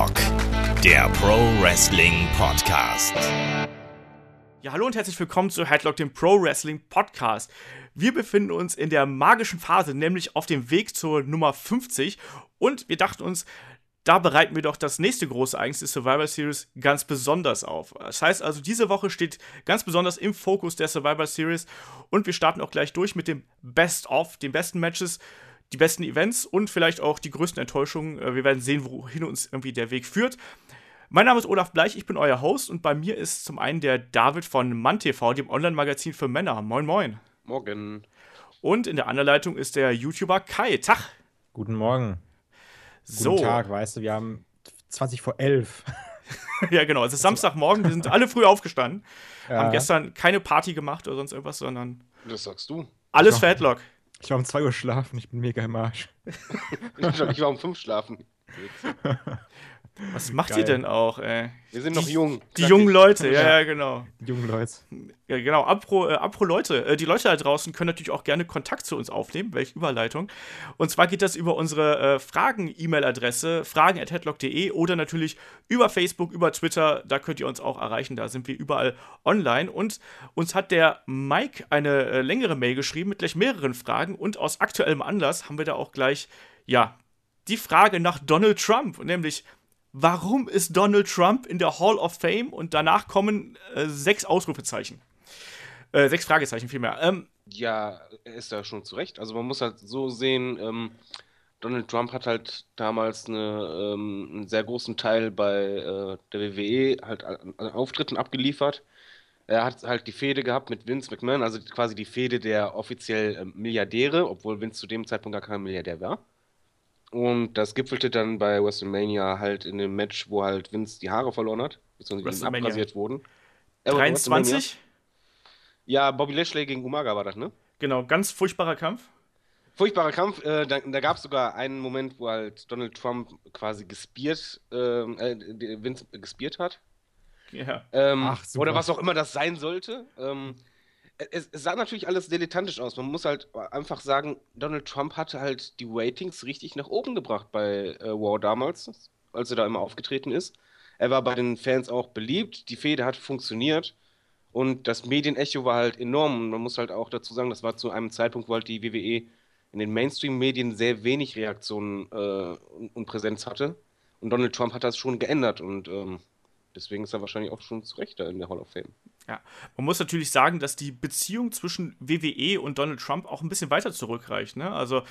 Headlock, der Pro Wrestling Podcast. Ja, hallo und herzlich willkommen zu Headlock, dem Pro Wrestling Podcast. Wir befinden uns in der magischen Phase, nämlich auf dem Weg zur Nummer 50 und wir dachten uns, da bereiten wir doch das nächste große Ereignis der Survivor Series ganz besonders auf. Das heißt also, diese Woche steht ganz besonders im Fokus der Survivor Series und wir starten auch gleich durch mit dem Best of, den besten Matches, die besten Events und vielleicht auch die größten Enttäuschungen. Äh, wir werden sehen, wohin uns irgendwie der Weg führt. Mein Name ist Olaf Bleich, ich bin euer Host und bei mir ist zum einen der David von MannTV, dem Online-Magazin für Männer. Moin, moin. Morgen. Und in der Anleitung ist der YouTuber Kai. Tag. Guten Morgen. So. Guten Tag, weißt du, wir haben 20 vor 11. ja, genau. Es ist Samstagmorgen, wir sind alle früh aufgestanden, Ja. haben gestern keine Party gemacht oder sonst irgendwas, sondern Das sagst du. alles Ja. Ich war um 2 Uhr schlafen, ich bin mega im Arsch. Ich, ich war um fünf schlafen. Was macht Geil. ihr denn auch, ey? Wir sind noch Die- jung. Die jungen Leute, ja, ja, genau. Die jungen Leute. Ja, genau. Apro, äh, apro Leute, äh, die Leute da draußen können natürlich auch gerne Kontakt zu uns aufnehmen. Welche Überleitung. Und zwar geht das über unsere äh, Fragen-E-Mail-Adresse, fragen.headlock.de oder natürlich über Facebook, über Twitter. Da könnt ihr uns auch erreichen. Da sind wir überall online. Und uns hat der Mike eine äh, längere Mail geschrieben mit gleich mehreren Fragen. Und aus aktuellem Anlass haben wir da auch gleich, ja, die Frage nach Donald Trump. Nämlich, warum ist Donald Trump in der Hall of Fame? Und danach kommen äh, sechs Ausrufezeichen. Äh, sechs Fragezeichen vielmehr. Ähm, Ja, er ist da schon zurecht. Also man muss halt so sehen, ähm, Donald Trump hat halt damals eine, ähm, einen sehr großen Teil bei äh, der WWE halt an, an Auftritten abgeliefert. Er hat halt die Fehde gehabt mit Vince McMahon, also quasi die Fehde der offiziell ähm, Milliardäre, obwohl Vince zu dem Zeitpunkt gar kein Milliardär war. Und das gipfelte dann bei WrestleMania halt in dem Match, wo halt Vince die Haare verloren hat, beziehungsweise abrasiert wurden. Äh, WrestleMania? 23? Ja, Bobby Lashley gegen Umaga war das, ne? Genau, ganz furchtbarer Kampf. Furchtbarer Kampf. Äh, da da gab es sogar einen Moment, wo halt Donald Trump quasi gespiert, ähm, äh, die- Vince gespiert hat. Ja. Ähm, Ach, super. oder was auch immer das sein sollte. Ähm, es, sah natürlich alles dilettantisch aus. Man muss halt einfach sagen, Donald Trump hatte halt die Ratings richtig nach oben gebracht bei äh, War damals, als er da immer aufgetreten ist. Er war bei den Fans auch beliebt, die Fehde hat funktioniert und das Medienecho war halt enorm. Und man muss halt auch dazu sagen, das war zu einem Zeitpunkt, wo halt die WWE in den Mainstream-Medien sehr wenig Reaktionen äh, und, und Präsenz hatte. Und Donald Trump hat das schon geändert und ähm, deswegen ist er wahrscheinlich auch schon zu Recht da in der Hall of Fame. Ja, man muss natürlich sagen, dass die Beziehung zwischen WWE und Donald Trump auch ein bisschen weiter zurückreicht. Ne? Also,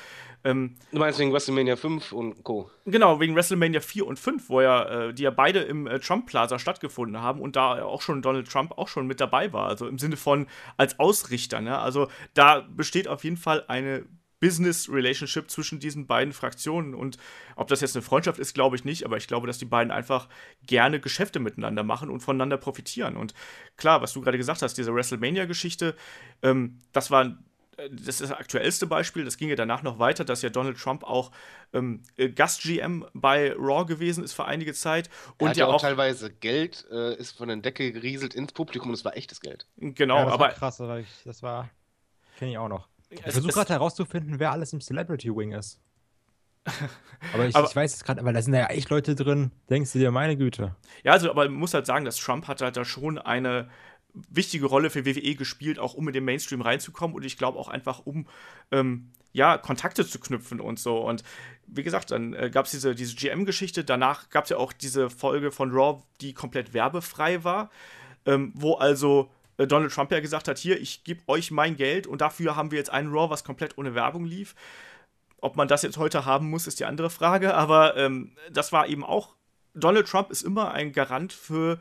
ähm, Du meinst wegen WrestleMania 5 und Co. genau, wegen WrestleMania 4 und 5, wo ja, äh, die ja beide im äh, Trump Plaza stattgefunden haben und da auch schon Donald Trump auch schon mit dabei war. Also im Sinne von als Ausrichter. Ne? Also da besteht auf jeden Fall eine Business-Relationship zwischen diesen beiden Fraktionen. Und ob das jetzt eine Freundschaft ist, glaube ich nicht, aber ich glaube, dass die beiden einfach gerne Geschäfte miteinander machen und voneinander profitieren. Und klar, was du gerade gesagt hast, diese WrestleMania-Geschichte, ähm, das war äh, das ist das aktuellste Beispiel. Das ging ja danach noch weiter, dass ja Donald Trump auch ähm, äh, Gast-GM bei Raw gewesen ist für einige Zeit. Er Und hat ja auch auch, teilweise Geld, äh, ist von der Decke gerieselt ins Publikum und es war echtes Geld. genau, ja, das aber war krass, aber ich, das war. Kenne ich auch noch. Ich es- versuche gerade herauszufinden, wer alles im Celebrity Wing ist. Aber ich, Aber- ich weiß es gerade, aber da sind ja echt Leute drin, denkst du dir, meine Güte. Ja, also, aber man muss halt sagen, dass Trump hat halt da schon eine wichtige Rolle für WWE gespielt, auch um in den Mainstream reinzukommen und ich glaube auch einfach, um ähm, ja, Kontakte zu knüpfen und so. Und wie gesagt, dann äh, gab es diese, diese GM-Geschichte, danach gab es ja auch diese Folge von Raw, die komplett werbefrei war, ähm, wo also Donald Trump ja gesagt hat, hier, ich gebe euch mein Geld und dafür haben wir jetzt einen Raw, was komplett ohne Werbung lief. Ob man das jetzt heute haben muss, ist die andere Frage, aber ähm, das war eben auch, Donald Trump ist immer ein Garant für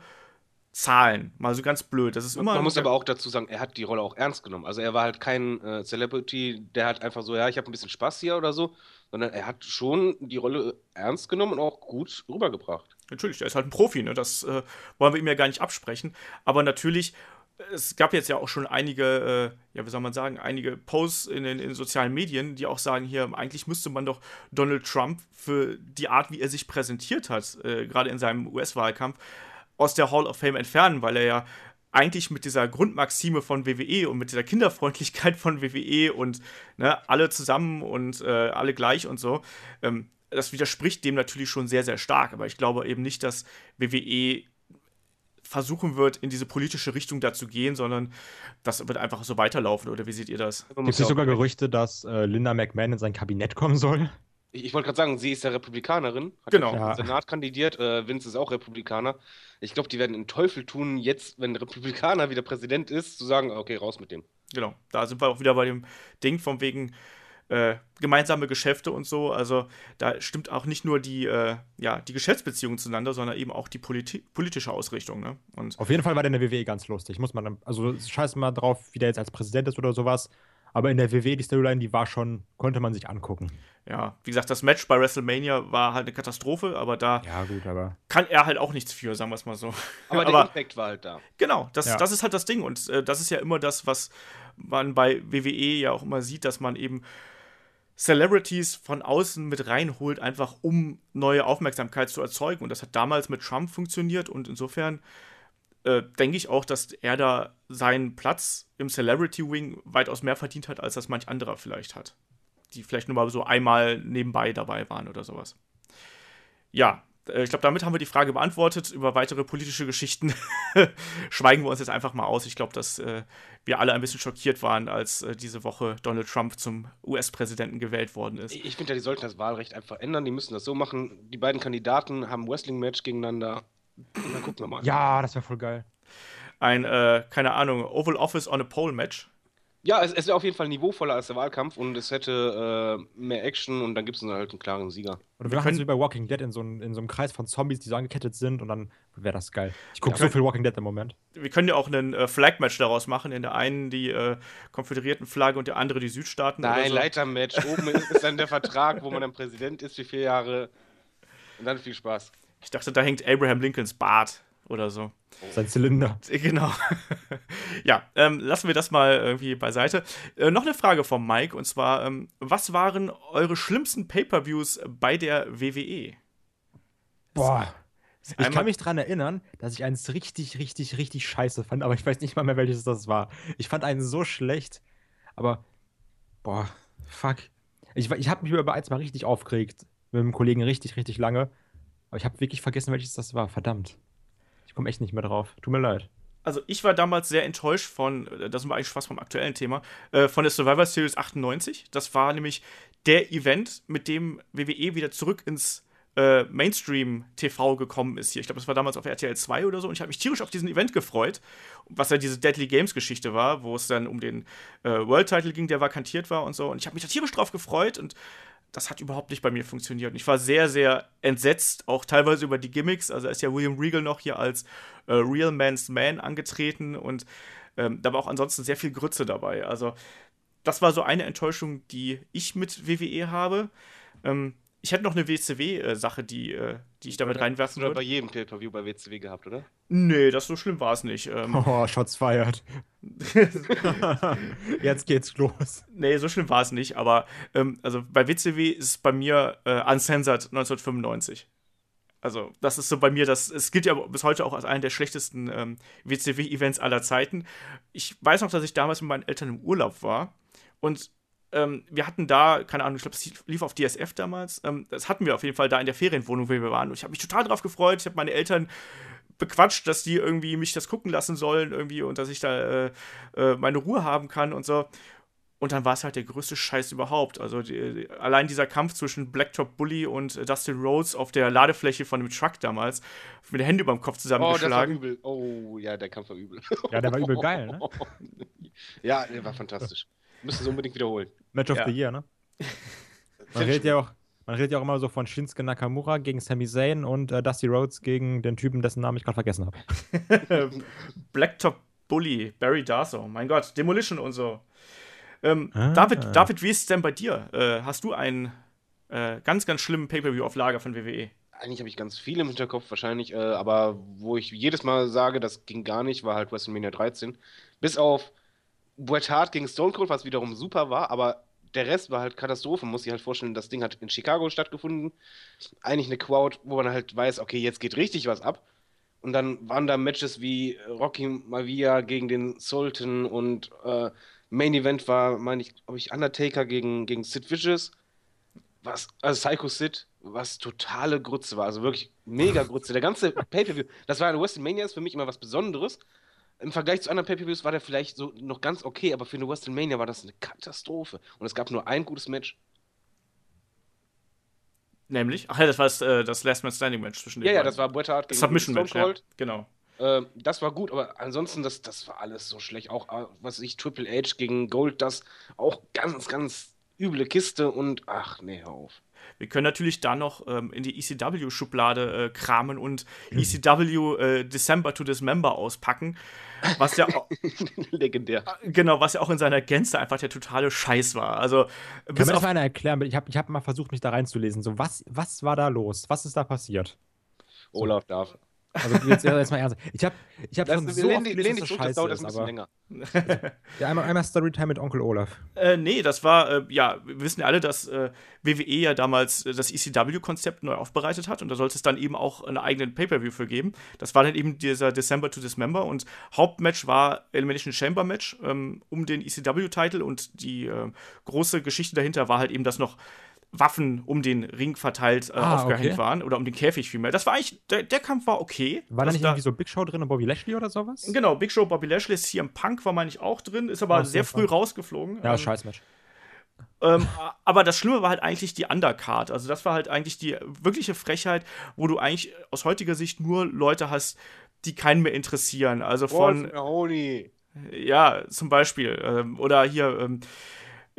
Zahlen, mal so ganz blöd. Das ist immer Man muss aber auch dazu sagen, er hat die Rolle auch ernst genommen. Also er war halt kein äh, Celebrity, der hat einfach so, ja, ich habe ein bisschen Spaß hier oder so, sondern er hat schon die Rolle ernst genommen und auch gut rübergebracht. Natürlich, der ist halt ein Profi, ne? das äh, wollen wir ihm ja gar nicht absprechen. Aber natürlich, es gab jetzt ja auch schon einige, äh, ja, wie soll man sagen, einige Posts in den in sozialen Medien, die auch sagen, hier, eigentlich müsste man doch Donald Trump für die Art, wie er sich präsentiert hat, äh, gerade in seinem US-Wahlkampf, aus der Hall of Fame entfernen, weil er ja eigentlich mit dieser Grundmaxime von WWE und mit dieser Kinderfreundlichkeit von WWE und ne, alle zusammen und äh, alle gleich und so, ähm, das widerspricht dem natürlich schon sehr, sehr stark. Aber ich glaube eben nicht, dass WWE versuchen wird, in diese politische Richtung da zu gehen, sondern das wird einfach so weiterlaufen. Oder wie seht ihr das? Gibt es sogar Gerüchte, dass äh, Linda McMahon in sein Kabinett kommen soll? Ich, ich wollte gerade sagen, sie ist ja Republikanerin. Hat Genau. Ja. im Senat kandidiert. Äh, Vince ist auch Republikaner. Ich glaube, die werden den Teufel tun, jetzt, wenn Republikaner wieder Präsident ist, zu sagen, okay, raus mit dem. Genau, da sind wir auch wieder bei dem Ding von wegen äh, gemeinsame Geschäfte und so. Also da stimmt auch nicht nur die, äh, ja, die Geschäftsbeziehungen zueinander, sondern eben auch die Politi politische Ausrichtung. Ne? Und Auf jeden Fall war der in der WWE ganz lustig. Muss man, also scheiß mal drauf, wie der jetzt als Präsident ist oder sowas. Aber in der WWE, die Storyline, die war schon, konnte man sich angucken. ja, wie gesagt, das Match bei WrestleMania war halt eine Katastrophe, aber da Ja, gut, aber. kann er halt auch nichts für, sagen wir es mal so. Aber, der Impact war halt da. Genau, das, Ja. das ist halt das Ding. Und äh, das ist ja immer das, was man bei WWE ja auch immer sieht, dass man eben Celebrities von außen mit reinholt, einfach um neue Aufmerksamkeit zu erzeugen. Und das hat damals mit Trump funktioniert. Und insofern äh, denke ich auch, dass er da seinen Platz im Celebrity Wing weitaus mehr verdient hat, als das manch anderer vielleicht hat. Die vielleicht nur mal so einmal nebenbei dabei waren oder sowas. Ja, ich glaube, damit haben wir die Frage beantwortet. Über weitere politische Geschichten schweigen wir uns jetzt einfach mal aus. Ich glaube, dass äh, wir alle ein bisschen schockiert waren, als äh, diese Woche Donald Trump zum US-Präsidenten gewählt worden ist. Ich finde ja, die sollten das Wahlrecht einfach ändern. Die müssen das so machen. Die beiden Kandidaten haben ein Wrestling-Match gegeneinander. Und dann gucken wir mal. Ja, das wäre voll geil. Ein, äh, keine Ahnung, Oval Office on a Pole Match. Ja, es, es wäre auf jeden Fall niveauvoller als der Wahlkampf und es hätte äh, mehr Action und dann gibt es dann halt einen klaren Sieger. Oder wir machen können- es wie bei Walking Dead in so, einem- in so einem Kreis von Zombies, die so angekettet sind und dann wäre das geil. Ich gucke Ja. so viel Walking Dead im Moment. Wir können ja auch einen äh, Flag-Match daraus machen. In der einen die äh, konföderierten Flagge und der andere die Südstaaten. oder Nein, so. Leitermatch. Oben ist, ist dann der Vertrag, wo man dann Präsident ist für vier Jahre. Und dann viel Spaß. Ich dachte, da hängt Abraham Lincolns Bart oder so. Sein Zylinder. Genau. ja, ähm, lassen wir das mal irgendwie beiseite. Äh, noch eine Frage vom Mike und zwar: ähm, Was waren eure schlimmsten Pay-Per-Views bei der WWE? Boah. Ich kann mich dran erinnern, dass ich eins richtig, richtig, richtig scheiße fand, aber ich weiß nicht mal mehr, welches das war. Ich fand einen so schlecht, aber boah, fuck. Ich, ich habe mich über eins mal richtig aufgeregt mit einem Kollegen richtig, richtig lange, aber ich habe wirklich vergessen, welches das war. Verdammt. Komme echt nicht mehr drauf. Tut mir leid. Also, ich war damals sehr enttäuscht von, äh, das sind wir eigentlich fast vom aktuellen Thema, äh, von der Survivor Series 98. Das war nämlich der Event, mit dem WWE wieder zurück ins äh, Mainstream-TV gekommen ist hier. Ich glaube, das war damals auf RTL 2 oder so. Und ich habe mich tierisch auf diesen Event gefreut, was ja diese Deadly Games-Geschichte war, wo es dann um den äh, World-Title ging, der vakantiert war und so. Und ich habe mich da tierisch drauf gefreut und das hat überhaupt nicht bei mir funktioniert. Und ich war sehr, sehr entsetzt, auch teilweise über die Gimmicks. Also ist ja William Regal noch hier als äh, Real Man's Man angetreten und ähm, da war auch ansonsten sehr viel Grütze dabei. Also das war so eine Enttäuschung, die ich mit WWE habe. Ähm, ich hätte noch eine WCW-Sache, die, äh, die ich damit reinwerfen du da bei würde. jedem Pay-Per-View bei WCW gehabt, oder? Nee, das so schlimm war es nicht. Ähm, Oh, Shots fired. Jetzt geht's los. Nee, so schlimm war es nicht, aber ähm, also bei WCW ist es bei mir äh, Uncensored 1995. Also, das ist so bei mir, das, es gilt ja bis heute auch als einer der schlechtesten ähm, WCW-Events aller Zeiten. Ich weiß noch, dass ich damals mit meinen Eltern im Urlaub war und ähm, wir hatten da, keine Ahnung, ich glaube, es lief auf DSF damals. Ähm, das hatten wir auf jeden Fall da in der Ferienwohnung, wo wir waren. Und ich habe mich total drauf gefreut. Ich habe meine Eltern bequatscht, dass die irgendwie mich das gucken lassen sollen irgendwie und dass ich da äh, äh, meine Ruhe haben kann und so. Und dann war es halt der größte Scheiß überhaupt. Also die, die, allein dieser Kampf zwischen Blacktop Bully und äh, Dustin Rhodes auf der Ladefläche von dem Truck damals, mit den Händen über dem Kopf Oh, das war zusammengeschlagen. übel. Oh, ja, der Kampf war übel. Ja, der war übel geil, ne? Ja, der war fantastisch. Müssen sie unbedingt wiederholen. Match of Ja. the Year, ne? Man redet ja auch, man redet ja auch immer so von Shinsuke Nakamura gegen Sami Zayn und äh, Dusty Rhodes gegen den Typen, dessen Namen ich gerade vergessen habe. Blacktop Bully, Barry Darso, mein Gott, Demolition und so. Ähm, Ah. David, David, wie ist es denn bei dir? Äh, hast du einen äh, ganz, ganz schlimmen Pay-Per-View auf Lager von? WWE? Eigentlich habe ich ganz viel im Hinterkopf wahrscheinlich, äh, aber wo ich jedes Mal sage, das ging gar nicht, war halt WrestleMania 13. Bis auf Bret Hart gegen Stone Cold, was wiederum super war, aber der Rest war halt Katastrophe. Muss sich halt vorstellen, das Ding hat in Chicago stattgefunden. Eigentlich eine Crowd, wo man halt weiß, okay, jetzt geht richtig was ab. Und dann waren da Matches wie Rocky Maivia gegen den Sultan und äh, Main Event war, meine ich, glaube ich, Undertaker gegen, gegen Sid Vicious. was, also Psycho Sid, was totale Grütze war, also wirklich mega Grütze. Der ganze Pay-Per-View, das war eine WrestleMania, ist für mich immer was Besonderes. Im Vergleich zu anderen Pay-Per-Views war der vielleicht so noch ganz okay, aber für eine WrestleMania war das eine Katastrophe. Und es gab nur ein gutes Match. Nämlich? Ach ja, das war das, äh, das Last Man Standing Match zwischen den Ja, ja, beiden. das war Bret Hart gegen Submission Stone Match, ja. Genau. Ähm, das war gut, aber ansonsten, das, das war alles so schlecht. Auch, äh, was ich, Triple H gegen Gold, das auch ganz, ganz üble Kiste und ach, nee, hör auf. Wir können natürlich da noch ähm, in die ECW-Schublade äh, kramen und ECW äh, December to Dismember auspacken. Was ja auch, Legendär. genau, was ja auch in seiner Gänze einfach der totale Scheiß war. Also, Kann mir das mal einer erklären? Ich habe ich hab mal versucht, mich da reinzulesen. So, was, was war da los? Was ist da passiert? Olaf darf. Also jetzt, jetzt mal ernst. Ich habe ich hab Das, schon wir so lehnen oft die dass zurück, das dauert das ist, ein bisschen aber länger. ja, einmal, einmal Storytime mit Onkel Olaf. Äh, nee, das war, äh, ja, wir wissen ja alle, dass äh, WWE ja damals äh, das ECW-Konzept neu aufbereitet hat und da sollte es dann eben auch einen eigenen Pay-Per-View für geben. Das war dann eben dieser December to Dismember und Hauptmatch war Elimination Chamber Match ähm, um den ECW-Titel und die äh, große Geschichte dahinter war halt eben, dass noch Waffen um den Ring verteilt äh, Ah, aufgehängt okay. waren oder um den Käfig vielmehr. Das war eigentlich, der, der Kampf war okay. War da nicht irgendwie so Big Show drin und Bobby Lashley oder sowas? Genau, Big Show, Bobby Lashley, CM Punk war, meine ich, auch drin, ist aber Ach, sehr früh Punk. rausgeflogen. Ja, Ähm, scheiß Match. ähm, aber das Schlimme war halt eigentlich die Undercard. Also, das war halt eigentlich die wirkliche Frechheit, wo du eigentlich aus heutiger Sicht nur Leute hast, die keinen mehr interessieren. Also von, ja, zum Beispiel. Ähm, oder hier ähm,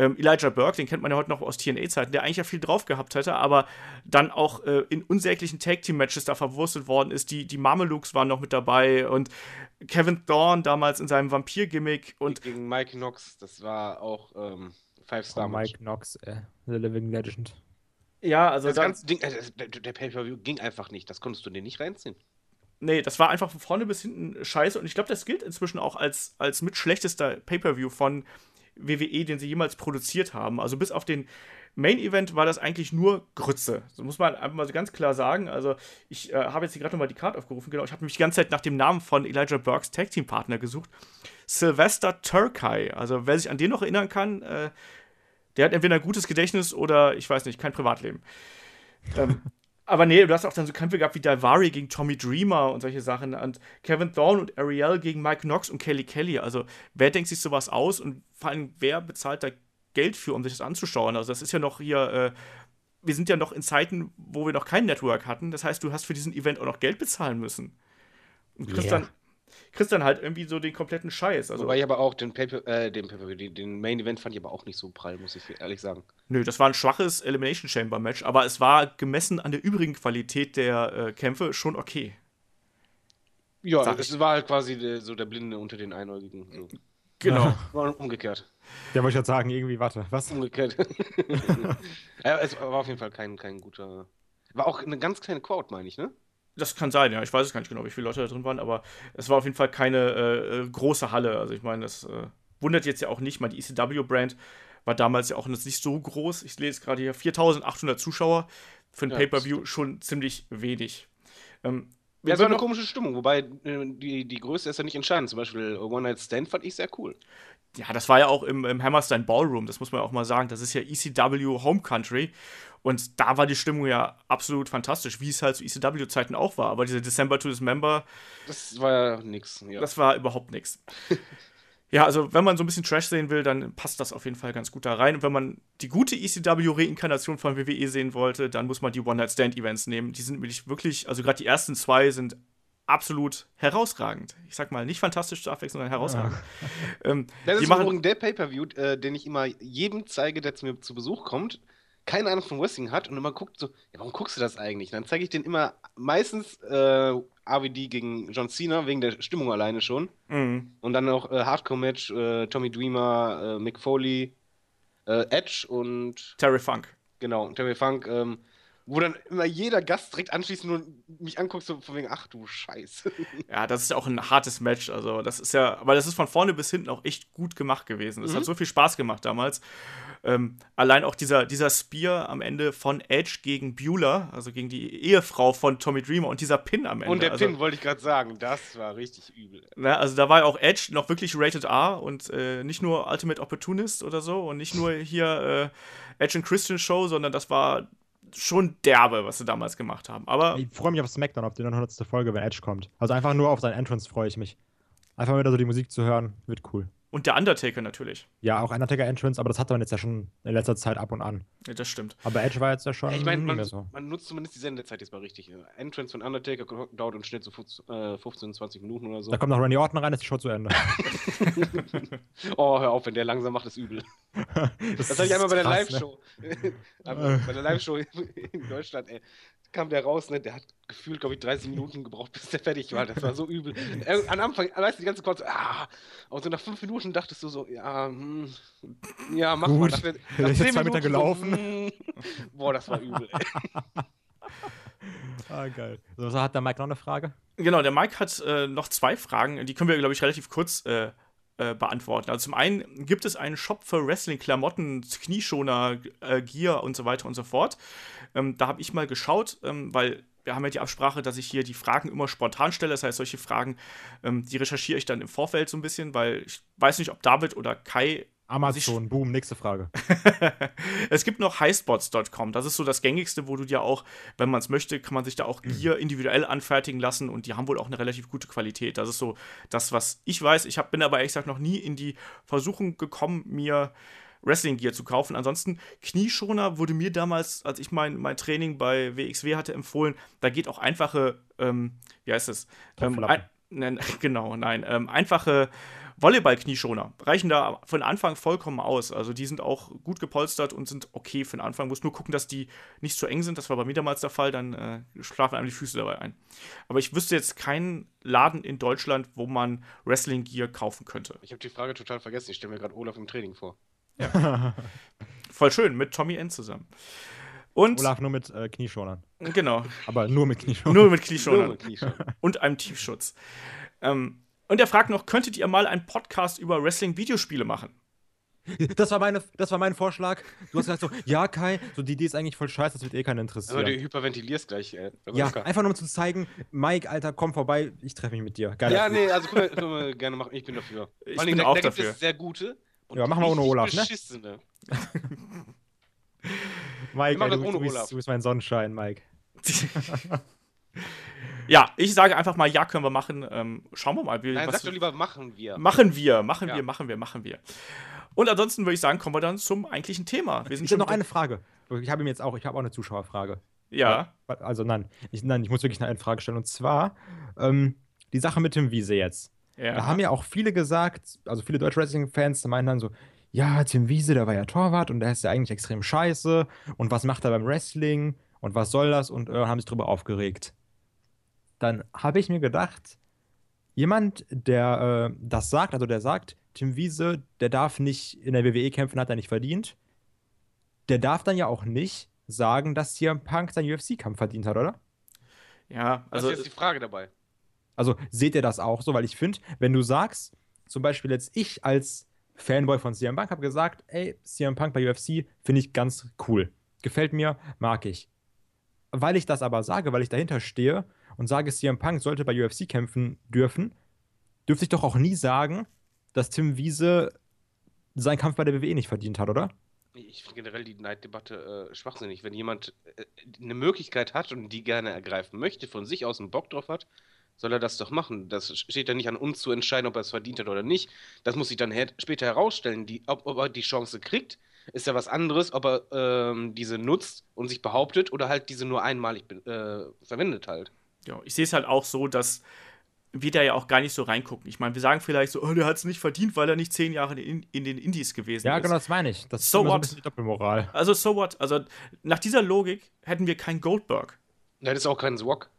ähm, Elijah Burke, den kennt man ja heute noch aus TNA-Zeiten, der eigentlich ja viel drauf gehabt hätte, aber dann auch äh, in unsäglichen Tag-Team-Matches da verwurstet worden ist. Die, die Mamelukes waren noch mit dabei und Kevin Thorne damals in seinem Vampir-Gimmick und gegen Mike Knox, das war auch ähm, Five Oh. Mike Knox, äh, The Living Legend. ja, also Das dann, ganze Ding, äh, das- der, der Pay-Per-View ging einfach nicht. Das konntest du dir nicht reinziehen. Nee, das war einfach von vorne bis hinten scheiße. Und ich glaube, das gilt inzwischen auch als, als mit schlechtester Pay-Per-View von WWE, den sie jemals produziert haben. Also bis auf den Main-Event war das eigentlich nur Grütze. So muss man einfach mal so ganz klar sagen. Also ich äh, habe jetzt hier gerade nochmal die Karte aufgerufen. Genau, ich habe mich die ganze Zeit nach dem Namen von Elijah Burks Tag-Team-Partner gesucht. Sylvester Turkey. Also wer sich an den noch erinnern kann, äh, der hat entweder ein gutes Gedächtnis oder, ich weiß nicht, kein Privatleben. ähm, aber nee, du hast auch dann so Kämpfe gehabt wie Daivari gegen Tommy Dreamer und solche Sachen und Kevin Thorne und Ariel gegen Mike Knox und Kelly Kelly. Also, wer denkt sich sowas aus und vor allem, wer bezahlt da Geld für, um sich das anzuschauen? Also, das ist ja noch hier, äh, wir sind ja noch in Zeiten, wo wir noch kein Network hatten. Das heißt, du hast für diesen Event auch noch Geld bezahlen müssen. Und kriegst, Ja. dann, kriegst dann halt irgendwie so den kompletten Scheiß. Also, Wobei ich aber auch den Pay äh, den, Pay den, den Main Event fand ich aber auch nicht so prall, muss ich ehrlich sagen. Nö, das war ein schwaches Elimination Chamber Match, aber es war gemessen an der übrigen Qualität der äh, Kämpfe schon okay. Ja, Sag es ich. war halt quasi der, so der Blinde unter den Einäugigen. So. Genau. War umgekehrt. Ja, wollte ich jetzt sagen, irgendwie, warte, was? Umgekehrt. ja, es war auf jeden Fall kein, kein guter. War auch eine ganz kleine Quote, meine ich, ne? Das kann sein, ja. Ich weiß es gar nicht genau, wie viele Leute da drin waren, aber es war auf jeden Fall keine äh, äh, große Halle. Also ich meine, das äh, wundert jetzt ja auch nicht. Mal die ECW-Brand war damals ja auch nicht so groß. Ich lese gerade hier 4800 Zuschauer. Für ein Ja, Pay-Per-View schon ziemlich wenig. Ähm, wir Ja, es war eine komische Stimmung, wobei äh, die, die Größe ist ja nicht entscheidend. Zum Beispiel One Night Stand fand ich sehr cool. ja, das war ja auch im, im Hammerstein Ballroom, das muss man auch mal sagen. Das ist ja ECW Home Country. Und da war die Stimmung ja absolut fantastisch, wie es halt zu ECW-Zeiten auch war. Aber diese December to Dismember, Das war ja nix. Ja. das war überhaupt nichts. ja, also wenn man so ein bisschen Trash sehen will, dann passt das auf jeden Fall ganz gut da rein. Und wenn man die gute ECW-Reinkarnation von WWE sehen wollte, dann muss man die One-Night-Stand-Events nehmen. Die sind nämlich wirklich, also gerade die ersten zwei sind absolut herausragend. Ich sag mal, nicht fantastisch zu abwechseln, sondern herausragend. Ähm, Das ist machen, übrigens der Pay-Per-View, äh, den ich immer jedem zeige, der zu mir zu Besuch kommt, keine Ahnung von Wrestling hat und immer guckt so, ja, warum guckst du das eigentlich? Und dann zeige ich den immer meistens äh, RVD gegen John Cena, wegen der Stimmung alleine schon. Mhm. Und dann noch äh, Hardcore-Match, äh, Tommy Dreamer, äh, Mick Foley, äh, Edge und Terry Funk. genau, Terry Funk. Ähm, Wo dann immer jeder Gast direkt anschließend nur mich anguckt, so von wegen, ach du Scheiße. Ja, das ist ja auch ein hartes Match. Also, das ist ja, aber das ist von vorne bis hinten auch echt gut gemacht gewesen. Es Mhm. hat so viel Spaß gemacht damals. Ähm, allein auch dieser, dieser Spear am Ende von Edge gegen Beulah, also gegen die Ehefrau von Tommy Dreamer und dieser Pin am Ende. Und der also, Pin wollte ich gerade sagen, das war richtig übel. Ne, also da war ja auch Edge noch wirklich Rated R und äh, nicht nur Ultimate Opportunist oder so und nicht nur hier äh, Edge and Christian Show, sondern das war schon derbe, was sie damals gemacht haben. Aber Ich freue mich auf SmackDown, auf die 900. Folge, wenn Edge kommt. Also einfach nur auf seinen Entrance freue ich mich. Einfach wieder so die Musik zu hören, wird cool. Und der Undertaker natürlich. Ja, auch Undertaker Entrance, aber das hat man jetzt ja schon in letzter Zeit ab und an. Ja, das stimmt. Aber Edge war jetzt ja schon ich meine, man, so. man nutzt zumindest die Sendezeit jetzt mal richtig. Entrance von Undertaker dauert im Schnitt so 15, äh, 15 20 Minuten oder so. Da kommt noch Randy Orton rein, ist die Show zu Ende. Oh, hör auf, wenn der langsam macht, ist übel. Das hatte ich einmal bei der ne? Live-Show. Einmal bei der Live-Show in Deutschland, ey. Kam der raus, ne? Der hat gefühlt, glaube ich, 30 Minuten gebraucht, bis der fertig war. Das war so übel. Am Anfang, weißt du, die ganze Kurz, so, ah. Und so nach fünf Minuten dachtest du so, ja, hm, ja, mach mal. Gut. Nach, der- Der nach ist jetzt zehn zwei Meter Minuten So, hm. Boah, das war übel, ey. Ah, geil. So, so hat der Mike noch eine Frage? Genau, der Mike hat äh, noch zwei Fragen, die können wir, glaube ich, relativ kurz äh, äh, beantworten. Also zum einen gibt es einen Shop für Wrestling-Klamotten, Knieschoner, äh, Gear und so weiter und so fort. Ähm, da habe ich mal geschaut, ähm, weil wir haben ja die Absprache, dass ich hier die Fragen immer spontan stelle. Das heißt, solche Fragen, ähm, die recherchiere ich dann im Vorfeld so ein bisschen, weil ich weiß nicht, ob David oder Kai Amazon, boom, nächste Frage. es gibt noch highspots.com. Das ist so das gängigste, wo du dir auch, wenn man es möchte, kann man sich da auch Gear individuell anfertigen lassen und die haben wohl auch eine relativ gute Qualität. Das ist so das, was ich weiß. Ich hab, bin aber ehrlich gesagt noch nie in die Versuchung gekommen, mir Wrestling Gear zu kaufen. Ansonsten Knieschoner wurde mir damals, als ich mein, mein Training bei WXW hatte, empfohlen. Da geht auch einfache, ähm, wie heißt es? Ähm, ein, nein, genau, nein, ähm, einfache Volleyball-Knieschoner reichen da von Anfang vollkommen aus. Also die sind auch gut gepolstert und sind okay für den Anfang. Muss nur gucken, dass die nicht zu eng sind. Das war bei mir damals der Fall. Dann äh, schlafen einem die Füße dabei ein. Aber ich wüsste jetzt keinen Laden in Deutschland, wo man Wrestling-Gear kaufen könnte. Ich habe die Frage total vergessen. Ich stelle mir gerade Olaf im Training vor. Voll schön, mit Tommy N zusammen. Und Olaf nur mit äh, Knieschonern. genau, Aber nur mit Knieschonern. nur mit Nur Knieschonern mit Knieschonern. und einem Tiefschutz. Ähm, und er fragt noch, könntet ihr mal einen Podcast über Wrestling-Videospiele machen? Das war, meine, das war mein Vorschlag. Du hast gesagt so, ja, Kai, so die Idee ist eigentlich voll scheiße, das wird eh keinen Aber interessieren. du hyperventilierst gleich. Äh, ja, einfach nur um zu zeigen, Mike, Alter, komm vorbei, ich treffe mich mit dir. Geil. Ja, nee, also können wir, können wir gerne machen. Ich bin dafür. Ich Vor allem, bin da, auch da gibt dafür. es sehr gute. Und Ja, machen wir ohne Olaf, ne? beschissene. Mike, machen ey, du, ohne du, bist, Olaf. du bist mein Sonnenschein, Mike. ja, ich sage einfach mal, ja, können wir machen. Ähm, schauen wir mal. Wie, Nein, was- sag doch lieber, machen wir. Machen wir, machen Ja. wir, machen wir, machen wir. Und ansonsten würde ich sagen, kommen wir dann zum eigentlichen Thema. Wir sind Ich habe noch eine Frage. Ich habe ihm jetzt auch, ich habe auch eine Zuschauerfrage. Ja, Also nein, ich, nein, ich muss wirklich eine Frage stellen. Und zwar ähm, die Sache mit Tim Wiese jetzt. ja. Da haben ja auch viele gesagt, also viele deutsche Wrestling-Fans, die meinen dann so, ja, Tim Wiese, der war ja Torwart und der ist ja eigentlich extrem scheiße. Und was macht er beim Wrestling? Und was soll das? Und äh, haben sich drüber aufgeregt. Dann habe ich mir gedacht, jemand, der äh, das sagt, also der sagt, Tim Wiese, der darf nicht in der WWE kämpfen, hat er nicht verdient. Der darf dann ja auch nicht sagen, dass CM Punk seinen UFC-Kampf verdient hat, oder? ja, Das also ist jetzt die Frage dabei. Also seht ihr das auch so? Weil ich finde, wenn du sagst, zum Beispiel jetzt ich als Fanboy von CM Punk habe gesagt, ey, CM Punk bei UFC finde ich ganz cool. Gefällt mir, mag ich. Weil ich das aber sage, weil ich dahinter stehe und sage, CM Punk sollte bei UFC kämpfen dürfen, dürfte ich doch auch nie sagen, dass Tim Wiese seinen Kampf bei der WWE nicht verdient hat, oder? Ich finde generell die Neiddebatte äh, schwachsinnig. Wenn jemand äh, eine Möglichkeit hat und die gerne ergreifen möchte, von sich aus einen Bock drauf hat, soll er das doch machen. Das steht ja nicht an uns zu entscheiden, ob er es verdient hat oder nicht. Das muss sich dann her später herausstellen. Die, ob, ob er die Chance kriegt, ist ja was anderes, ob er ähm, diese nutzt und sich behauptet oder halt diese nur einmalig äh, verwendet halt. Ja, ich sehe es halt auch so, dass wir da ja auch gar nicht so reingucken. Ich meine, wir sagen vielleicht so, oh, der hat es nicht verdient, weil er nicht zehn Jahre in, in den Indies gewesen Ja, ist. genau, das meine ich. Das ist So immer so ein bisschen Doppelmoral. Also, so what? Also, nach dieser Logik hätten wir keinen Goldberg. Ja, das ist auch kein Swag.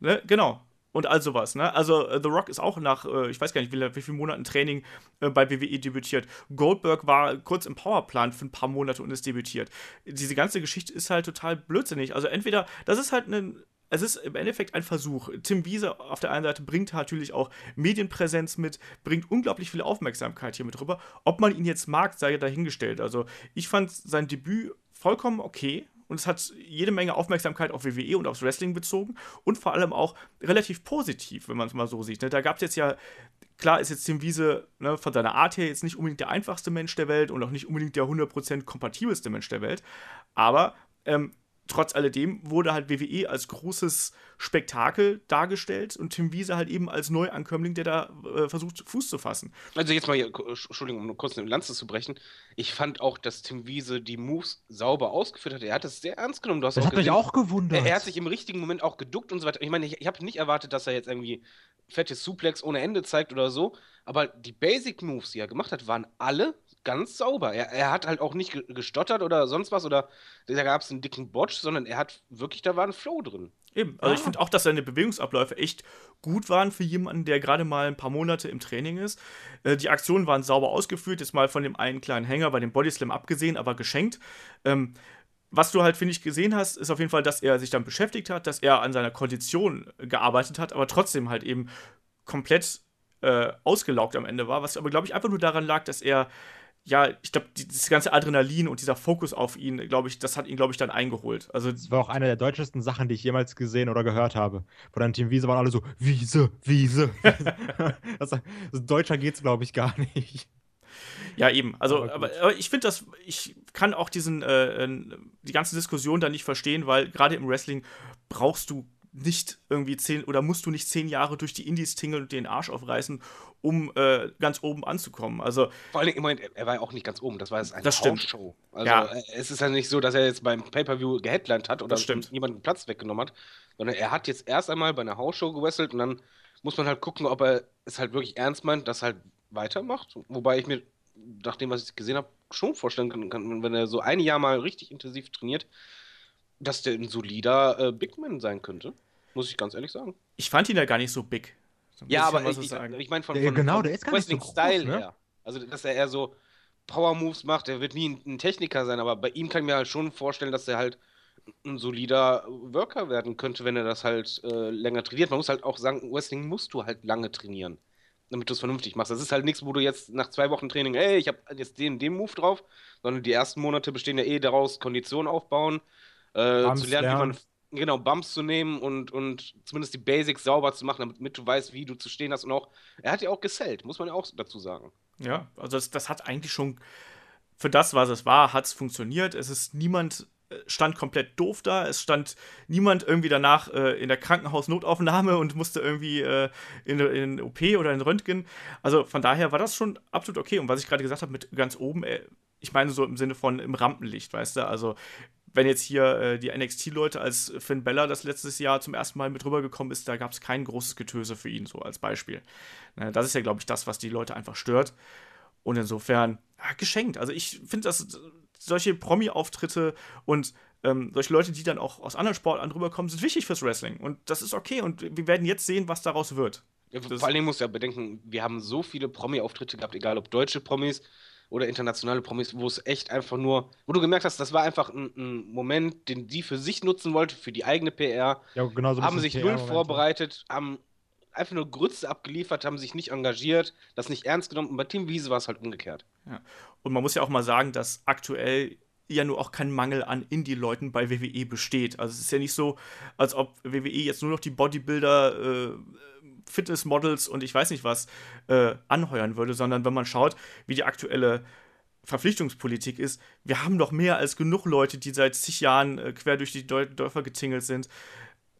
Ne? Genau. und all sowas. Ne? Also äh, The Rock ist auch nach, äh, ich weiß gar nicht, wie, wie vielen Monaten Training äh, bei WWE debütiert. Goldberg war kurz im Powerplan für ein paar Monate und ist debütiert. Diese ganze Geschichte ist halt total blödsinnig. Also entweder, das ist halt ein es ist im Endeffekt ein Versuch. Tim Wiese auf der einen Seite bringt natürlich auch Medienpräsenz mit, bringt unglaublich viel Aufmerksamkeit hier mit rüber. Ob man ihn jetzt mag, sei dahingestellt. Also ich fand sein Debüt vollkommen okay, und es hat jede Menge Aufmerksamkeit auf WWE und aufs Wrestling bezogen und vor allem auch relativ positiv, wenn man es mal so sieht. Ne? Da gab es jetzt ja, klar ist jetzt Tim Wiese ne, von seiner Art her jetzt nicht unbedingt der einfachste Mensch der Welt und auch nicht unbedingt der 100% kompatibelste Mensch der Welt, aber ähm, trotz alledem wurde halt WWE als großes Spektakel dargestellt und Tim Wiese halt eben als Neuankömmling, der da äh, versucht, Fuß zu fassen. Also jetzt mal hier, Entschuldigung, um nur kurz eine Lanze zu brechen. Ich fand auch, dass Tim Wiese die Moves sauber ausgeführt hat. Er hat es sehr ernst genommen. Du hast das auch hat gesehen, mich auch gewundert. Er, er, hat sich im richtigen Moment auch geduckt und so weiter. Ich meine, ich, ich habe nicht erwartet, dass er jetzt irgendwie fettes Suplex ohne Ende zeigt oder so. Aber die Basic Moves, die er gemacht hat, waren alle ganz sauber. Er, er hat halt auch nicht gestottert oder sonst was oder da gab es einen dicken Botch, sondern er hat wirklich, da war ein Flow drin. Eben. Also ah. ich finde auch, dass seine Bewegungsabläufe echt gut waren für jemanden, der gerade mal ein paar Monate im Training ist. Äh, die Aktionen waren sauber ausgeführt, jetzt mal von dem einen kleinen Hänger bei dem Bodyslam abgesehen, aber geschenkt. Ähm, was du halt, finde ich, gesehen hast, ist auf jeden Fall, dass er sich dann beschäftigt hat, dass er an seiner Kondition gearbeitet hat, aber trotzdem halt eben komplett äh, ausgelaugt am Ende war, was aber, glaube ich, einfach nur daran lag, dass er ja, ich glaube, das ganze Adrenalin und dieser Fokus auf ihn, glaube ich, das hat ihn, glaube ich, dann eingeholt. Also, das war auch eine der deutschesten Sachen, die ich jemals gesehen oder gehört habe. Vor deinem Team Wiese waren alle so, Wiese, Wiese. das, das, Deutscher geht's, glaube ich, gar nicht. Ja, eben. Also, aber, aber, aber ich finde das, ich kann auch diesen, äh, die ganze Diskussion da nicht verstehen, weil gerade im Wrestling brauchst du nicht irgendwie zehn oder musst du nicht zehn Jahre durch die Indies tingeln und den Arsch aufreißen, um äh, ganz oben anzukommen. Also vor allem, Moment, er war ja auch nicht ganz oben. Das war jetzt eine das Show. Also ja. Äh, es ist ja nicht so, dass er jetzt beim Pay-per-View geheadlined hat oder jemanden Platz weggenommen hat, sondern er hat jetzt erst einmal bei einer Hausshow gewesselt und dann muss man halt gucken, ob er es halt wirklich ernst meint, das halt weitermacht. Wobei ich mir, nach dem, was ich gesehen habe, schon vorstellen kann, kann, wenn er so ein Jahr mal richtig intensiv trainiert, dass der ein solider äh, Big Man sein könnte. Muss ich ganz ehrlich sagen. Ich fand ihn ja gar nicht so big. So ja, aber ich, ich, ich meine von, von, genau, der ist gar nicht so groß, Style ne? her. Also, dass er eher so Power Moves macht, der wird nie ein, ein, Techniker sein, aber bei ihm kann ich mir halt schon vorstellen, dass er halt ein solider Worker werden könnte, wenn er das halt äh, länger trainiert. Man muss halt auch sagen, Wrestling musst du halt lange trainieren, damit du es vernünftig machst. Das ist halt nichts, wo du jetzt nach zwei Wochen Training, ey, ich habe jetzt den, den Move drauf, sondern die ersten Monate bestehen ja eh daraus, Kondition aufbauen, äh, zu lernen, lernen, wie man genau, Bumps zu nehmen und, und zumindest die Basics sauber zu machen, damit du weißt, wie du zu stehen hast. Und auch, er hat ja auch gesellt, muss man ja auch dazu sagen. Ja, also das, das hat eigentlich schon, für das, was es war, hat es funktioniert. Es ist niemand äh, stand komplett doof da. Es stand niemand irgendwie danach äh, in der Krankenhausnotaufnahme und musste irgendwie äh, in, in OP oder in Röntgen. Also von daher war das schon absolut okay. Und was ich gerade gesagt habe mit ganz oben, äh, ich meine so im Sinne von im Rampenlicht, weißt du? Also wenn jetzt hier äh, die NXT-Leute, als Finn Bella das letztes Jahr zum ersten Mal mit rübergekommen ist, da gab es kein großes Getöse für ihn, so als Beispiel. Ne, das ist ja, glaube ich, das, was die Leute einfach stört. Und insofern, ja, geschenkt. Also ich finde, dass solche Promi-Auftritte und ähm, solche Leute, die dann auch aus anderen Sportarten rüberkommen, sind wichtig fürs Wrestling. Und das ist okay. Und wir werden jetzt sehen, was daraus wird. Ja, vor allen Dingen muss ja bedenken, wir haben so viele Promi-Auftritte gehabt, egal ob deutsche Promis oder internationale Promis, wo es echt einfach nur, wo du gemerkt hast, das war einfach ein, ein Moment, den die für sich nutzen wollte, für die eigene PR. Ja, genau so haben sich null vorbereitet, haben einfach nur Grütze abgeliefert, haben sich nicht engagiert, das nicht ernst genommen. Und bei Team Wiese war es halt umgekehrt. Ja. Und man muss ja auch mal sagen, dass aktuell ja nur auch kein Mangel an Indie-Leuten bei WWE besteht. Also es ist ja nicht so, als ob WWE jetzt nur noch die Bodybuilder äh, Fitnessmodels und ich weiß nicht was äh, anheuern würde, sondern wenn man schaut, wie die aktuelle Verpflichtungspolitik ist, wir haben doch mehr als genug Leute, die seit zig Jahren äh, quer durch die Dörfer getingelt sind.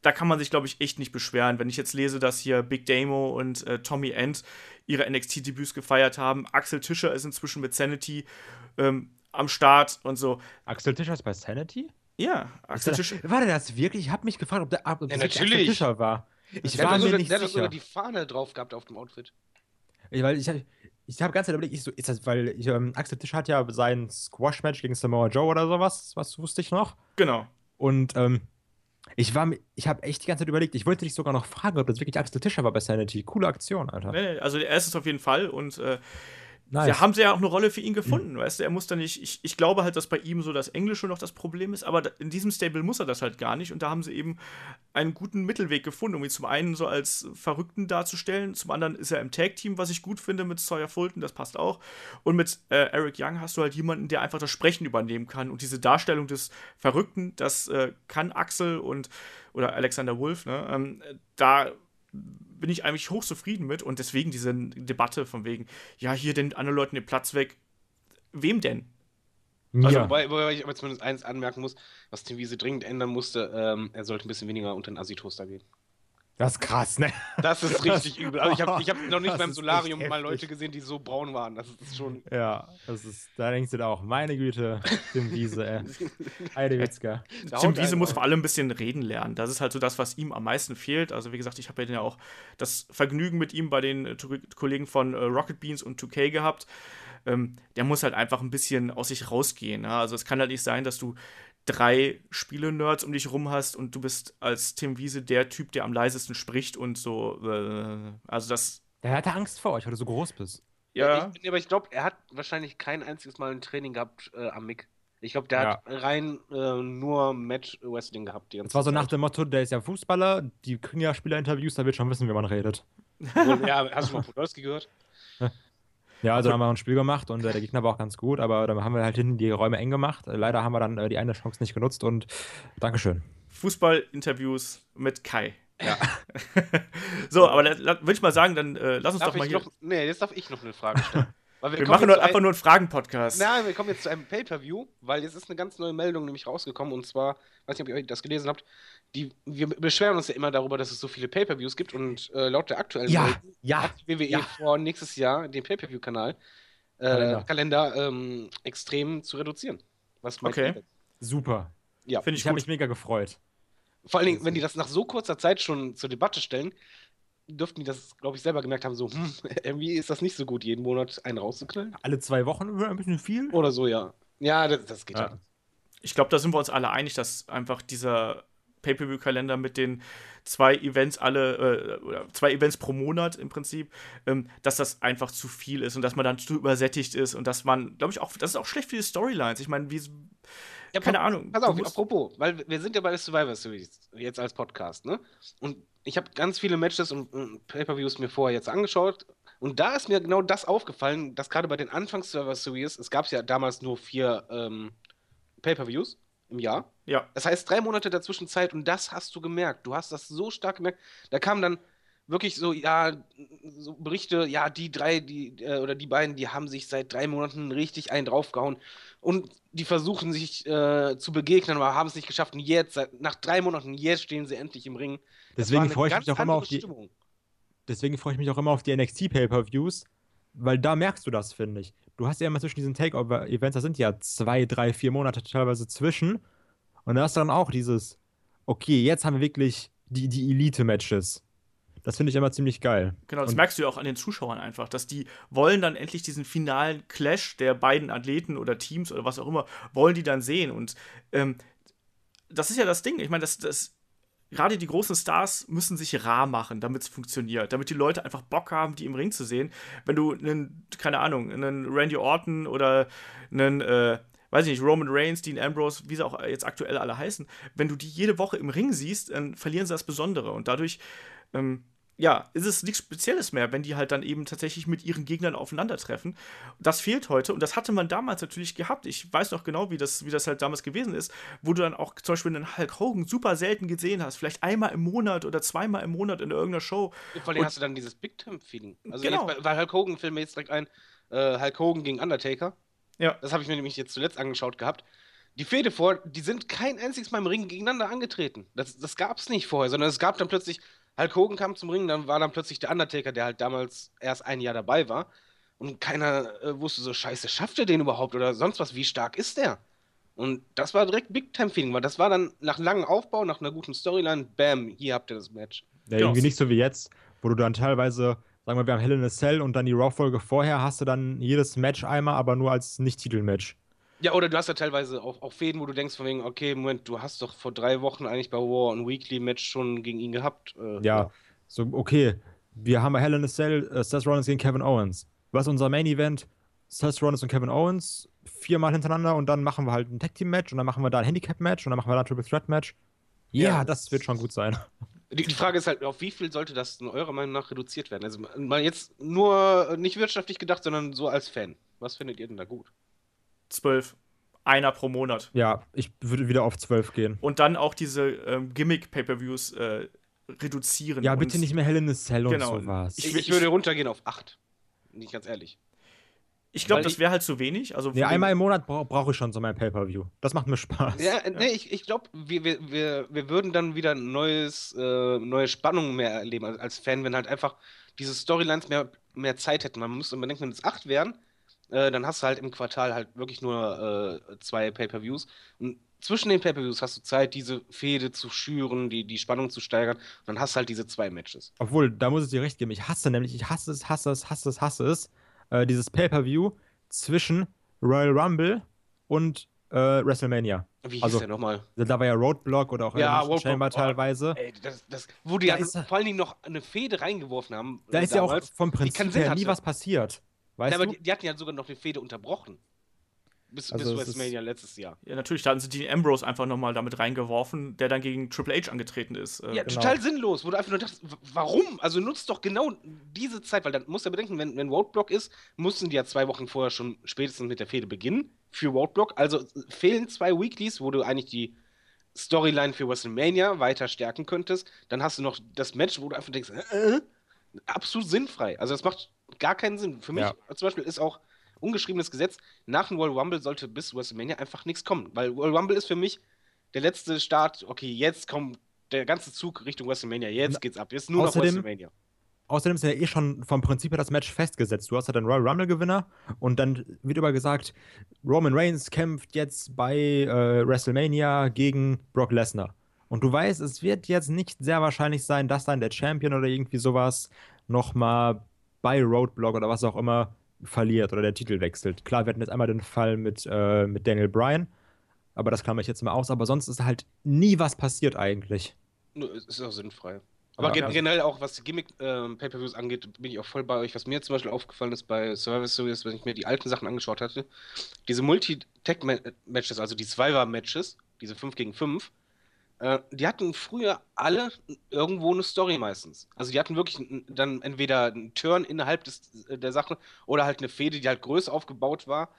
Da kann man sich, glaube ich, echt nicht beschweren. Wenn ich jetzt lese, dass hier Big Damo und äh, Tommy End ihre NXT-Debüts gefeiert haben, Axel Tischer ist inzwischen mit Sanity ähm, am Start und so. Axel Tischer ist bei Sanity? Ja, Axel Tischer. War der das wirklich? Ich habe mich gefragt, ob der ob ja, das Axel Tischer war. Ich der war mir sogar, nicht der sicher. hat sogar die Fahne drauf gehabt auf dem Outfit. Ich, weil ich, ich habe ganz überlegt, ich so, ist das, weil ich, ähm, Axel Tisch hat ja sein Squash-Match gegen Samoa Joe oder sowas, was wusste ich noch. Genau. Und ähm, Ich war, ich habe echt die ganze Zeit überlegt, ich wollte dich sogar noch fragen, ob das wirklich Axel Tischer war bei Sanity. Coole Aktion, Alter. Nee, nee, Also er ist es auf jeden Fall und äh, Nice. da haben sie ja auch eine Rolle für ihn gefunden, weißt du, er muss da nicht, ich, ich glaube halt, dass bei ihm so das Englische noch das Problem ist, aber in diesem Stable muss er das halt gar nicht und da haben sie eben einen guten Mittelweg gefunden, um ihn zum einen so als Verrückten darzustellen, zum anderen ist er im Tag-Team, was ich gut finde mit Sawyer Fulton, das passt auch und mit äh, Eric Young hast du halt jemanden, der einfach das Sprechen übernehmen kann und diese Darstellung des Verrückten, das äh, kann Axel und oder Alexander Wolf, ne, ähm, da bin ich eigentlich hochzufrieden mit und deswegen diese Debatte von wegen, ja, hier den anderen Leuten den Platz weg. Wem denn? Mir. Also, wobei, wobei ich aber zumindest eins anmerken muss, was Tim Wiese dringend ändern musste, ähm, er sollte ein bisschen weniger unter den Assi-Toaster gehen. Das ist krass, ne? Das ist richtig übel. Also ich habe ich hab noch nicht beim Solarium mal Leute gesehen, die so braun waren. Das ist schon. Ja, das ist, da denkst du da auch, meine Güte, Tim Wiese, ey. Heidewitzka. Tim Wiese muss vor allem ein bisschen reden lernen. Das ist halt so das, was ihm am meisten fehlt. Also, wie gesagt, ich habe ja auch das Vergnügen mit ihm bei den äh, Kollegen von äh, Rocket Beans und 2K gehabt. Ähm, der muss halt einfach ein bisschen aus sich rausgehen. Ja? Also, es kann halt nicht sein, dass du drei Spiele-Nerds um dich rum hast und du bist als Tim Wiese der Typ, der am leisesten spricht und so. Äh, also, das. Der hatte Angst vor euch, weil du so groß bist. Ja, Ich, aber ich glaube, er hat wahrscheinlich kein einziges Mal ein Training gehabt äh, am Mic. Ich glaube, der hat rein äh, nur Match-Wrestling gehabt. Die ganze Das war so nach dem Motto, der ist ja Fußballer, die kriegen ja Spielerinterviews, da wird schon wissen, wie man redet. Und, ja, hast du mal Podolski gehört? Ja, also da haben wir ein Spiel gemacht und äh, der Gegner war auch ganz gut, aber dann haben wir halt hinten die Räume eng gemacht. Leider haben wir dann äh, die eine Chance nicht genutzt und Dankeschön. Fußball-Interviews mit Kai. Ja. so, aber würde ich mal sagen, dann äh, lass uns Darf doch mal ich hier. noch, nee, jetzt darf ich noch eine Frage stellen. Wir kommen machen nur, einfach ein- nur einen Fragen-Podcast. Nein, wir kommen jetzt zu einem Pay-Per-View, weil jetzt ist eine ganz neue Meldung nämlich rausgekommen und zwar, weiß nicht, ob ihr euch das gelesen habt, die, wir beschweren uns ja immer darüber, dass es so viele Pay-Per-Views gibt und äh, laut der aktuellen Ja, Meldung ja, hat WWE ja. vor, nächstes Jahr den Pay-Per-View-Kanal, äh, Kalender. Kalender, ähm, extrem zu reduzieren. Was Okay. denn? Super. Ja, Finde ich Ich habe mich mega gefreut. vor allen Dingen, wenn die das nach so kurzer Zeit schon zur Debatte stellen, dürften die das, glaube ich, selber gemerkt haben, so, hm, irgendwie ist das nicht so gut, jeden Monat einen rauszuknallen. Alle zwei Wochen wäre ein bisschen viel. Oder so, ja. Ja, das, das geht Ja. ja. Ich glaube, da sind wir uns alle einig, dass einfach dieser Pay-Per-View-Kalender mit den zwei Events alle, äh, oder zwei Events pro Monat im Prinzip, ähm, dass das einfach zu viel ist und dass man dann zu übersättigt ist und dass man, glaube ich, auch, das ist auch schlecht für die Storylines. Ich meine, wie, Ja, keine Ahnung. Pass auf, apropos, weil wir sind ja bei der Survivor Series jetzt als Podcast, ne? Und ich habe ganz viele Matches und, und Pay-Per-Views mir vorher jetzt angeschaut. Und da ist mir genau das aufgefallen, dass gerade bei den Anfangs Survivor Series, es gab ja damals nur vier ähm, Pay-Per-Views im Jahr. ja, Das heißt, drei Monate dazwischen Zeit und das hast du gemerkt. Du hast das so stark gemerkt. Da kamen dann wirklich so, ja, so Berichte, ja, die drei, die, äh, oder die beiden, die haben sich seit drei Monaten richtig einen draufgehauen. Und die versuchen sich äh, zu begegnen, aber haben es nicht geschafft. Und jetzt, seit, nach drei Monaten, jetzt stehen sie endlich im Ring. Das Deswegen freue ich mich auch immer auf die, Stimmung. deswegen freue ich mich auch immer auf die NXT Pay-Per-Views, weil da merkst du das, finde ich. Du hast ja immer zwischen diesen Takeover-Events, da sind ja zwei, drei, vier Monate teilweise zwischen. Und da hast du dann auch dieses, okay, jetzt haben wir wirklich die, die Elite-Matches. Das finde ich immer ziemlich geil. Genau, das Und- merkst du ja auch an den Zuschauern einfach, dass die wollen dann endlich diesen finalen Clash der beiden Athleten oder Teams oder was auch immer, wollen die dann sehen. Und ähm, das ist ja das Ding. Ich meine, das, das, gerade die großen Stars müssen sich rar machen, damit es funktioniert, damit die Leute einfach Bock haben, die im Ring zu sehen. Wenn du einen, keine Ahnung, einen Randy Orton oder einen, äh, weiß ich nicht, Roman Reigns, Dean Ambrose, wie sie auch jetzt aktuell alle heißen, wenn du die jede Woche im Ring siehst, dann verlieren sie das Besondere. Und dadurch, ähm, ja, ist es nichts Spezielles mehr, wenn die halt dann eben tatsächlich mit ihren Gegnern aufeinandertreffen. Das fehlt heute und das hatte man damals natürlich gehabt. Ich weiß noch genau, wie das, wie das halt damals gewesen ist, wo du dann auch zum Beispiel einen Hulk Hogan super selten gesehen hast. Vielleicht einmal im Monat oder zweimal im Monat in irgendeiner Show. Vor allem Und- hast du dann dieses Big Time-Feeling. Also Genau. jetzt bei, bei Hulk Hogan fällt mir jetzt direkt ein, äh, Hulk Hogan gegen Undertaker. Ja. Das habe ich mir nämlich jetzt zuletzt angeschaut gehabt. Die Fehde vor, die sind kein einziges Mal im Ring gegeneinander angetreten. Das, das gab es nicht vorher, sondern es gab dann plötzlich, Hulk Hogan kam zum Ring, dann war dann plötzlich der Undertaker, der halt damals erst ein Jahr dabei war. Und keiner äh, wusste so, scheiße, schafft er den überhaupt oder sonst was, wie stark ist der? Und das war direkt Big Time Feeling, weil das war dann nach langem Aufbau, nach einer guten Storyline, bam, hier habt ihr das Match. Ja, irgendwie nicht so wie jetzt, wo du dann teilweise, sagen wir, wir haben Hell in a Cell und dann die Raw-Folge vorher hast du dann jedes Match einmal, aber nur als Nicht-Titel-Match. Ja, oder du hast ja teilweise auch, auch Fäden, wo du denkst von wegen, okay, Moment, du hast doch vor drei Wochen eigentlich bei War ein Weekly-Match schon gegen ihn gehabt. Äh, Ja, so, okay. Wir haben bei Hell in a Cell äh, Seth Rollins gegen Kevin Owens. Was ist unser Main Event? Seth Rollins und Kevin Owens viermal hintereinander und dann machen wir halt ein Tag Team Match und dann machen wir da ein Handicap Match und dann machen wir da ein Triple Threat Match. Ja, das wird schon gut sein. Die, die Frage ist halt, auf wie viel sollte das in eurer Meinung nach reduziert werden? Also mal jetzt nur nicht wirtschaftlich gedacht, sondern so als Fan. Was findet ihr denn da gut? Zwölf. Einer pro Monat. Ja, ich würde wieder auf 12 gehen. Und dann auch diese ähm, Gimmick-Pay-Per-Views äh, reduzieren. Ja, bitte nicht mehr Hell in a Cell Genau. und sowas. Ich, Ich- würde runtergehen auf 8. Nicht ganz ehrlich. Ich glaube, das wäre halt zu wenig. Also Nee, einmal im Monat bra brauche ich schon so mein Pay-Per-View. Das macht mir Spaß. Ja, äh, nee, ich, ich glaube, wir, wir, wir, wir würden dann wieder neues, äh, neue Spannung mehr erleben als, als Fan, wenn halt einfach diese Storylines mehr, mehr Zeit hätten. Man muss bedenken, wenn es acht wären, äh, dann hast du halt im Quartal halt wirklich nur äh, zwei Pay-Per-Views. Und zwischen den Pay-Per-Views hast du Zeit, diese Fehde zu schüren, die, die Spannung zu steigern. Und dann hast du halt diese zwei Matches. Obwohl, da muss ich dir recht geben. Ich hasse nämlich, ich hasse es, hasse es, hasse es, hasse es, äh, dieses Pay-Per-View zwischen Royal Rumble und äh, WrestleMania. Wie hieß Also- der nochmal? Da war ja Roadblock oder auch Ja, Chamber oh. teilweise. Ey, das, das, wo die Da ja ist vor allen Dingen noch eine Fehde reingeworfen haben. Da äh, ist ja auch damals. vom Prinzip her nie was passiert. Weißt Ja, aber du? die, die hatten ja sogar noch eine Fehde unterbrochen. Bis, Also bis WrestleMania letztes Jahr. Ja, natürlich, da hatten sie Dean Ambrose einfach nochmal damit reingeworfen, der dann gegen Triple H angetreten ist. Äh, Ja, genau. total sinnlos, wo du einfach nur dachtest, warum? Also nutzt doch genau diese Zeit, weil dann musst du ja bedenken, wenn, wenn Roadblock ist, mussten die ja zwei Wochen vorher schon spätestens mit der Fehde beginnen für Roadblock. Also äh, fehlen zwei Weeklies, wo du eigentlich die Storyline für WrestleMania weiter stärken könntest. Dann hast du noch das Match, wo du einfach denkst, äh, absolut sinnfrei. Also das macht gar keinen Sinn. Für mich Ja. zum Beispiel ist auch ungeschriebenes Gesetz, nach dem Royal Rumble sollte bis WrestleMania einfach nichts kommen. Weil Royal Rumble ist für mich der letzte Start, okay, jetzt kommt der ganze Zug Richtung WrestleMania, jetzt geht's ab, jetzt nur noch außerdem- WrestleMania. Außerdem ist ja eh schon vom Prinzip her das Match festgesetzt. Du hast ja den Royal Rumble-Gewinner und dann wird über gesagt, Roman Reigns kämpft jetzt bei äh, WrestleMania gegen Brock Lesnar. Und du weißt, es wird jetzt nicht sehr wahrscheinlich sein, dass dann der Champion oder irgendwie sowas nochmal bei Roadblock oder was auch immer verliert oder der Titel wechselt. Klar, wir hatten jetzt einmal den Fall mit, äh, mit Daniel Bryan, aber das klammer ich jetzt mal aus. Aber sonst ist halt nie was passiert eigentlich. Ist auch sinnfrei. Aber Ja, also- generell auch, was die Gimmick-Pay-Per-Views angeht, bin ich auch voll bei euch. Was mir zum Beispiel aufgefallen ist bei Survivor Series, wenn ich mir die alten Sachen angeschaut hatte, diese Multi-Tech-Matches, also die Survivor-Matches, diese 5 gegen 5, äh, die hatten früher alle irgendwo eine Story meistens. Also die hatten wirklich dann entweder einen Turn innerhalb des, äh, der Sache oder halt eine Fehde, die halt größer aufgebaut war.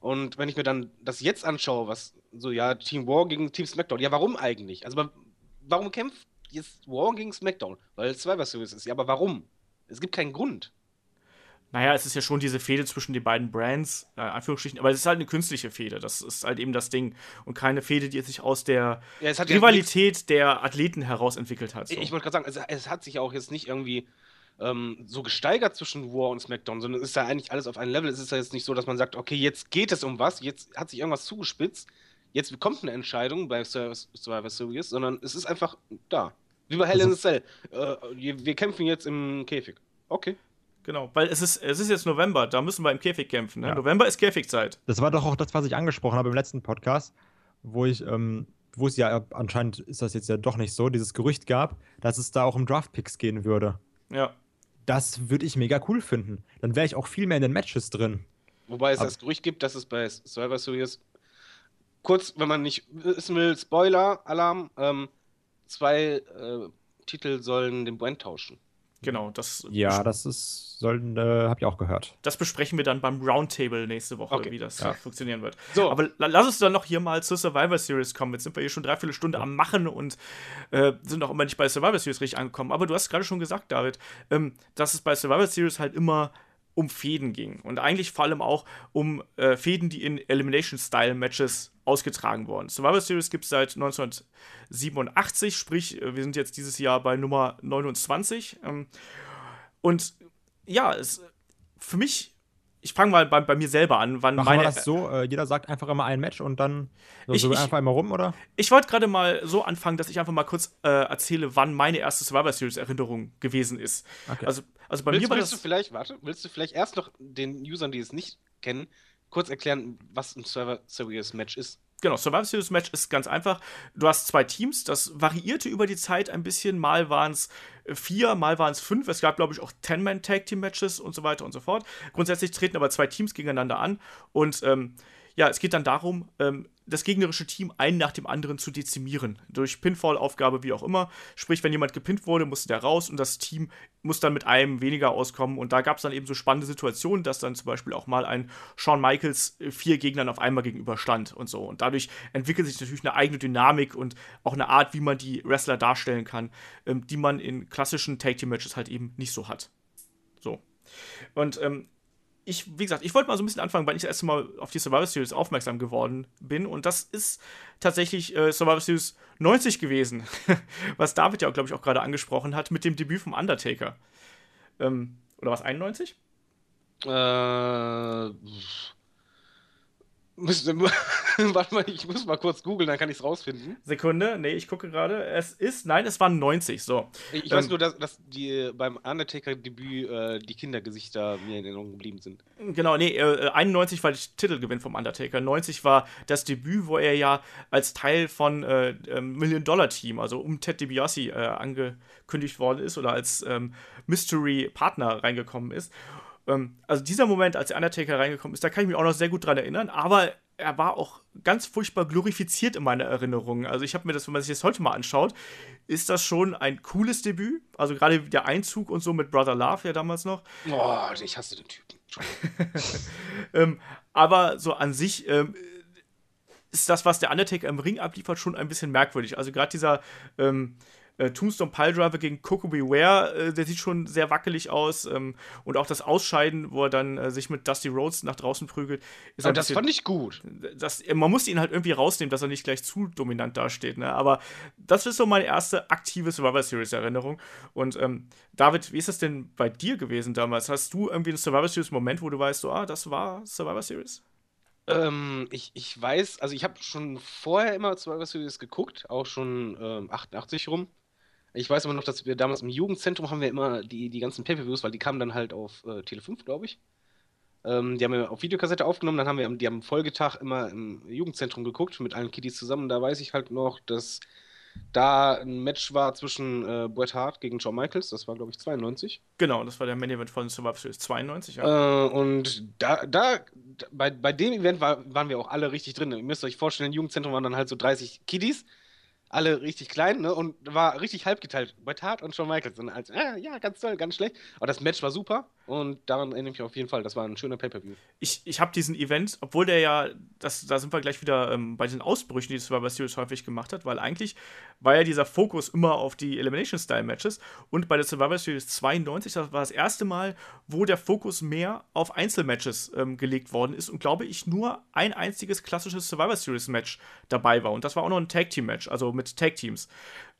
Und wenn ich mir dann das jetzt anschaue, was so, ja, Team War gegen Team SmackDown, ja, warum eigentlich? Also, wa- warum kämpft jetzt War gegen SmackDown? Weil es Survivor Series ist. Ja, aber warum? Es gibt keinen Grund. Naja, es ist ja schon diese Fehde zwischen den beiden Brands, äh, Anführungsstrichen, aber es ist halt eine künstliche Fehde. Das ist halt eben das Ding. Und keine Fehde, die sich aus der Ja, es hat ja Rivalität der Athleten heraus entwickelt hat. So. Ich, ich wollte gerade sagen, es, es hat sich auch jetzt nicht irgendwie ähm, so gesteigert zwischen War und SmackDown, sondern es ist ja eigentlich alles auf einem Level. Es ist ja jetzt nicht so, dass man sagt, okay, jetzt geht es um was, jetzt hat sich irgendwas zugespitzt, jetzt kommt eine Entscheidung bei Sur- Survivor Series, sondern es ist einfach da. Wie bei Hell in a Cell. Äh, wir wir kämpfen jetzt im Käfig. Okay. Genau, weil es ist, es ist jetzt November, da müssen wir im Käfig kämpfen. Ne? Ja. November ist Käfigzeit. Das war doch auch das, was ich angesprochen habe im letzten Podcast, wo ich, ähm, wo es ja anscheinend ist das jetzt ja doch nicht so, dieses Gerücht gab, dass es da auch um Draftpicks gehen würde. Ja. Das würde ich mega cool finden. Dann wäre ich auch viel mehr in den Matches drin. Wobei es Aber- das Gerücht gibt, dass es bei Survivor Series kurz, wenn man nicht wissen will, Spoiler-Alarm, ähm, zwei äh, Titel sollen den Brand tauschen. Genau, das, Ja, das ist, sollen, äh, hab ich auch gehört. das besprechen wir dann beim Roundtable nächste Woche, Okay. wie das Ja. funktionieren wird. So. Aber la- lass uns dann noch hier mal zur Survivor Series kommen. Jetzt sind wir hier schon dreiviertel Stunde am Machen und äh, sind noch immer nicht bei Survivor Series richtig angekommen. Aber du hast gerade schon gesagt, David, ähm, dass es bei Survivor Series halt immer um Fäden ging. Und eigentlich vor allem auch um äh, Fäden, die in Elimination-Style-Matches ausgetragen wurden. Survivor Series gibt es seit 1987, sprich, äh, wir sind jetzt dieses Jahr bei Nummer 29. Ähm, und ja, es, für mich, ich fange mal bei, bei mir selber an, wann Machen meine. wir das so, äh, jeder sagt einfach immer ein Match und dann so, Ich- so ich- einfach immer rum, oder? Ich wollte gerade mal so anfangen, dass ich einfach mal kurz äh, erzähle, wann meine erste Survivor Series Erinnerung gewesen ist. Okay. Also, also bei willst, mir war willst das. du vielleicht, warte, willst du vielleicht erst noch den Usern, die es nicht kennen, kurz erklären, was ein Survivor Series Match ist? Genau, Survivor Series Match ist ganz einfach. Du hast zwei Teams, das variierte über die Zeit ein bisschen. Mal waren es vier, mal waren es fünf. Es gab, glaube ich, auch Ten-Man-Tag-Team-Matches und so weiter und so fort. Grundsätzlich treten aber zwei Teams gegeneinander an und ähm, ja, es geht dann darum, ähm, das gegnerische Team einen nach dem anderen zu dezimieren. Durch Pinfall-Aufgabe, wie auch immer. Sprich, wenn jemand gepinnt wurde, musste der raus und das Team muss dann mit einem weniger auskommen. Und da gab es dann eben so spannende Situationen, dass dann zum Beispiel auch mal ein Shawn Michaels äh, vier Gegnern auf einmal gegenüberstand und so. Und dadurch entwickelt sich natürlich eine eigene Dynamik und auch eine Art, wie man die Wrestler darstellen kann, ähm, die man in klassischen Take-Team-Matches halt eben nicht so hat. So. Und ähm, ich, wie gesagt, ich wollte mal so ein bisschen anfangen, weil ich das erste Mal auf die Survivor Series aufmerksam geworden bin. Und das ist tatsächlich äh, Survivor Series 90 gewesen. was David ja, glaube ich, auch gerade angesprochen hat, mit dem Debüt vom Undertaker. Ähm, oder was, 91? Äh. Müsste, warte mal, ich muss mal kurz googeln, dann kann ich es rausfinden. Sekunde, nee, ich gucke gerade. Es ist, nein, es waren 90, so. Ich, ähm, weiß nur, dass, dass die beim Undertaker-Debüt äh, die Kindergesichter mir in Erinnerung geblieben sind. Genau, nee, äh, 91 war der Titelgewinn vom Undertaker. 90 war das Debüt, wo er ja als Teil von äh, ähm, Million-Dollar-Team, also um Ted DiBiase, äh, angekündigt worden ist oder als ähm, Mystery-Partner reingekommen ist. Ähm, also dieser Moment, als der Undertaker reingekommen ist, da kann ich mich auch noch sehr gut dran erinnern, aber er war auch ganz furchtbar glorifiziert in meiner Erinnerung. Also ich habe mir das, wenn man sich das heute mal anschaut, ist das schon ein cooles Debüt. Also gerade der Einzug und so mit Brother Love ja damals noch. Boah, ich hasse den Typen. ähm, aber so an sich ähm, ist das, was der Undertaker im Ring abliefert, schon ein bisschen merkwürdig. Also gerade dieser ähm, äh, Tombstone Piledriver gegen Coco Beware, äh, der sieht schon sehr wackelig aus. Ähm, und auch das Ausscheiden, wo er dann äh, sich mit Dusty Rhodes nach draußen prügelt. Ist Aber das bisschen, fand ich gut. Das, man muss ihn halt irgendwie rausnehmen, dass er nicht gleich zu dominant dasteht. Ne? Aber das ist so meine erste aktive Survivor Series Erinnerung. Und ähm, David, wie ist das denn bei dir gewesen damals? Hast du irgendwie einen Survivor Series Moment, wo du weißt, so, ah, das war Survivor Series? Ähm, ich, ich weiß, also ich habe schon vorher immer Survivor Series geguckt, auch schon ähm, 88 rum. Ich weiß immer noch, dass wir damals im Jugendzentrum haben wir immer die, die ganzen Pay-Per-Views, weil die kamen dann halt auf äh, Tele 5, glaube ich. Ähm, die haben wir auf Videokassette aufgenommen, dann haben wir die am Folgetag immer im Jugendzentrum geguckt, mit allen Kiddies zusammen. Da weiß ich halt noch, dass da ein Match war zwischen äh, Bret Hart gegen Shawn Michaels, das war glaube ich 92. Genau, das war der Main Event von Survivor Series 92, ja. Äh, und da, da bei, bei dem Event war, waren wir auch alle richtig drin. Ihr müsst euch vorstellen, im Jugendzentrum waren dann halt so 30 Kiddies alle richtig klein, ne? Und war richtig halb geteilt. Bei Tat und Shawn Michaels. Und als, äh, ja, ganz toll, ganz schlecht. Aber das Match war super. Und daran erinnere ich mich auf jeden Fall. Das war ein schöner Pay-Per-View. Ich, ich habe diesen Event, obwohl der ja, das, da sind wir gleich wieder ähm, bei den Ausbrüchen, die Survivor Series häufig gemacht hat, weil eigentlich war ja dieser Fokus immer auf die Elimination-Style-Matches. Und bei der Survivor Series 92, das war das erste Mal, wo der Fokus mehr auf Einzelmatches ähm, gelegt worden ist. Und glaube ich, nur ein einziges klassisches Survivor Series-Match dabei war. Und das war auch noch ein Tag-Team-Match, also mit Tag-Teams.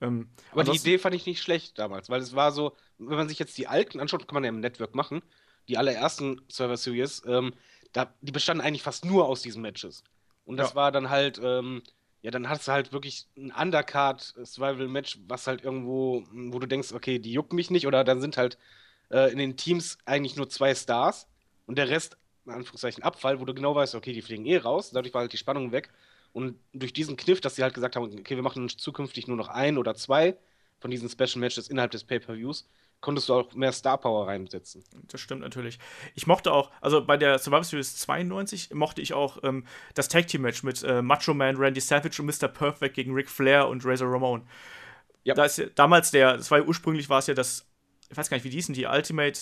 Ähm, Aber die Idee fand ich nicht schlecht damals, weil es war so, wenn man sich jetzt die alten anschaut, kann man ja im Network machen, die allerersten Server Series, ähm, da, die bestanden eigentlich fast nur aus diesen Matches. Und das ja. war dann halt, ähm, ja, dann hast du halt wirklich ein Undercard-Survival-Match, was halt irgendwo, wo du denkst, okay, die jucken mich nicht, oder dann sind halt äh, in den Teams eigentlich nur zwei Stars und der Rest, in Anführungszeichen, Abfall, wo du genau weißt, okay, die fliegen eh raus, dadurch war halt die Spannung weg. Und durch diesen Kniff, dass sie halt gesagt haben, okay, wir machen zukünftig nur noch ein oder zwei von diesen Special Matches innerhalb des Pay-Per-Views, konntest du auch mehr Star Power reinsetzen. Das stimmt natürlich. Ich mochte auch, also bei der Survivor Series 92 mochte ich auch ähm, das Tag Team Match mit äh, Macho Man, Randy Savage und Mr. Perfect gegen Ric Flair und Razor Ramon. Ja. Da ist ja, damals der, das war ja, ursprünglich war es ja das ich weiß gar nicht, wie die hießen, die Ultimate,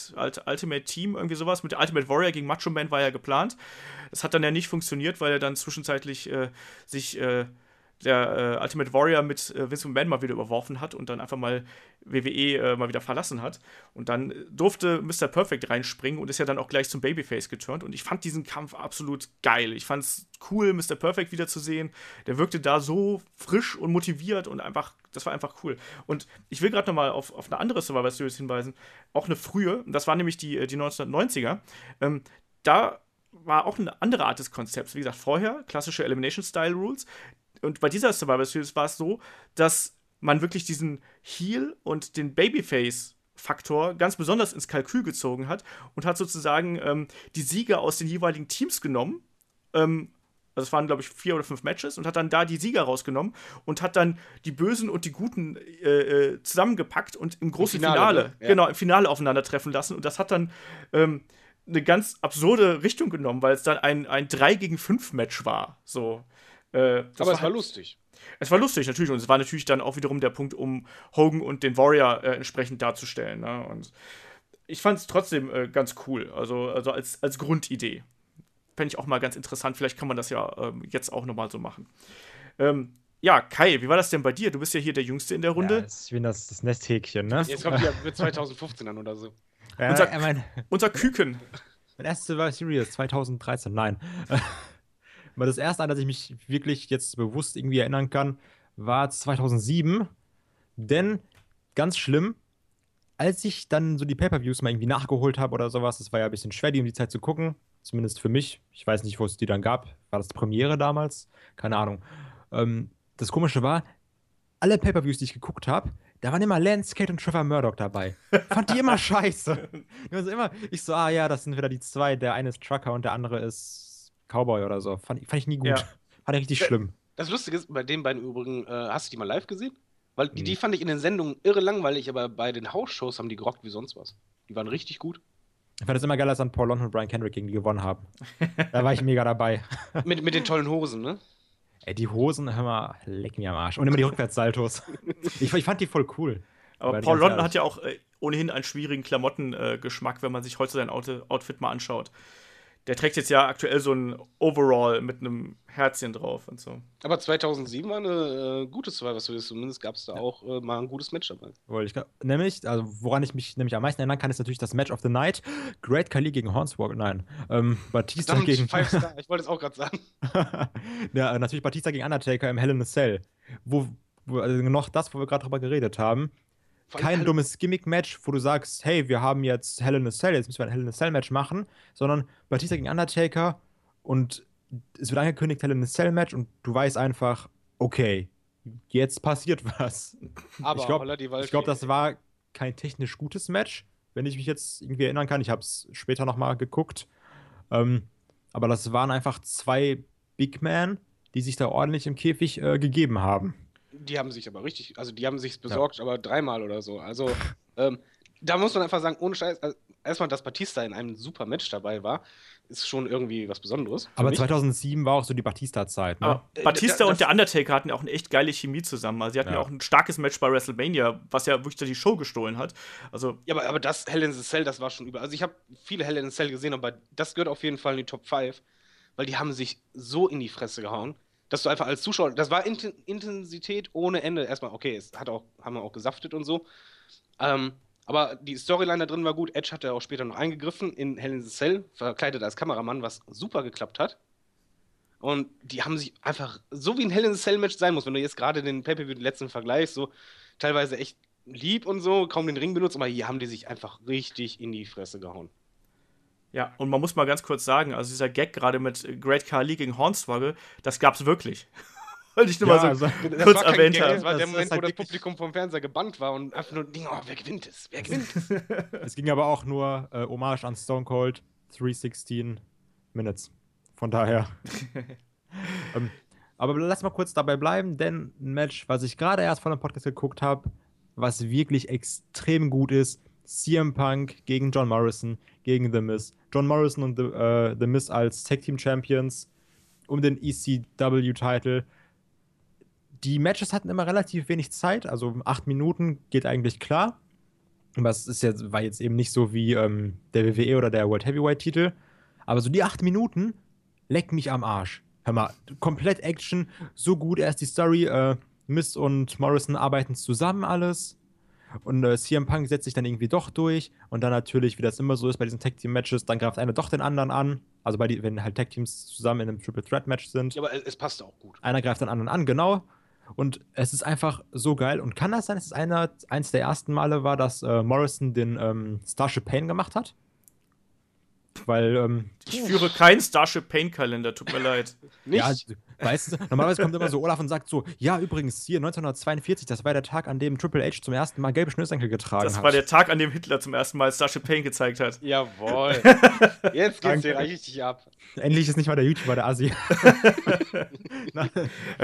Ultimate Team, irgendwie sowas. Mit der Ultimate Warrior gegen Macho Man war ja geplant. Das hat dann ja nicht funktioniert, weil er dann zwischenzeitlich äh, sich äh, der äh, Ultimate Warrior mit äh, Vince McMahon mal wieder überworfen hat und dann einfach mal WWE äh, mal wieder verlassen hat. Und dann durfte Mr. Perfect reinspringen und ist ja dann auch gleich zum Babyface geturnt. Und ich fand diesen Kampf absolut geil. Ich fand es cool, Mr. Perfect wiederzusehen. Der wirkte da so frisch und motiviert und einfach, das war einfach cool. Und ich will gerade nochmal auf, auf eine andere Survivor Series hinweisen, auch eine frühe, das war nämlich die, äh, die 1990er. Ähm, da war auch eine andere Art des Konzepts. Wie gesagt, vorher klassische Elimination-Style-Rules und bei dieser Survivor Series war es so, dass man wirklich diesen Heal und den Babyface Faktor ganz besonders ins Kalkül gezogen hat und hat sozusagen ähm, die Sieger aus den jeweiligen Teams genommen ähm, also es waren, glaube ich, vier oder fünf Matches und hat dann da die Sieger rausgenommen und hat dann die Bösen und die Guten äh, äh zusammengepackt und im großen Finale, Finale ne? ja. genau, im Finale aufeinandertreffen lassen. Und das hat dann ähm, eine ganz absurde Richtung genommen, weil es dann ein, ein 3 gegen 5 Match war. So. Äh, Aber war es war halt, lustig. Es war lustig, natürlich. Und es war natürlich dann auch wiederum der Punkt, um Hogan und den Warrior äh, entsprechend darzustellen. Ne? Und ich fand es trotzdem äh, ganz cool. Also, also als, als Grundidee fände ich auch mal ganz interessant. Vielleicht kann man das ja ähm, jetzt auch nochmal so machen. Ähm, ja, Kai, wie war das denn bei dir? Du bist ja hier der Jüngste in der Runde. Ja, ich bin das, das Nesthäkchen, ne? Jetzt kommt ja mit 2015 an oder so. Ja, unser, äh, mein, unser Küken. Mein erstes war Series 2013, nein. Aber das erste, an das ich mich wirklich jetzt bewusst irgendwie erinnern kann, war 2007. Denn, ganz schlimm, als ich dann so die Pay-Per-Views mal irgendwie nachgeholt habe oder sowas, das war ja ein bisschen schwer, die um die Zeit zu gucken. Zumindest für mich. Ich weiß nicht, wo es die dann gab. War das Premiere damals? Keine Ahnung. Ähm, das Komische war, alle Pay-Per-Views, die ich geguckt habe, da waren immer Lance Kate und Trevor Murdoch dabei. Fand die immer scheiße. Also immer, ich so, ah ja, das sind wieder die zwei. Der eine ist Trucker und der andere ist Cowboy oder so. Fand, fand ich nie gut. Ja. Fand ich richtig äh, schlimm. Das Lustige ist, bei den beiden übrigen, äh, hast du die mal live gesehen? Weil die, die fand ich in den Sendungen irre langweilig, aber bei den Hausshows haben die gerockt wie sonst was. Die waren richtig gut. Ich fand es immer geil, als dann Paul London und Brian Kendrick gegen die gewonnen haben. da war ich mega dabei. mit, mit den tollen Hosen, ne? Ey, die Hosen, hör mal, leck mir am Arsch. Und immer die Rückwärtssaltos. ich, ich fand die voll cool. Aber Paul London hat ja auch äh, ohnehin einen schwierigen Klamottengeschmack, äh, wenn man sich heute sein Outfit mal anschaut der trägt jetzt ja aktuell so ein Overall mit einem Herzchen drauf und so. Aber 2007 war eine äh, gute Survivor Series. Zumindest gab es da ja. auch äh, mal ein gutes Match dabei. Ich, nämlich, also woran ich mich nämlich am meisten erinnern kann, ist natürlich das Match of the Night. Great Khali gegen Hornswoggle. Nein, ähm, Batista Verdammt, gegen. Five Star. Ich wollte es auch gerade sagen. ja, natürlich Batista gegen Undertaker im Hell in a Cell. Wo, wo also noch das, wo wir gerade drüber geredet haben kein dummes Gimmick-Match, wo du sagst, hey, wir haben jetzt Hell in a Cell, jetzt müssen wir ein Hell in a Cell-Match machen, sondern Batista gegen Undertaker und es wird angekündigt, Hell in a Cell-Match und du weißt einfach, okay, jetzt passiert was. Aber ich glaube, glaub, das war kein technisch gutes Match, wenn ich mich jetzt irgendwie erinnern kann. Ich habe es später nochmal geguckt. Ähm, aber das waren einfach zwei Big Men, die sich da ordentlich im Käfig äh, gegeben haben. Die haben sich aber richtig, also die haben sich besorgt, ja. aber dreimal oder so. Also ähm, da muss man einfach sagen, ohne Scheiß, also erstmal, dass Batista in einem super Match dabei war, ist schon irgendwie was Besonderes. Aber 2007 war auch so die Batista-Zeit, ne? Äh, Batista und der Undertaker hatten ja auch eine echt geile Chemie zusammen. Also sie hatten ja, ja auch ein starkes Match bei WrestleMania, was ja wirklich die Show gestohlen hat. Also ja, aber, aber das Hell in the Cell, das war schon über. Also ich habe viele Hell in the Cell gesehen, aber das gehört auf jeden Fall in die Top 5, weil die haben sich so in die Fresse gehauen dass du einfach als Zuschauer, das war Intensität ohne Ende. Erstmal, okay, es hat auch, haben wir auch gesaftet und so. Ähm, aber die Storyline da drin war gut. Edge hat ja auch später noch eingegriffen in Hell in the Cell, verkleidet als Kameramann, was super geklappt hat. Und die haben sich einfach, so wie ein Hell in the Cell Match sein muss, wenn du jetzt gerade den Pay-Per-View, den letzten vergleichst, so teilweise echt lieb und so, kaum den Ring benutzt, aber hier haben die sich einfach richtig in die Fresse gehauen. Ja, und man muss mal ganz kurz sagen, also dieser Gag gerade mit Great Khali gegen Hornswoggle, das gab's wirklich. Wollte ich nur ja, mal so also, kurz erwähnt haben. Das war der Moment, halt wo das Publikum vom Fernseher gebannt war und einfach nur Ding, oh, wer gewinnt es? Wer gewinnt es? es ging aber auch nur äh, Hommage an Stone Cold 316 Minutes. Von daher. ähm, aber lass mal kurz dabei bleiben, denn ein Match, was ich gerade erst von dem Podcast geguckt habe, was wirklich extrem gut ist, CM Punk gegen John Morrison gegen The Miz. John Morrison und The, äh, The Miz als Tag Team Champions um den ECW-Title. Die Matches hatten immer relativ wenig Zeit, also acht Minuten geht eigentlich klar. Aber ist jetzt, war jetzt eben nicht so wie ähm, der WWE oder der World Heavyweight-Titel. Aber so die acht Minuten leck mich am Arsch. Hör mal, komplett Action, so gut. Erst die Story, äh, Miz und Morrison arbeiten zusammen alles. Und äh, CM Punk setzt sich dann irgendwie doch durch. Und dann natürlich, wie das immer so ist bei diesen Tag Team Matches, dann greift einer doch den anderen an. Also bei die, wenn halt Tag Teams zusammen in einem Triple Threat Match sind. Ja, aber es, passt auch gut. Einer greift den anderen an, genau. Und es ist einfach so geil. Und kann das sein, dass es einer, eins der ersten Male war, dass äh, Morrison den ähm, Starship Pain gemacht hat? weil ähm, Ich führe keinen Starship Pain Kalender, tut mir leid. Nicht? Ja, weißt du, normalerweise kommt immer so Olaf und sagt so, ja, übrigens, hier 1942, das war der Tag, an dem Triple H zum ersten Mal gelbe Schnürsenkel getragen Das hat. war der Tag, an dem Hitler zum ersten Mal Starship Pain gezeigt hat. Jawohl. Jetzt geht's dir richtig ab. Endlich ist nicht mal der YouTuber der Asi. Ja,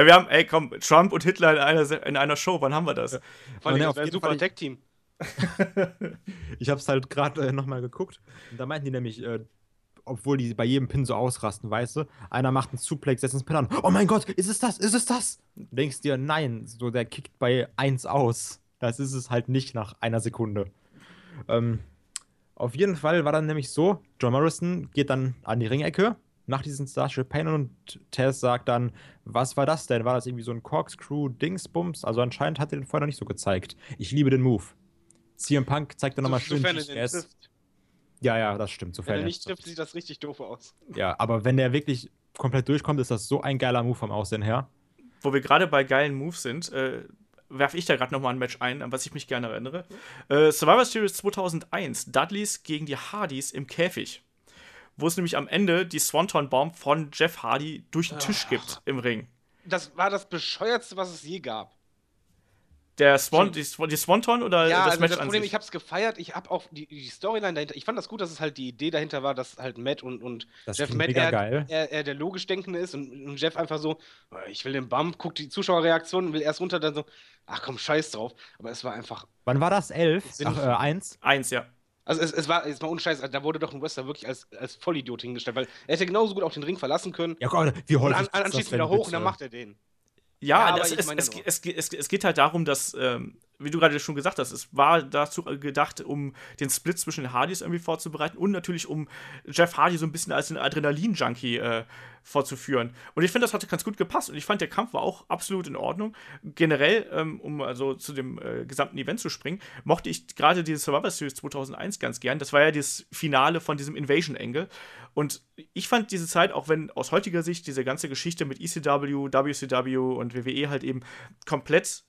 wir haben, ey, komm, Trump und Hitler in einer, in einer Show, wann haben wir das? Vor allem, das auf wäre ein super Tech-Team. ich hab's halt gerade äh, nochmal geguckt. Und da meinten die nämlich, äh, obwohl die bei jedem Pin so ausrasten, weißt du, einer macht einen Suplex, setzt ins Pin an. Oh mein Gott, ist es das? Ist es das? Du denkst dir, nein, so der kickt bei 1 aus. Das ist es halt nicht nach einer Sekunde. Ähm, auf jeden Fall war dann nämlich so, John Morrison geht dann an die Ringecke nach diesem Starship Pain und Tess sagt dann, was war das denn? War das irgendwie so ein Corkscrew-Dingsbums? Also anscheinend hat er den vorher noch nicht so gezeigt. Ich liebe den Move. CM Punk zeigt dann nochmal schön Sofern er den trifft. Ja, ja, das stimmt. Wenn Sofern er nicht trifft, sieht das richtig doof aus. Ja, aber wenn der wirklich komplett durchkommt, ist das so ein geiler Move vom Aussehen her. Wo wir gerade bei geilen Moves sind, äh, werfe ich da gerade nochmal ein Match ein, an was ich mich gerne erinnere. Äh, Survivor Series 2001, Dudleys gegen die Hardys im Käfig. Wo es nämlich am Ende die Swanton-Bomb von Jeff Hardy durch den Tisch gibt im Ring. Das war das bescheuertste, was es je gab. Der Swan, die, Swan- die Swanton oder Ja, das also Match das an Problem, sich? ich hab's gefeiert, ich hab auch die, die Storyline dahinter, ich fand das gut, dass es halt die Idee dahinter war, dass halt Matt und, und Das Jeff Matt geil. eher, eher der logisch Denkende ist und, und Jeff einfach so, "Oh, ich will den Bump, guckt die Zuschauerreaktion, will erst runter, dann so, ach komm, scheiß drauf. Aber es war einfach, Wann war das? 11? Ach, äh, 1? Eins, ja. also es, es war, es war ohne Scheiß, also da wurde doch ein Wrestler wirklich als, als Vollidiot hingestellt, weil er hätte genauso gut auch den Ring verlassen können. Ja, Gott, wie und häufig an, gibt's das anschließend wieder hoch bitte? und dann macht er den. Ja, Ja, aber das, es, es, es, es geht halt darum, dass, ähm, wie du gerade schon gesagt hast, es war dazu gedacht, um den Split zwischen den Hardys irgendwie vorzubereiten und natürlich um Jeff Hardy so ein bisschen als den Adrenalin-Junkie äh, vorzuführen. Und ich finde, das hat ganz gut gepasst und ich fand, der Kampf war auch absolut in Ordnung. Generell, ähm, um also zu dem äh, gesamten Event zu springen, mochte ich gerade diese Survivor Series 2001 ganz gern. Das war ja das Finale von diesem Invasion-Angle. Und ich fand diese Zeit, auch wenn aus heutiger Sicht diese ganze Geschichte mit ECW, WCW und WWE halt eben komplett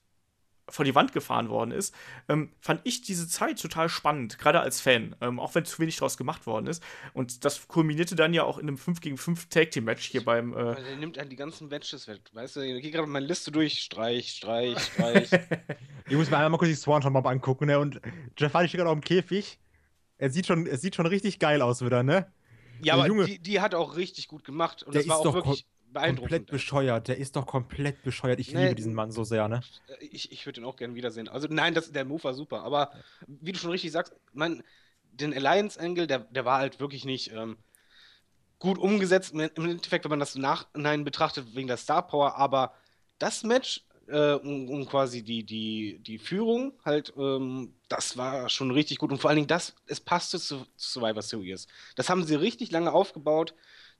vor die Wand gefahren worden ist, ähm, fand ich diese Zeit total spannend, gerade als Fan, ähm, auch wenn zu wenig draus gemacht worden ist. Und das kulminierte dann ja auch in einem 5 gegen 5 Tag Team Match hier beim. Äh, Der nimmt dann die ganzen Matches weg. Weißt du, ich gehe gerade meine Liste durch. Streich, Streich, Streich. Ich muss mir einmal kurz die Swanton Mob angucken, ne? Und Jeff Hardy steht gerade auf dem Käfig. Er sieht schon, es sieht schon richtig geil aus wieder, ne? ja, Der aber Junge- die, die hat er auch richtig gut gemacht. Und Der das war ist auch doch wirklich Komplett beeindruckend. bescheuert. Der ist doch komplett bescheuert. Ich Nee. liebe diesen Mann so sehr, ne? Äh, Ich, ich würde ihn auch gerne wiedersehen. Also nein, das, der Move war super. Aber wie du schon richtig sagst, man, den Alliance-Angle, der, der war halt wirklich nicht ähm, gut umgesetzt. Im im Endeffekt, wenn man das im Nachhinein betrachtet, wegen der Star Power. Aber das Match, äh, um, um quasi die, die, die Führung halt, ähm, das war schon richtig gut. Und vor allen Dingen, das, es passte zu, zu Survivor Series. Das haben sie richtig lange aufgebaut.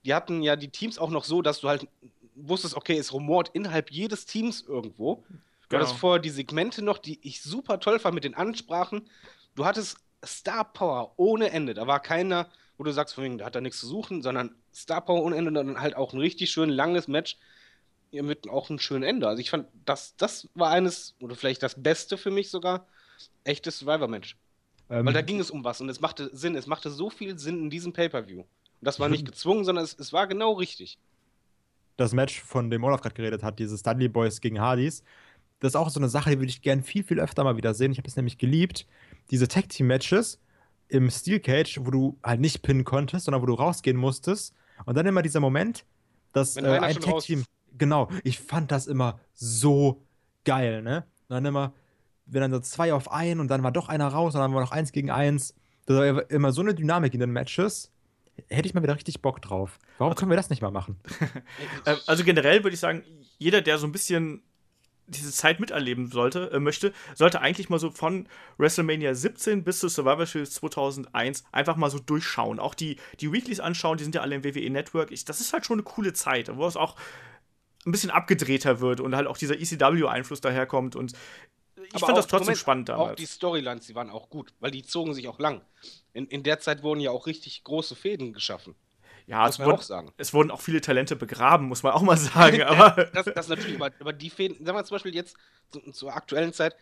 Die hatten ja die Teams auch noch so, dass du halt wusstest, okay, es rumort innerhalb jedes Teams irgendwo. Du hattest Genau. vorher die Segmente noch, die ich super toll fand mit den Ansprachen. Du hattest Star Power ohne Ende. Da war keiner, wo du sagst, von wegen, da hat er nichts zu suchen, sondern Star Power ohne Ende und dann halt auch ein richtig schön langes Match ja, mit auch einem schönen Ende. Also ich fand, das, das war eines, oder vielleicht das Beste für mich sogar, echtes Survivor-Match. Ähm, Weil da ging es um was und es machte Sinn. Es machte so viel Sinn in diesem Pay-Per-View. Und das war nicht gezwungen, sondern es, es war genau richtig. das Match, von dem Olaf gerade geredet hat, dieses Dudley Boys gegen Hardys, das ist auch so eine Sache, die würde ich gern viel, viel öfter mal wieder sehen. Ich habe es nämlich geliebt. Diese Tag Team Matches im Steel Cage, wo du halt nicht pinnen konntest, sondern wo du rausgehen musstest. Und dann immer dieser Moment, dass äh, ein Tag Team. Genau, ich fand das immer so geil, ne? Und dann immer, wenn dann so zwei auf ein und dann war doch einer raus und dann war noch eins gegen eins. Das war immer so eine Dynamik in den Matches. Hätte ich mal wieder richtig Bock drauf. Warum können wir das nicht mal machen? Ähm, also generell würde ich sagen, jeder, der so ein bisschen diese Zeit miterleben sollte, äh, möchte, sollte eigentlich mal so von WrestleMania 17 bis zu Survivor Series 2001 einfach mal so durchschauen. Auch die, die Weeklies anschauen, die sind ja alle im WWE Network. Ich, das ist halt schon eine coole Zeit, wo es auch ein bisschen abgedrehter wird und halt auch dieser ECW-Einfluss daherkommt. Und ich fand das trotzdem Moment, spannend damals. Auch die Storylines, die waren auch gut, weil die zogen sich auch lang. In, in der Zeit wurden ja auch richtig große Fäden geschaffen. ja, muss man wurden, auch sagen. es wurden auch viele Talente begraben, muss man auch mal sagen. Aber Das, das natürlich, aber, aber die Fäden, sagen wir zum Beispiel jetzt zu, zur aktuellen Zeit,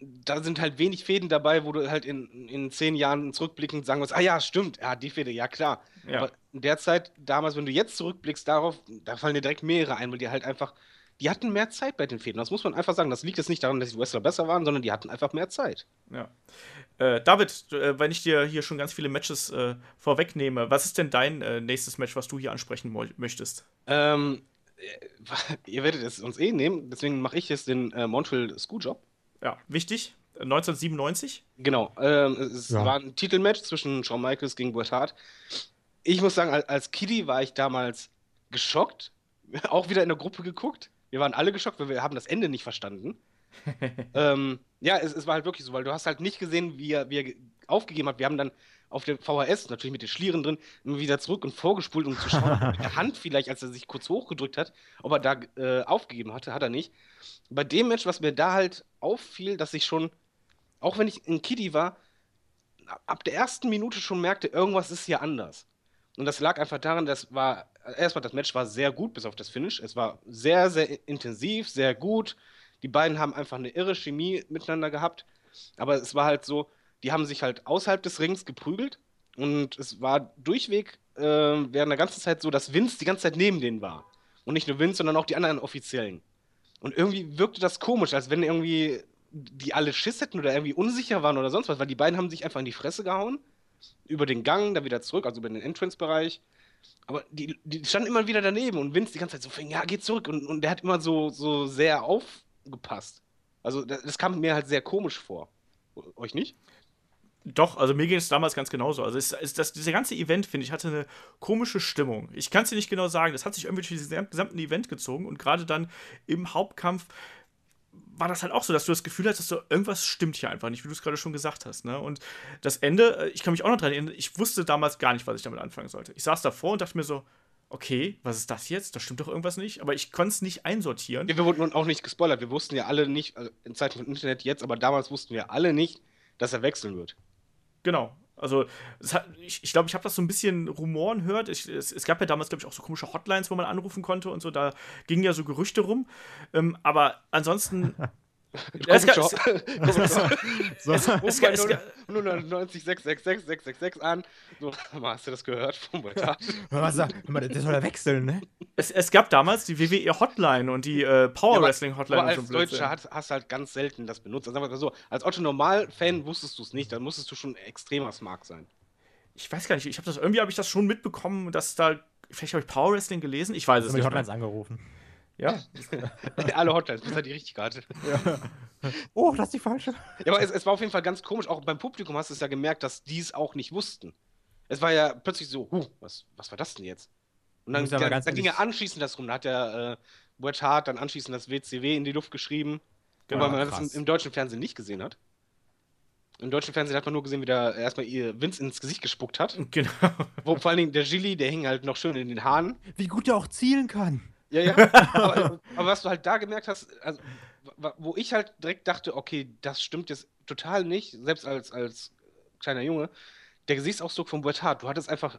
da sind halt wenig Fäden dabei, wo du halt in, in zehn Jahren zurückblickend sagen musst, ah ja, stimmt, ja, die Fäde, ja klar. Ja. Aber in der Zeit, damals, wenn du jetzt zurückblickst darauf, da fallen dir direkt mehrere ein, weil die halt einfach, die hatten mehr Zeit bei den Fäden. Das muss man einfach sagen. Das liegt jetzt nicht daran, dass die Wrestler besser waren, sondern die hatten einfach mehr Zeit. Ja. Äh, David, äh, wenn ich dir hier schon ganz viele Matches äh, vorwegnehme, was ist denn dein äh, nächstes Match, was du hier ansprechen möchtest? Ähm, äh, ihr werdet es uns eh nehmen, deswegen mache ich jetzt den äh, Montreal Screwjob. Ja, wichtig. Äh, 1997. Genau, ähm, es Ja. war ein Titelmatch zwischen Shawn Michaels gegen Bret Hart. Ich muss sagen, als, als Kiddie war ich damals geschockt. Auch wieder in der Gruppe geguckt. Wir waren alle geschockt, weil wir haben das Ende nicht verstanden. ähm, ja, es, es war halt wirklich so, weil du hast halt nicht gesehen, wie er, wie er ge- aufgegeben hat. Wir haben dann auf dem VHS, natürlich mit den Schlieren drin, immer wieder zurück und vorgespult, um zu schauen, mit der Hand vielleicht, als er sich kurz hochgedrückt hat, ob er da äh, aufgegeben hatte, hat er nicht. Bei dem Match, was mir da halt auffiel, dass ich schon, auch wenn ich ein Kiddie war, ab der ersten Minute schon merkte, irgendwas ist hier anders. Und das lag einfach daran, das war, erstmal das Match war sehr gut, bis auf das Finish. Es war sehr, sehr intensiv, sehr gut. Die beiden haben einfach eine irre Chemie miteinander gehabt. Aber es war halt so, die haben sich halt außerhalb des Rings geprügelt. Und es war durchweg äh, während der ganzen Zeit so, dass Vince die ganze Zeit neben denen war. Und nicht nur Vince, sondern auch die anderen Offiziellen. Und irgendwie wirkte das komisch, als wenn irgendwie die alle Schiss hätten oder irgendwie unsicher waren oder sonst was, weil die beiden haben sich einfach in die Fresse gehauen. Über den Gang, dann wieder zurück, also über den Entrance-Bereich. Aber die, die standen immer wieder daneben und Vince die ganze Zeit so fing, ja, geh zurück. Und, und der hat immer so, so sehr aufgepasst. Also das, das kam mir halt sehr komisch vor. Euch nicht? Doch, also mir ging es damals ganz genauso. Also es, es, das, dieser ganze Event, finde ich, hatte eine komische Stimmung. Ich kann es dir nicht genau sagen. Das hat sich irgendwie durch dieses gesamten Event gezogen und gerade dann im Hauptkampf war das halt auch so, dass du das Gefühl hast, dass so irgendwas stimmt hier einfach nicht, wie du es gerade schon gesagt hast. Ne? Und das Ende, äh, ich kann mich auch noch dran erinnern, ich wusste damals gar nicht, was ich damit anfangen sollte. Ich saß davor und dachte mir so, okay, was ist das jetzt? Da stimmt doch irgendwas nicht, aber ich konnte es nicht einsortieren. Ja, wir wurden nun auch nicht gespoilert. Wir wussten ja alle nicht, also in Zeiten von Internet jetzt, aber damals wussten wir alle nicht, dass er wechseln wird. Genau. Also, hat, ich ich glaube, ich habe das so ein bisschen Rumoren gehört. Ich, es, es gab ja damals, glaube ich, auch so komische Hotlines, wo man anrufen konnte und so. Da gingen ja so Gerüchte rum. Ähm, aber ansonsten. Ja, es gab- es- So, es- es es gab- 090 666 666 an. So, hast du das gehört vom hör mal, der soll ja wechseln, ne? es, es gab damals die WWE Hotline und die äh, Power aber- Wrestling Hotline Aber und so als. Deutscher hast, hast du halt ganz selten das benutzt. Also so, als Otto Normal-Fan wusstest du es nicht, dann musstest du schon extremer Smart sein. Ich weiß gar nicht, ich habe das irgendwie habe ich das schon mitbekommen, dass da vielleicht habe ich Power Wrestling gelesen. Ich weiß es nicht. Hotlines Mehr. angerufen. Ja, Alle Hotlines, bis er die richtige hatte. Oh, das ist die falsche. Ja, aber es, es war auf jeden Fall ganz komisch. Auch beim Publikum hast du es ja gemerkt, dass die es auch nicht wussten. Es war ja plötzlich so, huh, was, was war das denn jetzt? Und dann, aber dann, ging er ehrlich- anschließend das rum. Da hat der äh, Bret Hart dann anschließend das WCW in die Luft geschrieben. Genau, weil man das krass. im, im deutschen Fernsehen nicht gesehen hat. Im deutschen Fernsehen hat man nur gesehen, wie der erstmal ihr Vince ins Gesicht gespuckt hat. genau. Wo vor allen Dingen der Gilly, der hing halt noch schön in den Haaren. Wie gut er auch zielen kann. Ja, ja. aber, aber was du halt da gemerkt hast, also, wo ich halt direkt dachte, okay, das stimmt jetzt total nicht, selbst als, als kleiner Junge, der Gesichtsausdruck von Bret Hart, du hattest einfach,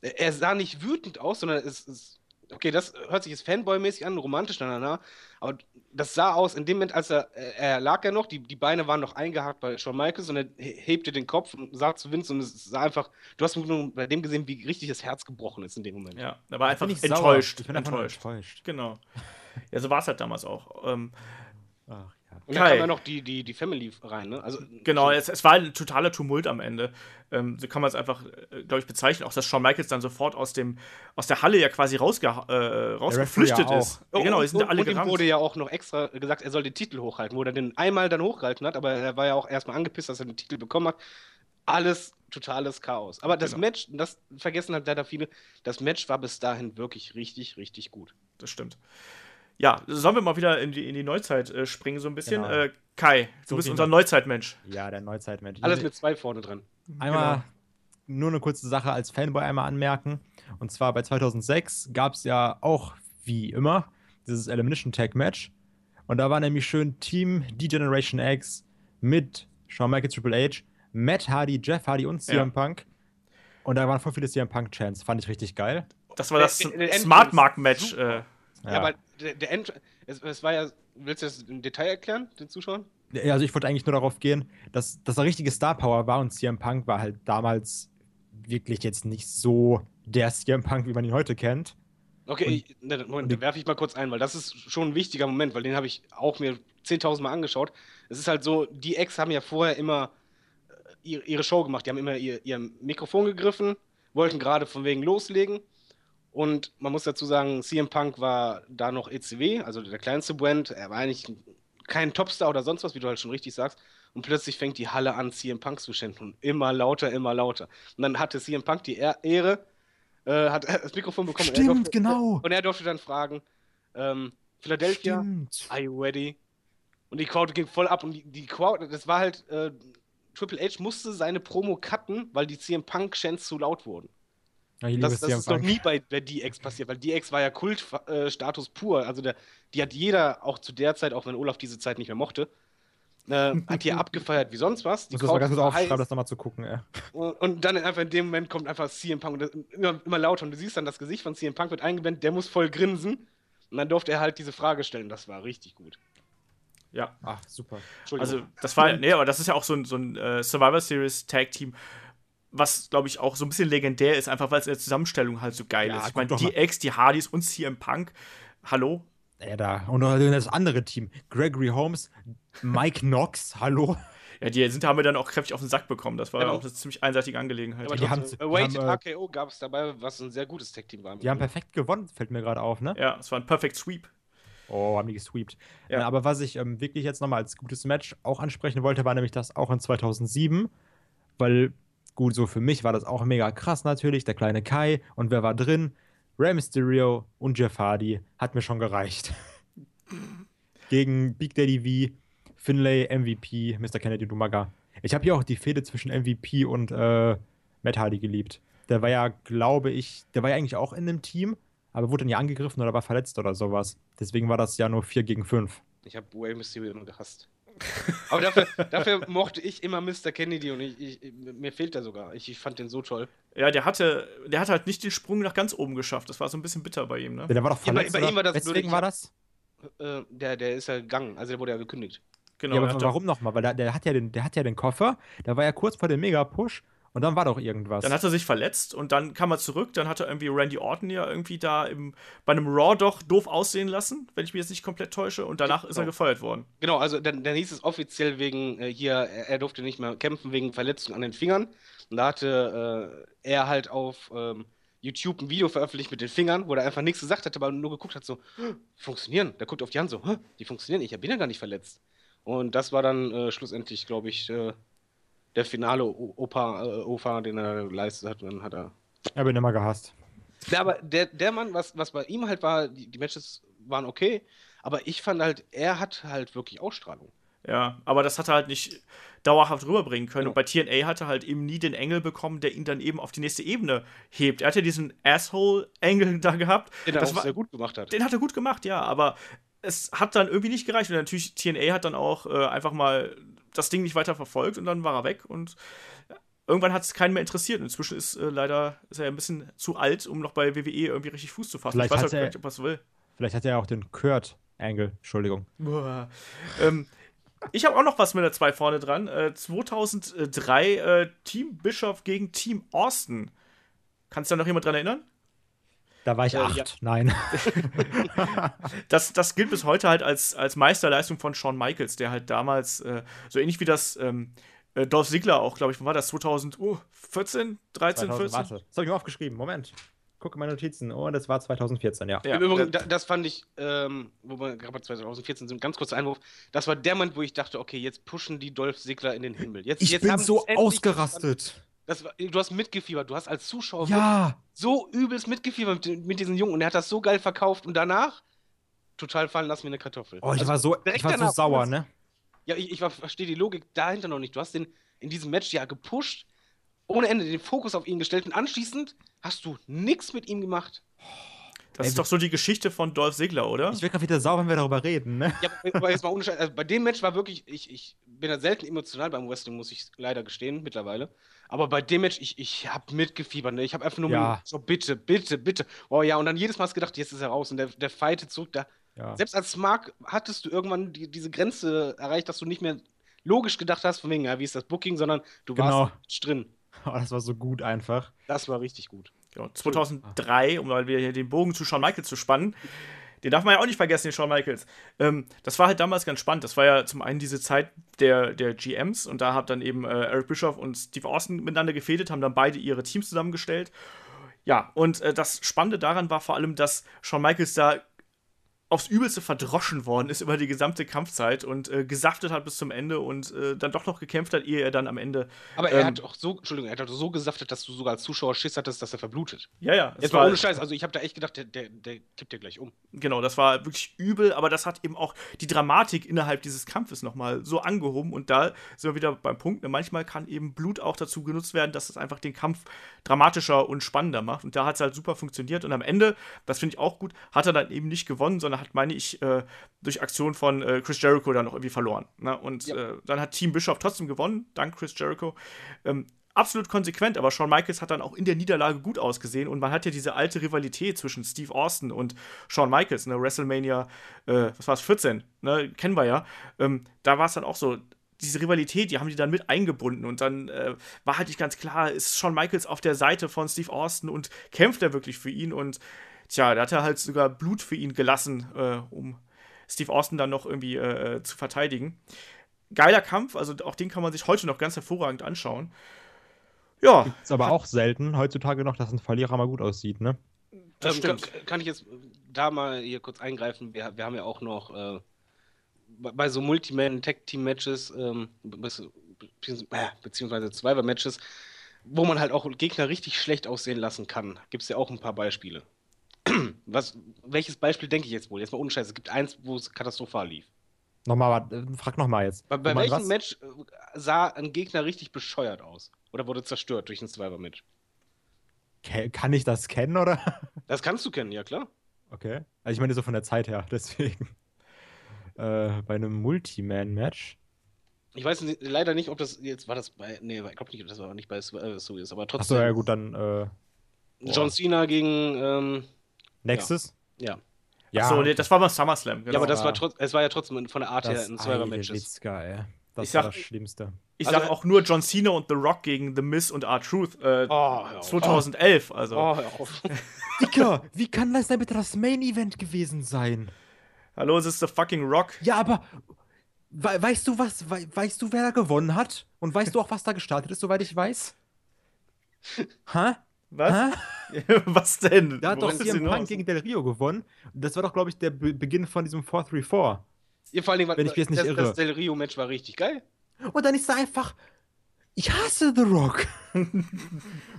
er sah nicht wütend aus, sondern es ist, okay, das hört sich jetzt Fanboy-mäßig an, romantisch, na, na, na, aber das sah aus, in dem Moment, als er, er er lag ja noch, die, die Beine waren noch eingehakt bei Shawn Michaels und er he- hebte den Kopf und sah zu Vince und es sah einfach, du hast nur bei dem gesehen, wie richtig das Herz gebrochen ist in dem Moment. Ja, er war einfach ich sauer. enttäuscht. Ich bin enttäuscht. enttäuscht. Genau. Ja, so war es halt damals auch. Ähm, Ach, ja. Und dann kam ja noch die, die, die Family rein, ne? Also, Genau, es, es war ein totaler Tumult am Ende. Ähm, so kann man es einfach, äh, glaube ich, bezeichnen. Auch dass Shawn Michaels dann sofort aus, dem, aus der Halle ja quasi rausge äh, rausgeflüchtet ja ist. Oh, Ja, genau, und, die sind ja alle und ihm wurde ja auch noch extra gesagt, er soll den Titel hochhalten, wo er den einmal dann hochgehalten hat, aber er war ja auch erstmal angepisst, dass er den Titel bekommen hat. Alles totales Chaos. Aber das Genau. Match, das vergessen halt leider viele, das Match war bis dahin wirklich richtig, richtig gut. Das stimmt. Ja, sollen wir mal wieder in die, in die Neuzeit äh, springen, so ein bisschen? Genau. Äh, Kai, du So bist unser. Neuzeitmensch. ja, der Neuzeitmensch. Alles mit zwei vorne dran. Einmal Genau. nur eine kurze Sache als Fanboy einmal anmerken. Und zwar bei 2006 gab es ja auch, wie immer, dieses Elimination Tag Match. Und da war nämlich schön Team D-Generation X mit Shawn Michaels Triple H, Matt Hardy, Jeff Hardy und CM Ja. Punk. Und da waren voll viele CM Punk-Chants. Fand ich richtig geil. Das war das Smart Mark Match. super. Äh, Ja, aber der, der End es, es war ja, willst du das im Detail erklären, den Zuschauern? Ja, Also ich wollte eigentlich nur darauf gehen, dass das eine richtige Star Power war und CM Punk war halt damals wirklich jetzt nicht so der CM Punk, wie man ihn heute kennt. Okay, Und- ich, Moment, da werfe ich mal kurz ein, weil das ist schon ein wichtiger Moment, weil den habe ich auch mir 10.000 Mal angeschaut. Es ist halt so, die Ex haben ja vorher immer äh, ihre, ihre Show gemacht. Die haben immer ihr, ihr Mikrofon gegriffen, wollten gerade von wegen loslegen. Und man muss dazu sagen, CM Punk war da noch ECW, also der kleinste Brand. Er war eigentlich kein Topstar oder sonst was, wie du halt schon richtig sagst. Und plötzlich fängt die Halle an, CM Punk zu schänden. Und immer lauter, immer lauter. Und dann hatte CM Punk die Ehre, äh, hat das Mikrofon bekommen. und er Stimmt, durfte, genau. Und er durfte dann fragen, ähm, Philadelphia, Stimmt. are you ready? Und die Crowd ging voll ab und die, die Crowd, das war halt, äh, Triple H musste seine Promo cutten, weil die CM Punk Chants zu laut wurden. Ja, ich liebe Das, das ist noch nie bei der DX passiert, weil DX war ja Kultstatus pur. Also der, die hat jeder, auch zu der Zeit, auch wenn Olaf diese Zeit nicht mehr mochte, äh, hat hier abgefeiert wie sonst was. Die Ich muss das mal ganz aufschreiben, das nochmal zu gucken, ey. Und, und dann einfach in dem Moment kommt einfach CM Punk und das, immer, immer lauter. Und du siehst dann, das Gesicht von CM Punk wird eingeblendet, der muss voll grinsen. Und dann durfte er halt diese Frage stellen. Das war richtig gut. Ja. Ach, super. Entschuldigung. Also, das war, nee, aber das ist ja auch so ein, so ein äh, Survivor Series Tag Team, was, glaube ich, auch so ein bisschen legendär ist, einfach weil es in der Zusammenstellung halt so geil Ja, ist. Ich meine, die mal. X, die Hardys und CM Punk, hallo? Ja, da. Und noch das andere Team. Gregory Holmes, Mike Knox, hallo. Ja, die sind, haben wir dann auch kräftig auf den Sack bekommen. Das war Ja, auch eine ziemlich einseitige Angelegenheit. Aber die haben- die Weighted haben, RKO gab es dabei, was ein sehr gutes Tag-Team war. Die haben perfekt gewonnen, fällt mir gerade auf, ne? ja, es war ein Perfect Sweep. Oh, haben die gesweept. Ja. Aber was ich ähm, wirklich jetzt nochmal als gutes Match auch ansprechen wollte, war nämlich das auch in 2007. Weil, gut, so für mich war das auch mega krass natürlich. Der kleine Kai und wer war drin? Rey Mysterio und Jeff Hardy. Hat mir schon gereicht. Gegen Big Daddy V, Finlay, MVP, Mr. Kennedy und Umaga. Ich habe ja auch die Fehde zwischen MVP und äh, Matt Hardy geliebt. Der war ja, glaube ich, der war ja eigentlich auch in einem Team, aber wurde dann ja angegriffen oder war verletzt oder sowas. Deswegen war das ja nur 4 gegen 5. Ich habe Way Mysterio immer gehasst. Aber dafür, dafür mochte ich immer Mr. Kennedy und ich, ich, mir fehlt er sogar. Ich, ich fand den so toll. Ja, der hatte, der hat halt nicht den Sprung nach ganz oben geschafft. Das war so ein bisschen bitter bei ihm, ne? Der war doch Ja, bei- verletzt. bei oder? ihm war das Weswegen ich war das? Äh, der, der ist ja gegangen, also der wurde ja gekündigt. Genau. ja, er aber hatte- warum nochmal? Weil der, der, hat ja den, der hat ja den Koffer, der war ja kurz vor dem Mega-Push und dann war doch irgendwas. Dann hat er sich verletzt und dann kam er zurück. Dann hat er irgendwie Randy Orton ja irgendwie da im, bei einem Raw doch doof aussehen lassen, wenn ich mich jetzt nicht komplett täusche. Und danach ist er Genau. gefeuert worden. Genau, also dann, dann hieß es offiziell wegen äh, hier, er, er durfte nicht mehr kämpfen wegen Verletzung an den Fingern. Und da hatte äh, er halt auf ähm, YouTube ein Video veröffentlicht mit den Fingern, wo er einfach nichts gesagt hat, aber nur geguckt hat, so, "Hä, die funktionieren. Der guckt auf die Hand so, "Hä, die funktionieren, ich bin ja gar nicht verletzt. Und das war dann äh, schlussendlich, glaube ich, äh, der finale Opa, äh, Opa, den er geleistet hat. Dann hat er. Ich habe ihn immer gehasst. Ja, aber der, der Mann, was, was bei ihm halt war, die, die Matches waren okay, aber ich fand halt, er hat halt wirklich Ausstrahlung. Ja, aber das hat er halt nicht dauerhaft rüberbringen können. Genau. Und bei TNA hat er halt eben nie den Engel bekommen, der ihn dann eben auf die nächste Ebene hebt. Er hat ja diesen Asshole-Engel da gehabt. Den er Das auch war- sehr gut gemacht hat. Den hat er gut gemacht, ja, aber es hat dann irgendwie nicht gereicht. Und natürlich, TNA hat dann auch äh, einfach mal das Ding nicht weiter verfolgt und dann war er weg und irgendwann hat es keinen mehr interessiert. Inzwischen ist äh, leider ist er ein bisschen zu alt, um noch bei WWE irgendwie richtig Fuß zu fassen. Vielleicht ich weiß hat halt er- nicht, ob er es will. Vielleicht hat er auch den Kurt-Angle, Entschuldigung. Boah. ähm, ich habe auch noch was mit der 2 vorne dran. Äh, 2003 äh, Team Bischof gegen Team Austin. Kannst du da noch jemand dran erinnern? Da war ich Äh, acht. ja. Nein. Das, das gilt bis heute halt als, als Meisterleistung von Shawn Michaels, der halt damals, äh, so ähnlich wie das ähm, äh, Dolph Ziggler auch, glaube ich, wann war das? 2014, 13, 2000, 14? warte. Das habe ich mir aufgeschrieben. Moment. Gucke meine Notizen. Oh, das war 2014, ja. Ja, Im Übrigen, äh, da, das fand ich, ähm, wo wir gerade bei 2014 sind, ganz kurzer Einwurf. Das war der Moment, wo ich dachte, okay, jetzt pushen die Dolph Ziggler in den Himmel. Jetzt, Ich jetzt bin so ausgerastet. Das du hast mitgefiebert, du hast als Zuschauer Ja. so übelst mitgefiebert mit, mit diesem Jungen und er hat das so geil verkauft und danach total fallen lassen wie eine Kartoffel. Oh, ich Also war so, ich war so sauer, ne? Ja, ich, ich verstehe die Logik dahinter noch nicht. Du hast den in diesem Match ja gepusht, ohne Ende den Fokus auf ihn gestellt und anschließend hast du nichts mit ihm gemacht. Das Ey, ist doch so die Geschichte von Dolph Ziggler, oder? Ich werde gerade wieder sauer, wenn wir darüber reden, ne? Ja, aber- aber jetzt mal ohne Scheiß, also bei dem Match war wirklich, ich, ich bin da selten emotional beim Wrestling, muss ich leider gestehen, mittlerweile. Aber bei dem Match, ich, ich habe mitgefiebert, ne? Ich habe einfach nur Ja. mit, so bitte, bitte, bitte. Oh ja, und dann jedes Mal gedacht, jetzt ist er raus und der, der fightet zurück, da, Ja. Selbst als Mark hattest du irgendwann die, diese Grenze erreicht, dass du nicht mehr logisch gedacht hast, von wegen, ja, wie ist das Booking, sondern du Genau. warst drin. Oh, das war so gut einfach. Das war richtig gut. Genau, 2003, um mal wieder hier den Bogen zu Shawn Michaels zu spannen. Den darf man ja auch nicht vergessen, den Shawn Michaels. Ähm, das war halt damals ganz spannend. Das war ja zum einen diese Zeit der, der GMs und da hat dann eben äh, Eric Bischoff und Steve Austin miteinander gefädelt, haben dann beide ihre Teams zusammengestellt. Ja, und äh, das Spannende daran war vor allem, dass Shawn Michaels da aufs Übelste verdroschen worden ist über die gesamte Kampfzeit und äh, gesaftet hat bis zum Ende und äh, dann doch noch gekämpft hat, ehe er dann am Ende. Aber er Ähm, hat auch so, Entschuldigung, er hat auch so gesaftet, dass du sogar als Zuschauer Schiss hattest, dass er verblutet. Ja, ja. es Jetzt mal ohne Scheiß, also ich habe da echt gedacht, der, der, der kippt dir gleich um. Genau, das war wirklich übel, aber das hat eben auch die Dramatik innerhalb dieses Kampfes nochmal so angehoben. Und da sind wir wieder beim Punkt, ne, manchmal kann eben Blut auch dazu genutzt werden, dass es einfach den Kampf dramatischer und spannender macht. Und da hat es halt super funktioniert. Und am Ende, das finde ich auch gut, hat er dann eben nicht gewonnen, sondern hat, meine ich, äh, durch Aktion von äh, Chris Jericho dann noch irgendwie verloren. Ne? Und Ja. äh, dann hat Team Bischof trotzdem gewonnen, dank Chris Jericho. Ähm, absolut konsequent, aber Shawn Michaels hat dann auch in der Niederlage gut ausgesehen und man hat ja diese alte Rivalität zwischen Steve Austin und Shawn Michaels, ne, WrestleMania, äh, was war es, 14, ne, kennen wir ja. Ähm, da war es dann auch so, diese Rivalität, die haben die dann mit eingebunden und dann äh, war halt nicht ganz klar, ist Shawn Michaels auf der Seite von Steve Austin und kämpft er wirklich für ihn und tja, da hat er halt sogar Blut für ihn gelassen, äh, um Steve Austin dann noch irgendwie äh, zu verteidigen. Geiler Kampf, also auch den kann man sich heute noch ganz hervorragend anschauen. Ja, Ist aber auch selten heutzutage noch, dass ein Verlierer mal gut aussieht, ne? Das Ähm, kann, stimmt. kann ich jetzt da mal hier kurz eingreifen? Wir, wir haben ja auch noch äh, bei bei so Multiman-Tag-Team-Matches, ähm, äh, beziehungsweise Survivor-Matches, wo man halt auch Gegner richtig schlecht aussehen lassen kann, gibt es ja auch ein paar Beispiele. Was, welches Beispiel denke ich jetzt wohl? Jetzt mal ohne Scheiß. Es gibt eins, wo es katastrophal lief. Nochmal, äh, frag nochmal jetzt. Bei, bei welchem was- Match äh, sah ein Gegner richtig bescheuert aus? Oder wurde zerstört durch ein Survivor-Match? Kann ich das kennen, oder? Das kannst du kennen, ja klar. Okay. Also ich meine so von der Zeit her, deswegen. Äh, bei einem Multiman-Match. Ich weiß nicht, leider nicht, ob das jetzt war das bei. Nee, ich glaube nicht, das war nicht bei äh, so ist, aber trotzdem. Achso, ja gut, dann äh, John Cena gegen. Ähm, Nexus. ja. Ja, so, nee, das war mal SummerSlam. Genau. Ja, aber das Ja. war trotz, es war ja trotzdem von der Art her das ein Survivor-Matches. Witzka, ey. Das Ich war sag- das Schlimmste. ich also- sag auch nur John Cena und The Rock gegen The Miz und R-Truth äh, Oh, hör auf. 2011. Also, Oh, hör auf. Dicker, wie kann das denn bitte das Main-Event gewesen sein? hallo, es ist The fucking Rock. Ja, aber we weißt du was? We weißt du, wer da gewonnen hat? Und weißt du auch, was da gestartet ist, soweit ich weiß? Hä? Was? Was denn? Da hat doch ist CM? Punk gegen Del Rio gewonnen. Das war doch, glaube ich, der Be Beginn von diesem 4-3-4. Ja, vor allen Dingen, Wenn ich mich jetzt nicht das, irre. das Del Rio-Match war richtig geil. Und dann ist da einfach. Ich hasse The Rock.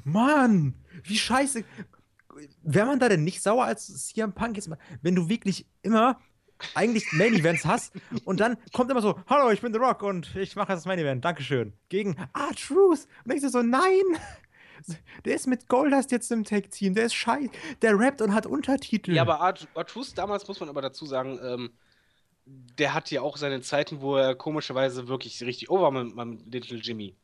Mann, wie scheiße. Wäre man da denn nicht sauer als CM Punk jetzt mal, wenn du wirklich immer eigentlich Main Events hast und dann kommt immer so, hallo, ich bin The Rock und ich mache das Main Event, Dankeschön. Gegen Ah Truth. Und denkst du so, nein. Der ist mit Goldust jetzt im Tag Team, der ist scheiße. Der rappt und hat Untertitel. Ja, aber Art- Artus damals muss man aber dazu sagen, ähm, der hatte ja auch seine Zeiten, wo er komischerweise wirklich richtig over war mit, mit Little Jimmy.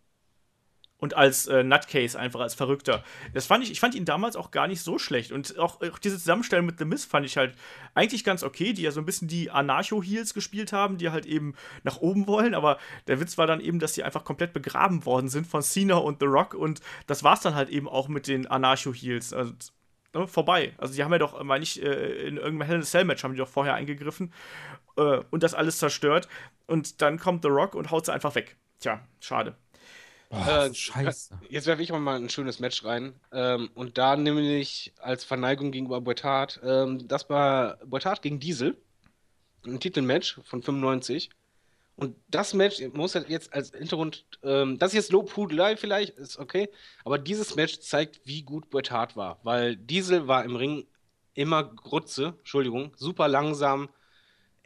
Und als äh, Nutcase einfach als Verrückter. Das fand ich, ich fand ihn damals auch gar nicht so schlecht. Und auch, auch diese Zusammenstellung mit The Miz fand ich halt eigentlich ganz okay, die ja so ein bisschen die Anarcho-Heels gespielt haben, die halt eben nach oben wollen. Aber der Witz war dann eben, dass die einfach komplett begraben worden sind von Cena und The Rock. Und das war's dann halt eben auch mit den Anarcho-Heels. Also, ne, vorbei. Also die haben ja doch, meine ich, äh, in irgendeinem Hell in a Cell Match haben die doch vorher eingegriffen äh, und das alles zerstört. Und dann kommt The Rock und haut sie einfach weg. Tja, schade. Boah, Äh, scheiße. Jetzt werfe ich mal ein schönes Match rein. Ähm, und da nämlich als Verneigung gegenüber Boitard. Ähm, das war Boitard gegen Diesel. Ein Titelmatch von 95. Und das Match muss halt jetzt als Hintergrund, ähm, das ist jetzt Lobhudelei vielleicht, ist okay. Aber dieses Match zeigt, wie gut Boitard war. Weil Diesel war im Ring immer Grutze, Entschuldigung, super langsam.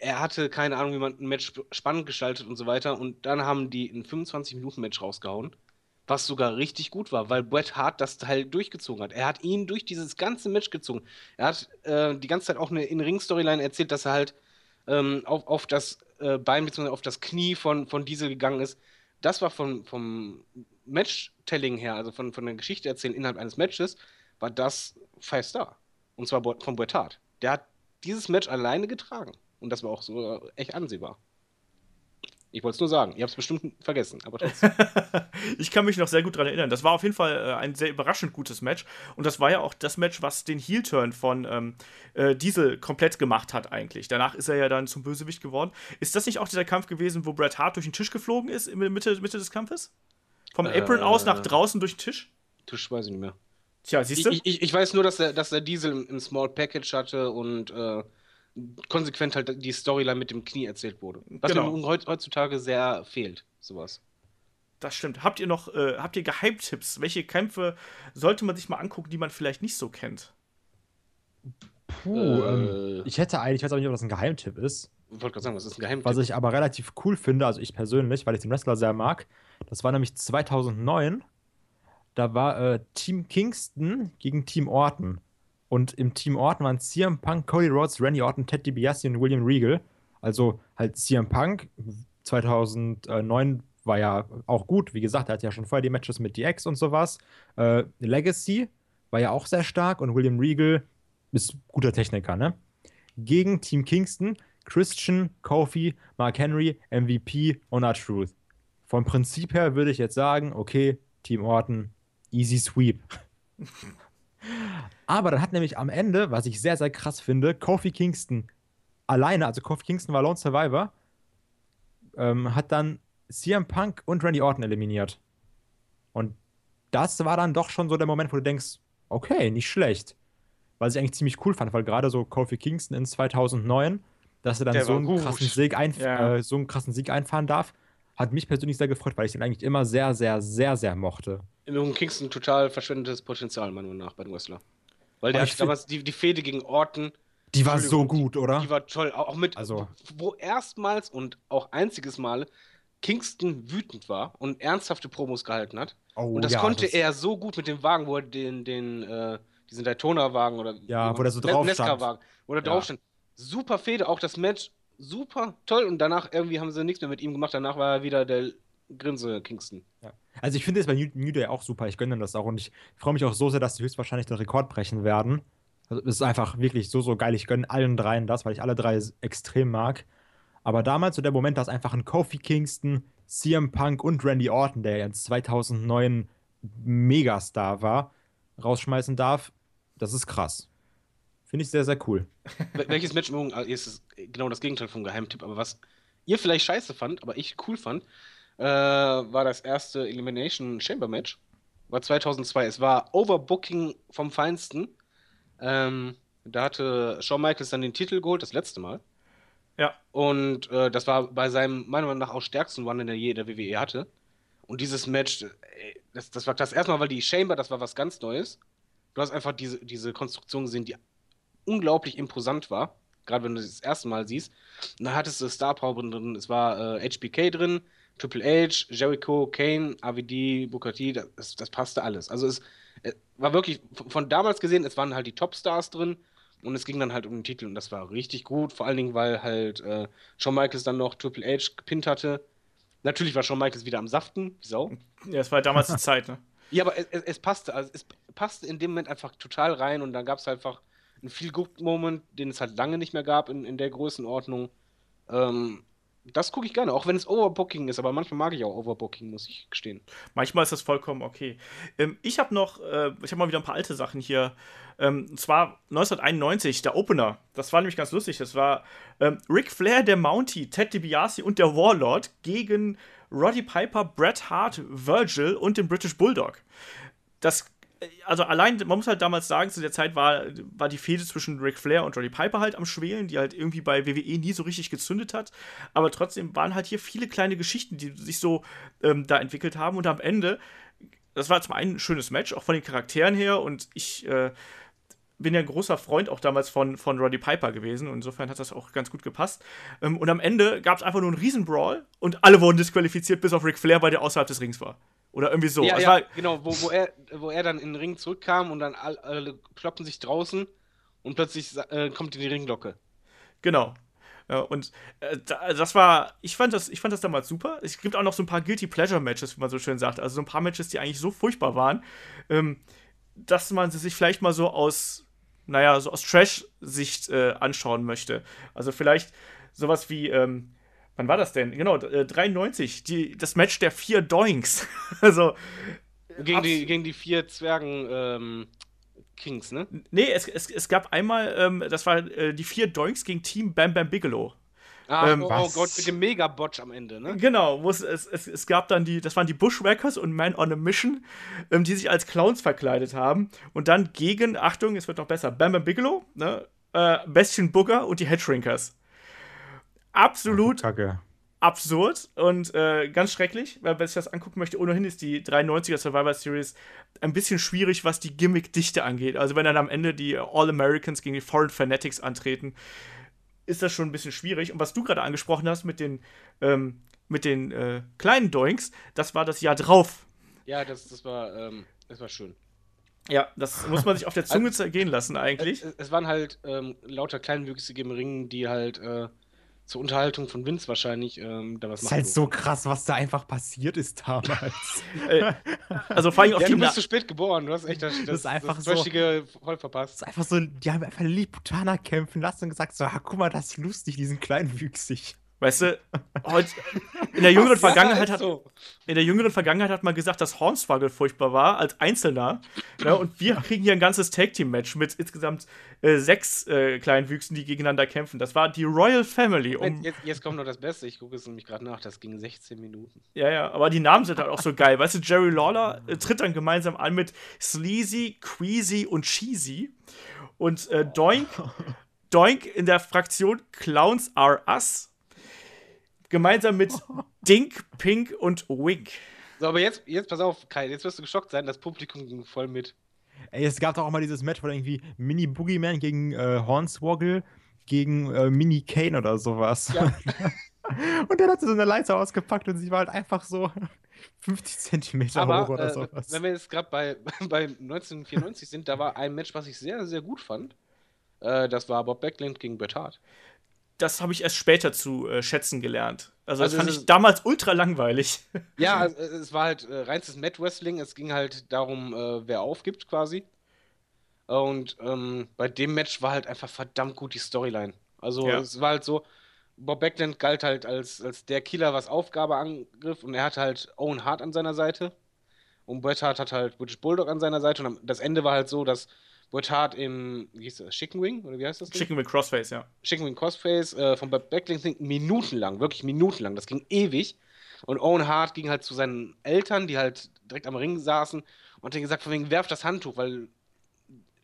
Er hatte keine Ahnung, wie man ein Match sp- spannend gestaltet und so weiter. Und dann haben die ein 25-Minuten-Match rausgehauen was sogar richtig gut war, weil Bret Hart das Teil durchgezogen hat. Er hat ihn durch dieses ganze Match gezogen. Er hat äh, die ganze Zeit auch eine In-Ring-Storyline erzählt, dass er halt ähm, auf, auf das äh, Bein bzw. auf das Knie von, von Diesel gegangen ist. Das war von, vom Match-Telling her, also von, von der Geschichte erzählen innerhalb eines Matches, war das Five Star. Und zwar von Bret Hart. Der hat dieses Match alleine getragen. Und das war auch so echt ansehbar. Ich wollte es nur sagen. Ihr habt es bestimmt vergessen, aber trotzdem. ich kann mich noch sehr gut daran erinnern. Das war auf jeden Fall äh, ein sehr überraschend gutes Match. Und das war ja auch das Match, was den Heel-Turn von ähm, äh, Diesel komplett gemacht hat, eigentlich. Danach ist er ja dann zum Bösewicht geworden. Ist das nicht auch dieser Kampf gewesen, wo Bret Hart durch den Tisch geflogen ist in der Mitte, Mitte des Kampfes? Vom Apron äh, aus nach draußen durch den Tisch? Tisch weiß ich nicht mehr. Tja, siehst du? Ich, ich, ich weiß nur, dass der, dass der Diesel im, im Small Package hatte und äh, konsequent halt die Storyline mit dem Knie erzählt wurde. Was genau. mir heutzutage sehr fehlt, sowas. Das stimmt. Habt ihr noch, äh, habt ihr Geheimtipps? Welche Kämpfe sollte man sich mal angucken, die man vielleicht nicht so kennt? Puh, äh, ähm, ich hätte eigentlich, ich weiß auch nicht, ob das ein Geheimtipp ist. Ich wollte gerade sagen, was ist ein Geheimtipp? Was ich aber relativ cool finde, also ich persönlich, weil ich den Wrestler sehr mag, das war nämlich 2009. Da war äh, Team Kingston gegen Team Orton. Und im Team Orton waren CM Punk, Cody Rhodes, Randy Orton, Ted DiBiase und William Regal. Also halt CM Punk 2009 war ja auch gut. Wie gesagt, er hat ja schon vorher die Matches mit DX und sowas. Äh, Legacy war ja auch sehr stark und William Regal ist guter Techniker, ne? Gegen Team Kingston, Christian, Kofi, Mark Henry, MVP und R-Truth. Vom Prinzip her würde ich jetzt sagen, okay, Team Orton, easy sweep. Aber dann hat nämlich am Ende, was ich sehr, sehr krass finde, Kofi Kingston alleine, also Kofi Kingston war Lone Survivor, ähm, hat dann CM Punk und Randy Orton eliminiert. Und das war dann doch schon so der Moment, wo du denkst, okay, nicht schlecht. Was ich eigentlich ziemlich cool fand, weil gerade so Kofi Kingston in 2009, dass er dann so einen, krassen Sieg ja. äh, so einen krassen Sieg einfahren darf, hat mich persönlich sehr gefreut, weil ich den eigentlich immer sehr, sehr, sehr, sehr mochte. Im Kingston total verschwendetes Potenzial, meiner Meinung nach, bei den Wrestler. Weil der hat damals die, die Fehde gegen Orton. Die war so gut, oder? Die war toll. Auch mit, also. wo erstmals und auch einziges Mal Kingston wütend war und ernsthafte Promos gehalten hat. Oh, und das ja, konnte das er so gut mit dem Wagen, wo er den, den, äh, diesen Daytona-Wagen oder ja, wo der so drauf stand. Wagen, wo der ja. drauf stand. Super Fehde, auch das Match super toll und danach irgendwie haben sie nichts mehr mit ihm gemacht. Danach war er wieder der Grinse Kingston. Ja. Also ich finde es bei New, New, Day auch super. Ich gönne das auch und ich freue mich auch so sehr, dass sie höchstwahrscheinlich den Rekord brechen werden. Also es ist einfach wirklich so, so geil. Ich gönne allen dreien das, weil ich alle drei extrem mag. Aber damals so der Moment, dass einfach ein Kofi Kingston, CM Punk und Randy Orton, der ja 2009 Megastar war, rausschmeißen darf, das ist krass. Finde ich sehr, sehr cool. Welches Match äh, ist genau das Gegenteil vom Geheimtipp, aber was ihr vielleicht scheiße fand, aber ich cool fand, äh, war das erste Elimination Chamber Match. War 2002. Es war Overbooking vom Feinsten. Ähm, da hatte Shawn Michaels dann den Titel geholt, das letzte Mal. Ja. Und äh, das war bei seinem, meiner Meinung nach, auch stärksten One, den er je in der WWE hatte. Und dieses Match, ey, das, das war das erste Mal, weil die Chamber, das war was ganz Neues. Du hast einfach diese, diese Konstruktion gesehen, die unglaublich imposant war. Gerade wenn du das, das erste Mal siehst. Und da hattest du Star Power drin. Es war äh, HBK drin, Triple H, Jericho, Kane, AVD, Booker T, das, das passte alles. Also es, es, war wirklich, von damals gesehen, es waren halt die Topstars drin und es ging dann halt um den Titel und das war richtig gut, vor allen Dingen, weil halt äh, Shawn Michaels dann noch Triple H gepinnt hatte. Natürlich war Shawn Michaels wieder am Saften, wie Sau. Ja, es war damals die Zeit, ne? Ja, aber es, es, passte, also es passte in dem Moment einfach total rein und dann gab es einfach einen Feel-Good-Moment, den es halt lange nicht mehr gab in, in der Größenordnung. Ähm, das gucke ich gerne, auch wenn es Overbooking ist, aber manchmal mag ich auch Overbooking, muss ich gestehen. Manchmal ist das vollkommen okay. Ähm, ich habe noch, äh, ich habe mal wieder ein paar alte Sachen hier. Ähm, und zwar 1991, der Opener. Das war nämlich ganz lustig. Das war ähm, Ric Flair, der Mountie, Ted DiBiase und der Warlord gegen Roddy Piper, Bret Hart, Virgil und den British Bulldog. Das also allein, man muss halt damals sagen, zu der Zeit war, war die Fehde zwischen Ric Flair und Roddy Piper halt am Schwelen, die halt irgendwie bei WWE nie so richtig gezündet hat. Aber trotzdem waren halt hier viele kleine Geschichten, die sich so ähm, da entwickelt haben. Und am Ende, das war zum einen ein schönes Match, auch von den Charakteren her. Und ich äh, bin ja ein großer Freund auch damals von, von Roddy Piper gewesen. Und insofern hat das auch ganz gut gepasst. Ähm, und am Ende gab es einfach nur einen Riesenbrawl und alle wurden disqualifiziert, bis auf Ric Flair, weil der außerhalb des Rings war. Oder irgendwie so. Ja, ja genau, wo, wo, er, wo er dann in den Ring zurückkam und dann alle, alle kloppen sich draußen und plötzlich äh, kommt die Ringglocke. Genau. Ja, und äh, das war, ich fand das, ich fand das damals super. Es gibt auch noch so ein paar Guilty Pleasure Matches, wie man so schön sagt. Also so ein paar Matches, die eigentlich so furchtbar waren, ähm, dass man sie sich vielleicht mal so aus naja, so aus Trash-Sicht äh, anschauen möchte. Also vielleicht sowas wie, ähm, wann war das denn? Genau, äh, 93, die, das Match der vier Doinks. also. Gegen die, gegen die vier Zwergen ähm, Kings, ne? Nee, es, es, es gab einmal, ähm, das war äh, die vier Doinks gegen Team Bam Bam Bigelow. Ah, Ähm, oh, oh? Gott, mit dem Mega-Botch am Ende, ne? Genau, es, es, es, gab dann die, das waren die Bushwhackers und Man on a Mission, ähm, die sich als Clowns verkleidet haben und dann gegen, Achtung, es wird noch besser, Bam Bam Bigelow, ne, äh, Bestien Booger und die Headshrinkers. Absolut Kacke. absurd und äh, ganz schrecklich, weil wenn ich das angucken möchte, ohnehin ist die 93er Survivor Series ein bisschen schwierig, was die Gimmick-Dichte angeht. Also wenn dann am Ende die All-Americans gegen die Foreign Fanatics antreten, ist das schon ein bisschen schwierig. Und was du gerade angesprochen hast mit den, ähm, mit den äh, kleinen Doinks, das war das Jahr drauf. Ja, das, das war, ähm, das war schön. Ja, das muss man sich auf der Zunge zergehen lassen eigentlich. Es, es waren halt ähm, lauter Kleinwüchsige im Ring, die halt äh, zur Unterhaltung von Vince wahrscheinlich ähm, da was Das ist machen. halt so krass, was da einfach passiert ist damals. Also vor allem auf Ja, die du Na bist zu spät geboren, du hast echt das, das, ist einfach das so- Trashige voll Das verpasst. ist einfach so, die haben einfach Lilliputaner kämpfen lassen und gesagt so, ah, guck mal, das ist lustig, die sind kleinwüchsig. Weißt du, heut, in der jüngeren Vergangenheit hat, in der jüngeren Vergangenheit hat man gesagt, dass Hornswoggle furchtbar war als Einzelner. Ja, und wir kriegen hier ein ganzes Tag Team Match mit insgesamt äh, sechs äh, kleinen Wüchsen, die gegeneinander kämpfen. Das war die Royal Family. Um, Jetzt, jetzt kommt noch das Beste, ich gucke es nämlich gerade nach, das ging 16 Minuten. ja, ja, aber die Namen sind halt auch so geil. Weißt du, Jerry Lawler äh, tritt dann gemeinsam an mit Sleazy, Queasy und Cheesy. Und äh, Doink, Doink in der Fraktion Clowns Are Us. Gemeinsam mit Dink, Pink und Wink. So, aber jetzt, jetzt pass auf, Kai, jetzt wirst du geschockt sein, das Publikum ging voll mit. Ey, es gab doch auch mal dieses Match, wo dann irgendwie Mini Boogeyman gegen äh, Hornswoggle gegen äh, Mini Kane oder sowas. Ja. und dann hat sie so eine Leiter ausgepackt und sie war halt einfach so 50 Zentimeter Aber hoch oder äh, sowas. wenn wir jetzt gerade bei, bei 1994 sind, da war ein Match, was ich sehr, sehr gut fand. Äh, das war Bob Backlund gegen Bret Hart. Das habe ich erst später zu äh, schätzen gelernt. Also, das Also fand ich damals ultra langweilig. Ja, also, es war halt äh, reinstes Mat Wrestling. Es ging halt darum, äh, wer aufgibt quasi. Und ähm, bei dem Match war halt einfach verdammt gut die Storyline. Also Ja. es war halt so, Bob Backlund galt halt als, als der Killer, was Aufgabe angriff. Und er hatte halt Owen Hart an seiner Seite. Und Bret Hart hat halt British Bulldog an seiner Seite. Und das Ende war halt so, dass Bret Hart im, wie hieß das, Chicken Wing? Oder wie heißt das? Ding? Chicken with Crossface, ja. Chicken Wing Crossface äh, von Bob Backlund ging minutenlang, wirklich minutenlang. Das ging ewig. Und Owen Hart ging halt zu seinen Eltern, die halt direkt am Ring saßen und hat denen gesagt, von wegen, werf das Handtuch, weil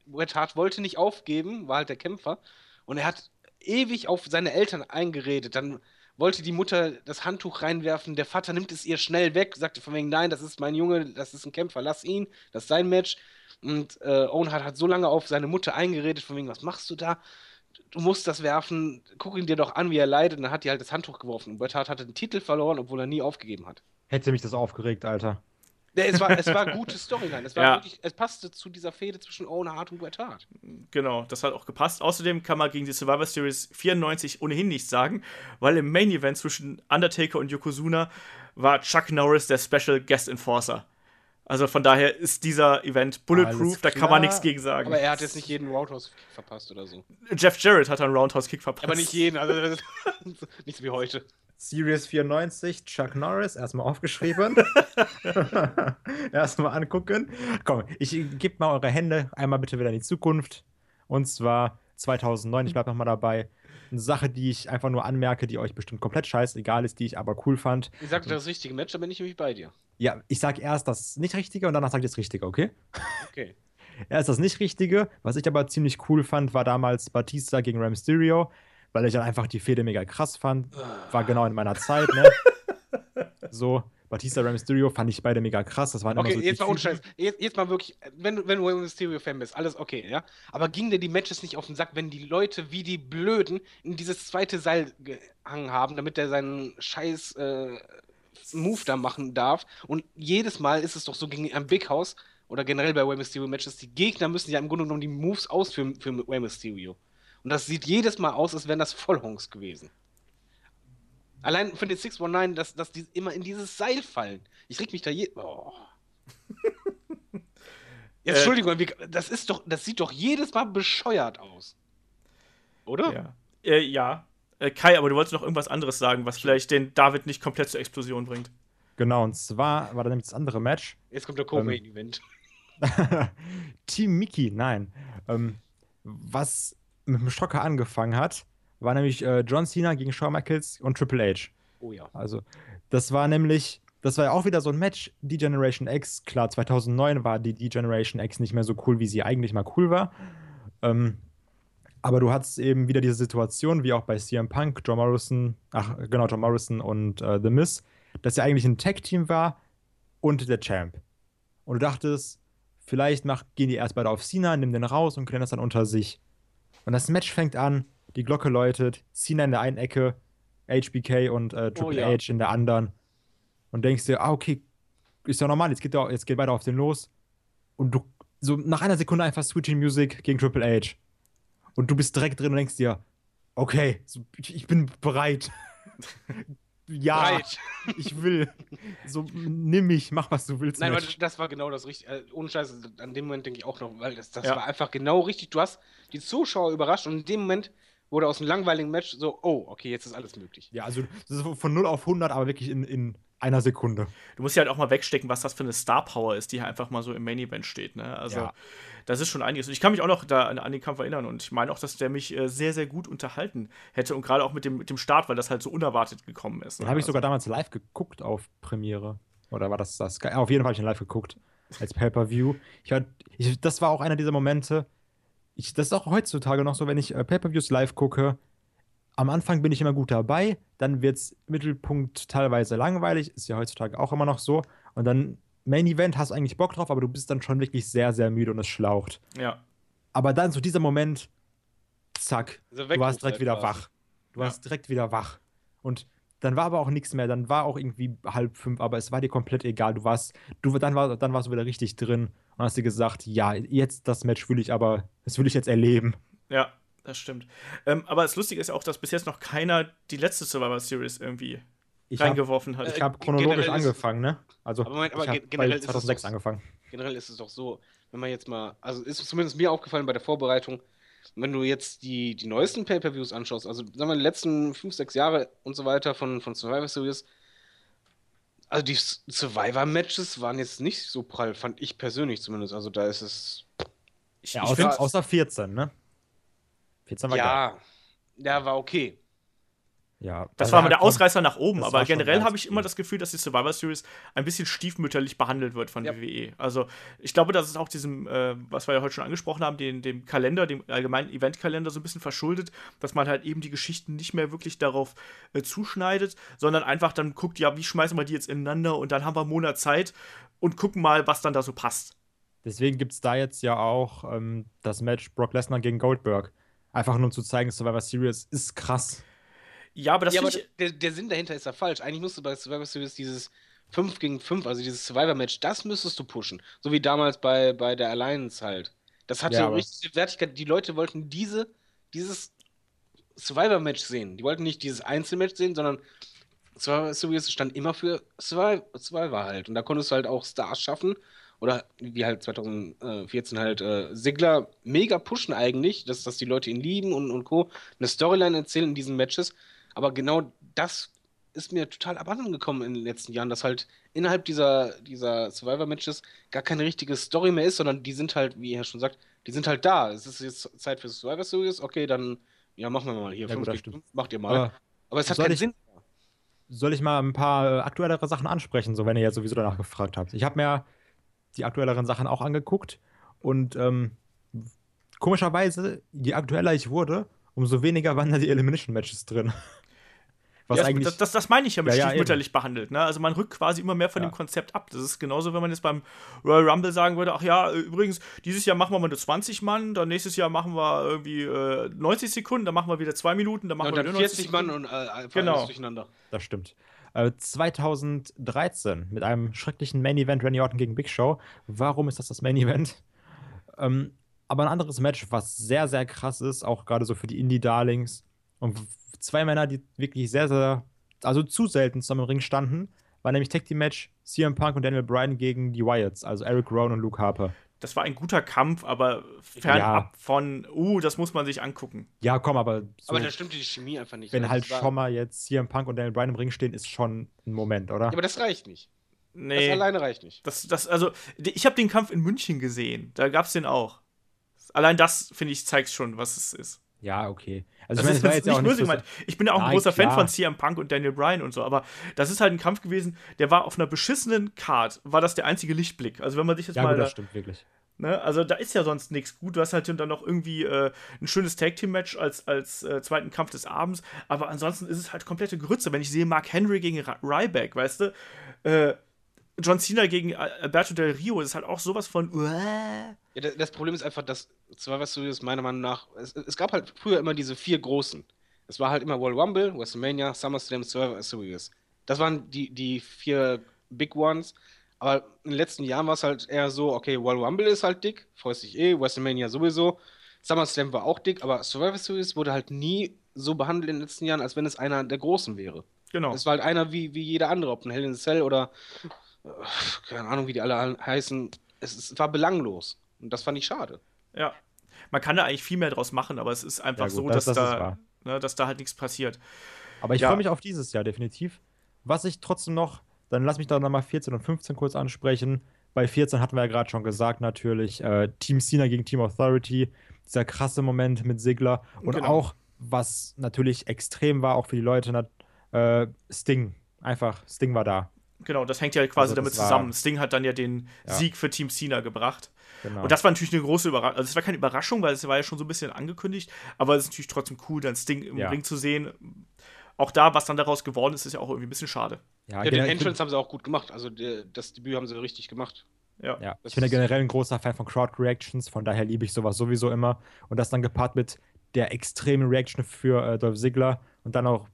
Bret Hart wollte nicht aufgeben, war halt der Kämpfer. Und er hat ewig auf seine Eltern eingeredet. Dann wollte die Mutter das Handtuch reinwerfen, der Vater nimmt es ihr schnell weg, sagte von wegen, nein, das ist mein Junge, das ist ein Kämpfer, lass ihn, das ist sein Match. Und äh, Owen Hart hat so lange auf seine Mutter eingeredet, von wegen, was machst du da? Du musst das werfen, guck ihn dir doch an, wie er leidet. Und dann hat die halt das Handtuch geworfen. Und Bret Hart hatte den Titel verloren, obwohl er nie aufgegeben hat. Hätte mich das aufgeregt, Alter. Ja, Es war, es war gute Storyline. Es war Ja. wirklich, es passte zu dieser Fehde zwischen Owen Hart und Bret Hart. Genau, das hat auch gepasst. Außerdem kann man gegen die Survivor Series 94 ohnehin nichts sagen, weil im Main Event zwischen Undertaker und Yokozuna war Chuck Norris der Special Guest Enforcer. Also von daher ist dieser Event bulletproof, da kann man nichts gegen sagen. Aber er hat jetzt nicht jeden Roundhouse verpasst oder so. Jeff Jarrett hat einen Roundhouse-Kick verpasst. Aber nicht jeden, also das ist nicht so wie heute. Series 94, Chuck Norris, erstmal aufgeschrieben. erstmal angucken. Komm, ich gebe mal eure Hände einmal bitte wieder in die Zukunft. Und zwar 2009, ich bleibe nochmal dabei. Eine Sache, die ich einfach nur anmerke, die euch bestimmt komplett scheißegal ist, die ich aber cool fand. Ich sagte das richtige Match, da bin ich nämlich bei dir. Ja, ich sage erst das nicht Richtige und danach sage ich das Richtige, okay? Okay. Erst das nicht Richtige. Was ich aber ziemlich cool fand, war damals Batista gegen Rey Mysterio, weil ich dann einfach die Fehde mega krass fand. War genau in meiner Zeit, ne? so, Batista, Rey Mysterio fand ich beide mega krass. Das waren immer Okay, so jetzt mal ohne Typen- Scheiß. Jetzt, jetzt mal wirklich, wenn, du- wenn du Rey Mysterio-Fan bist, alles okay, ja? Aber ging dir die Matches nicht auf den Sack, wenn die Leute wie die Blöden in dieses zweite Seil gehangen haben, damit er seinen scheiß äh, Move da machen darf? Und jedes Mal ist es doch so gegen ein Big House oder generell bei Rey Mysterio-Matches, die Gegner müssen ja im Grunde genommen die Moves ausführen für Rey Mysterio. Und das sieht jedes Mal aus, als wären das Vollhongs gewesen. Allein für den 619, dass, dass die immer in dieses Seil fallen. Ich reg mich da je. Oh. Jetzt, Entschuldigung, wie, das ist doch, das sieht doch jedes Mal bescheuert aus. Oder? Ja. Äh, ja. Äh, Kai, aber du wolltest noch irgendwas anderes sagen, was vielleicht den David nicht komplett zur Explosion bringt. Genau, und zwar war da nämlich das andere Match. Jetzt kommt der Co-Main-Event. Team Mickey, nein. Ähm, was mit dem Stocker angefangen hat, war nämlich äh, John Cena gegen Shawn Michaels und Triple H. Oh ja. Also, das war nämlich, das war ja auch wieder so ein Match, die Generation X. Klar, 2009 war die, die Generation X nicht mehr so cool, wie sie eigentlich mal cool war. Ähm, aber du hattest eben wieder diese Situation, wie auch bei CM Punk, John Morrison, ach genau, John Morrison und äh, The Miz, dass ja eigentlich ein Tag-Team war und der Champ. Und du dachtest, vielleicht mach, gehen die erst beide auf Cena, nimm den raus und klären das dann unter sich. Und das Match fängt an, die Glocke läutet, Cena in der einen Ecke, HBK und äh, Triple Oh ja. H in der anderen. Und denkst dir, ah, okay, ist ja normal, jetzt geht, der, jetzt geht weiter auf den los. Und du, so nach einer Sekunde einfach Switching Music gegen Triple H. Und du bist direkt drin und denkst dir, okay, so, ich, ich bin bereit. ja, Breit. ich will. So, nimm mich, mach was du willst. Nein, aber das war genau das Richtige. Äh, ohne Scheiß, an dem Moment denke ich auch noch, weil das, das Ja. war einfach genau richtig. Du hast die Zuschauer überrascht und in dem Moment wurde aus einem langweiligen Match so, oh, okay, jetzt ist alles möglich. Ja, also das ist von 0 auf 100, aber wirklich in, in einer Sekunde. Du musst ja halt auch mal wegstecken, was das für eine Star Power ist, die hier einfach mal so im Main Event steht. Ne? Also, Ja. das ist schon einiges. Und ich kann mich auch noch da an, an den Kampf erinnern. Und ich meine auch, dass der mich äh, sehr, sehr gut unterhalten hätte. Und gerade auch mit dem, mit dem Start, weil das halt so unerwartet gekommen ist. Den ne? habe ich Also- sogar damals live geguckt auf Premiere. Oder war das das? Auf jeden Fall habe ich ihn live geguckt. Als Pay-Per-View. Ich, hab- ich, das war auch einer dieser Momente. Ich, das ist auch heutzutage noch so, wenn ich äh, Pay-Per-Views live gucke. Am Anfang bin ich immer gut dabei, dann wird es Mittelpunkt teilweise langweilig, ist ja heutzutage auch immer noch so. Und dann Main Event hast eigentlich Bock drauf, aber du bist dann schon wirklich sehr, sehr müde und es schlaucht. Ja. Aber dann so dieser Moment, zack, Also du warst direkt wieder quasi. wach. Du Ja. warst direkt wieder wach. Und dann war aber auch nichts mehr. Dann war auch irgendwie halb fünf, aber es war dir komplett egal. Du warst, du, dann, war, dann warst du wieder richtig drin und hast dir gesagt, ja, jetzt das Match will ich aber, das will ich jetzt erleben. Ja, das stimmt. Ähm, aber das Lustige ist ja auch, dass bis jetzt noch keiner die letzte Survivor Series irgendwie Ich habe reingeworfen hat. ich hab Äh, chronologisch generell ist- angefangen, ne? Also Aber Moment, aber ich habe generell bei ist es 2006 doch- angefangen. Generell ist es doch so, wenn man jetzt mal, also ist zumindest mir aufgefallen bei der Vorbereitung, wenn du jetzt die, die neuesten Pay-Per-Views anschaust, also sagen wir die letzten fünf, sechs Jahre und so weiter von, von Survivor Series, also die Survivor-Matches waren jetzt nicht so prall, fand ich persönlich zumindest. Also da ist es. Ich, Ja, ich außer, find, außer 14, ne? 14 war geil. Ja, ja, war okay. Ja, das also war mal der schon- Ausreißer nach oben, aber generell habe ich immer das Gefühl, dass die Survivor Series ein bisschen stiefmütterlich behandelt wird von Ja. WWE. Also ich glaube, dass es auch diesem, äh, was wir ja heute schon angesprochen haben, den, dem Kalender, dem allgemeinen Eventkalender so ein bisschen verschuldet, dass man halt eben die Geschichten nicht mehr wirklich darauf äh, zuschneidet, sondern einfach dann guckt, ja, wie schmeißen wir die jetzt ineinander und dann haben wir einen Monat Zeit und gucken mal, was dann da so passt. Deswegen gibt es da jetzt ja auch ähm, das Match Brock Lesnar gegen Goldberg. Einfach nur um zu zeigen, Survivor Series ist krass. Ja, aber das ja, aber ich, der, der Sinn dahinter ist ja falsch. Eigentlich musst du bei Survivor Series dieses 5 gegen 5, also dieses Survivor-Match, das müsstest du pushen. So wie damals bei, bei der Alliance halt. Das hatte Ja, aber- richtig Wertigkeit. Die Leute wollten diese, dieses Survivor-Match sehen. Die wollten nicht dieses Einzelmatch sehen, sondern Survivor Series stand immer für Survivor, Survivor halt. Und da konntest du halt auch Stars schaffen. Oder wie halt 2014 halt äh, Sigler mega pushen eigentlich, dass, dass die Leute ihn lieben und, und Co. Eine Storyline erzählen in diesen Matches. Aber genau das ist mir total abhanden gekommen in den letzten Jahren, dass halt innerhalb dieser, dieser Survivor-Matches gar keine richtige Story mehr ist, sondern die sind halt, wie er schon sagt, die sind halt da. Es ist jetzt Zeit für Survivor Series, okay, dann ja, machen wir mal hier. Ja, fünf gut, fünf, macht ihr mal. Aber Aber es hat keinen ich- Sinn. soll ich mal ein paar äh, aktuellere Sachen ansprechen, so wenn ihr jetzt sowieso danach gefragt habt. Ich habe mir die aktuelleren Sachen auch angeguckt und ähm, komischerweise, je aktueller ich wurde, umso weniger waren da die Elimination Matches drin. Was ja, eigentlich das, das, das meine ich ja mit Ja, ja, stiefmütterlich behandelt. Ne? Also man rückt quasi immer mehr von Ja. dem Konzept ab. Das ist genauso, wenn man jetzt beim Royal Rumble sagen würde, ach ja, äh, übrigens, dieses Jahr machen wir mal nur 20 Mann, dann nächstes Jahr machen wir irgendwie äh, 90 Sekunden, dann machen wir wieder 2 Minuten, dann machen Ja, und wir dann wieder 90 40 Mann und äh, einfach Genau. alles durcheinander. Das stimmt. Äh, 2013 mit einem schrecklichen Main Event Randy Orton gegen Big Show. Warum ist das das Main Event? Ähm, aber ein anderes Match, was sehr, sehr krass ist, auch gerade so für die Indie-Darlings. Und zwei Männer, die wirklich sehr, sehr, also zu selten zusammen im Ring standen, war nämlich Tag Team Match CM Punk und Daniel Bryan gegen die Wyatts, also Eric Rowan und Luke Harper. das war ein guter Kampf, aber fernab Ja. von, uh, das muss man sich angucken. Ja, komm, aber, so, Aber da stimmte die Chemie einfach nicht. wenn Also halt das schon mal jetzt CM Punk und Daniel Bryan im Ring stehen, ist schon ein Moment, oder? Ja, aber das reicht nicht. Das Nee. alleine reicht nicht. Das, das, also, ich habe den Kampf in München gesehen. Da gab's den auch. Allein das, finde ich, zeigt schon, was es ist. Ja, okay. Also Das ich meine, ist war jetzt nicht auch böse nicht so, gemeint. Ich bin ja auch ein großer Fan klar. von CM Punk und Daniel Bryan und so, aber das ist halt ein Kampf gewesen, der war auf einer beschissenen Card, war das der einzige Lichtblick. Also wenn man sich jetzt Ja, mal gut, da, das stimmt wirklich. Ne? Also da ist ja sonst nichts gut. Du hast halt dann noch irgendwie äh, ein schönes Tag-Team-Match als, als äh, zweiten Kampf des Abends. Aber ansonsten ist es halt komplette Grütze. Wenn ich sehe Mark Henry gegen Ryback, weißt du, äh, John Cena gegen Al- Alberto Del Rio, ist halt auch sowas von. Ja, da- das Problem ist einfach, dass, du ist meiner Meinung nach, es, es gab halt früher immer diese vier großen. Es war halt immer World Rumble, WrestleMania, SummerSlam, Survivor Series. Das waren die, die vier Big Ones. Aber in den letzten Jahren war es halt eher so, okay, World Rumble ist halt dick, freust dich eh, WrestleMania sowieso. SummerSlam war auch dick, aber Survivor Series wurde halt nie so behandelt in den letzten Jahren, als wenn es einer der großen wäre. Genau. Es war halt einer wie, wie jeder andere, ob ein Hell in a Cell oder äh, keine Ahnung, wie die alle heißen. Es, es war belanglos. Und das fand ich schade. Ja. Man kann da eigentlich viel mehr draus machen, aber es ist einfach Ja, gut, so, das- dass, das da, ne, dass da halt nichts passiert. Aber ich Ja. freue mich auf dieses Jahr definitiv. Was ich trotzdem noch, dann lass mich da nochmal 14 und 15 kurz ansprechen. Bei 14 hatten wir ja gerade schon gesagt, natürlich äh, Team Cena gegen Team Authority. Dieser krasse Moment mit Sigler. Und Genau. auch, was natürlich extrem war, auch für die Leute, äh, Sting. Einfach, Sting war da. Genau, das hängt ja quasi Also damit zusammen. Sting hat dann ja den Ja. Sieg für Team Cena gebracht. Genau. Und das war natürlich eine große Überraschung. Also, es war keine Überraschung, weil es war ja schon so ein bisschen angekündigt. Aber es ist natürlich trotzdem cool, dann Sting im Ja. Ring zu sehen. Auch da, was dann daraus geworden ist, ist ja auch irgendwie ein bisschen schade. ja, Ja, den Entrance haben sie auch gut gemacht. Also der, das Debüt haben sie richtig gemacht. Ja. Ja, ich bin ja generell ein großer Fan von Crowd Reactions, von daher liebe ich sowas sowieso immer. Und das dann gepaart mit der extremen Reaction für äh, Dolph Ziggler und dann auch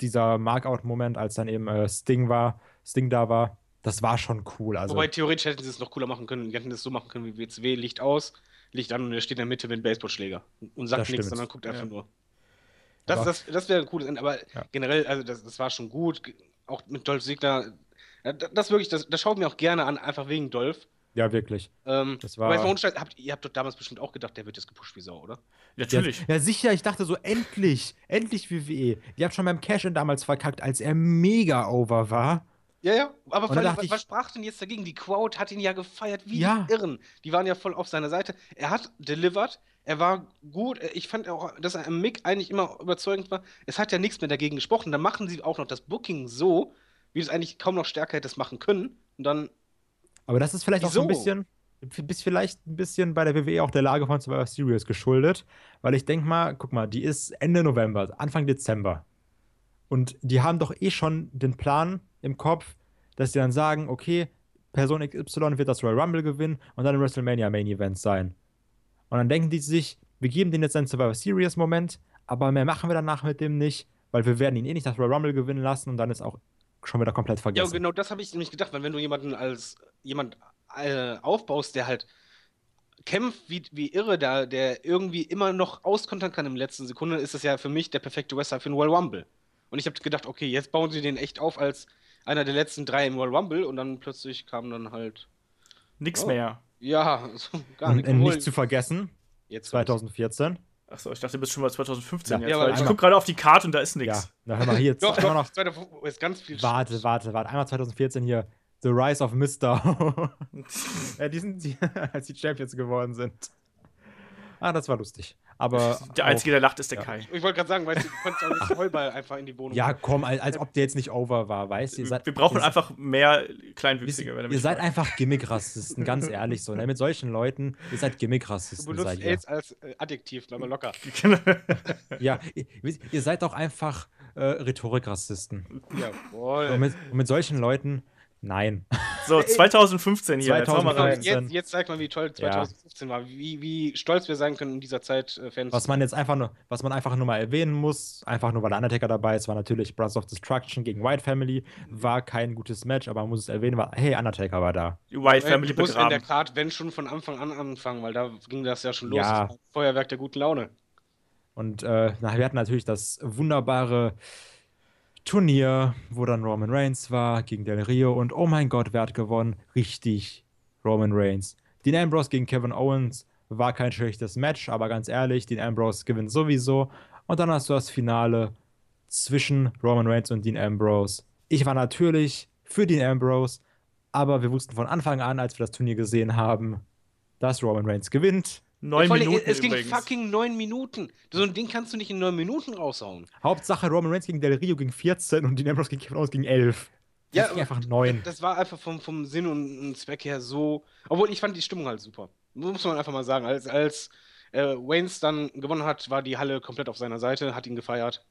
dieser Markout-Moment, als dann eben äh, Sting war, Sting da war, das war schon cool. Also, Wobei theoretisch hätten sie es noch cooler machen können. Die hätten es so machen können wie WCW, Licht aus, Licht an und er steht in der Mitte mit einem Baseballschläger. Und sagt nichts, sondern guckt einfach Ja. nur. Das, Aber- das, das wäre ein cooles Ende. Aber Ja. generell, also das, das war schon gut. Auch mit Dolph Ziggler. Das, wirklich, das, das schaut mir auch gerne an, einfach wegen Dolph. ja, wirklich. Ähm, Das aber war- jetzt mal habt, ihr habt doch damals bestimmt auch gedacht, der wird jetzt gepusht wie Sau, oder? Natürlich. Ja, ja, sicher, ich dachte so, endlich, endlich WWE. Die haben schon beim Cash-In damals verkackt, als er mega over war. Ja, ja. Aber allem, was, ich- was sprach denn jetzt dagegen? Die Crowd hat ihn ja gefeiert wie Ja. die Irren. Die waren ja voll auf seiner Seite. Er hat delivered. Er war gut. Ich fand auch, dass er im Mick eigentlich immer überzeugend war. Es hat ja nichts mehr dagegen gesprochen. Dann machen sie auch noch das Booking so, wie es eigentlich kaum noch stärker hättest machen können. Und dann, Aber das ist vielleicht auch so ein Wieso? bisschen, bis vielleicht ein bisschen bei der WWE auch der Lage von Survivor Series geschuldet, weil ich denke mal, guck mal, die ist Ende November, Anfang Dezember. Und die haben doch eh schon den Plan im Kopf, dass sie dann sagen, okay, Person XY wird das Royal Rumble gewinnen und dann im WrestleMania Main Event sein. Und dann denken die sich, wir geben denen jetzt einen Survivor Series Moment, aber mehr machen wir danach mit dem nicht, weil wir werden ihn eh nicht das Royal Rumble gewinnen lassen und dann ist auch schon wieder komplett ja, vergessen. und genau das habe ich nämlich gedacht, weil wenn du jemanden als jemand äh, aufbaust, der halt kämpft wie, wie irre, der, der irgendwie immer noch auskontern kann im letzten Sekunde, ist das ja für mich der perfekte Wrestler für einen Royal Rumble. Und ich habe gedacht, okay, jetzt bauen sie den echt auf als einer der letzten drei im Royal Rumble und dann plötzlich kam dann halt, Nix Oh. mehr. ja, so, gar Und nicht. äh, nicht zu vergessen, jetzt 2014. Achso, ich dachte, du bist schon mal 2015 Ja. jetzt. Ja, ich gucke gerade auf die Karte und da ist Ja, nix. na hör mal hier jetzt Doch, doch, noch. 2015 ist ganz viel. Warte, warte, warte. Einmal 2014 hier The Rise of Mr. ja, die sind die, als die Champions geworden sind. Ah, das war lustig. Aber Der Einzige, der lacht, ist der Ja. Kai. Ich wollte gerade sagen, weißt du, du konntest auch nicht Heulball einfach in die Wohnung. ja, komm, als, als ob der jetzt nicht over war, weißt du? Ihr seid, Wir brauchen ihr, einfach mehr ihr, Kleinwüchsige. wenn ihr mich seid fragt. einfach Gimmick-Rassisten, ganz ehrlich so. Ne? Mit solchen Leuten, ihr seid Du Gimmick-Rassisten, benutzt seid ihr. AIDS als äh, Adjektiv, bleib mal locker. Ja, ihr, ihr seid auch einfach äh, Rhetorik-Rassisten. Jawohl. Und mit, und mit solchen Leuten, nein. so, 2015 hier. Jetzt hau mal rein. 2015. Jetzt, jetzt zeig mal, wie toll Ja. 2015 war, wie, wie stolz wir sein können, in dieser Zeit äh, Fans. Was man jetzt einfach nur, was man einfach nur mal erwähnen muss, einfach nur weil der Undertaker dabei ist, war natürlich Brothers of Destruction gegen White Family. War kein gutes Match, aber man muss es erwähnen, weil, hey, Undertaker war da. Die White Äh, Family du musst in der begraben. Card, wenn schon von Anfang an anfangen, weil da ging das ja schon los. Ja. Das war Feuerwerk der guten Laune. Und äh, na, wir hatten natürlich das wunderbare Turnier, wo dann Roman Reigns war gegen Del Rio und oh mein Gott, wer hat gewonnen? Richtig, Roman Reigns. Dean Ambrose gegen Kevin Owens war kein schlechtes Match, aber ganz ehrlich, Dean Ambrose gewinnt sowieso. Und dann hast du das Finale zwischen Roman Reigns und Dean Ambrose. Ich war natürlich für Dean Ambrose, aber wir wussten von Anfang an, als wir das Turnier gesehen haben, dass Roman Reigns gewinnt. Neun allem, Minuten es ging übrigens. fucking neun Minuten. So ein Ding kannst du nicht in neun Minuten raushauen. Hauptsache Roman Reigns gegen Del Rio gegen 14 und Dean Ambrose gegen Kevin Owens gegen 11. Das Ja, ging einfach 9. Das war einfach vom, vom Sinn und Zweck her so. Obwohl ich fand die Stimmung halt super. Muss man einfach mal sagen. Als, als äh, Waynes dann gewonnen hat, war die Halle komplett auf seiner Seite, hat ihn gefeiert.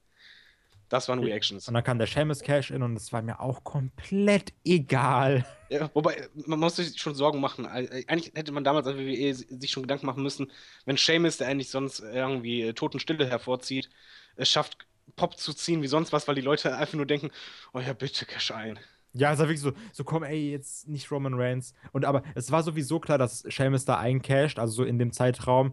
Das waren Reactions. Und dann kam der Seamus Cash in und es war mir auch komplett egal. Ja, wobei, man muss sich schon Sorgen machen. Äh, Eigentlich hätte man damals als WWE sich schon Gedanken machen müssen, wenn Seamus, der eigentlich sonst irgendwie äh, Totenstille hervorzieht, es schafft, Pop zu ziehen wie sonst was, weil die Leute einfach nur denken, oh ja, bitte cash ein. Ja, es war wirklich so, so komm, ey, jetzt nicht Roman Reigns. Und aber es war sowieso klar, dass Seamus da eincasht, also so in dem Zeitraum,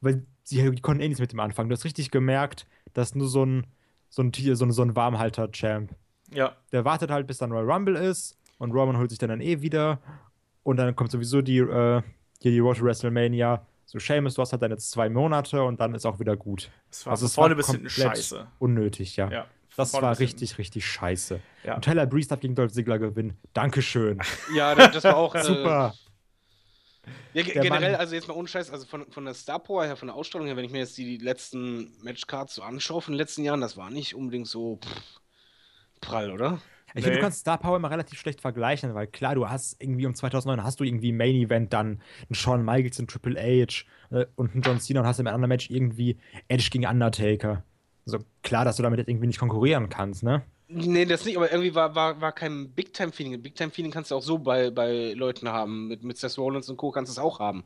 weil sie die konnten eh nichts mit dem anfangen. Du hast richtig gemerkt, dass nur so ein, so ein, Tier- so ein, so ein Warmhalter-Champ. Ja. Der wartet halt, bis dann Royal Rumble ist und Roman holt sich dann, dann eh wieder. Und dann kommt sowieso die, äh, hier die Road to WrestleMania. So, Seamus, du hast halt deine zwei Monate und dann ist auch wieder gut. Es war Also es vorne war bis hinten scheiße. Unnötig, ja. Ja. Das war bis hinten. richtig, richtig scheiße. Ja. Und Tyler Breeze darf gegen Dolph Ziggler gewinnen. Dankeschön. Ja, das, das war auch äh, Super. Ja, generell, Mann- also jetzt mal ohne Scheiß, also von, von der Star Power her, von der Ausstrahlung her, wenn ich mir jetzt die letzten Matchcards so anschaue von den letzten Jahren, das war nicht unbedingt so pff, prall, oder? Ich finde, Nee. du kannst Star Power immer relativ schlecht vergleichen, weil klar, du hast irgendwie um 2009 hast du irgendwie Main Event dann einen Shawn Michaels, einen Triple H äh, und einen John Cena und hast im anderen Match irgendwie Edge gegen Undertaker. Also klar, dass du damit jetzt irgendwie nicht konkurrieren kannst, ne? Nee, das nicht, aber irgendwie war, war, war kein Big-Time-Feeling. Big-Time-Feeling kannst du auch so bei, bei Leuten haben. Mit, mit Seth Rollins und Co. kannst du es auch haben.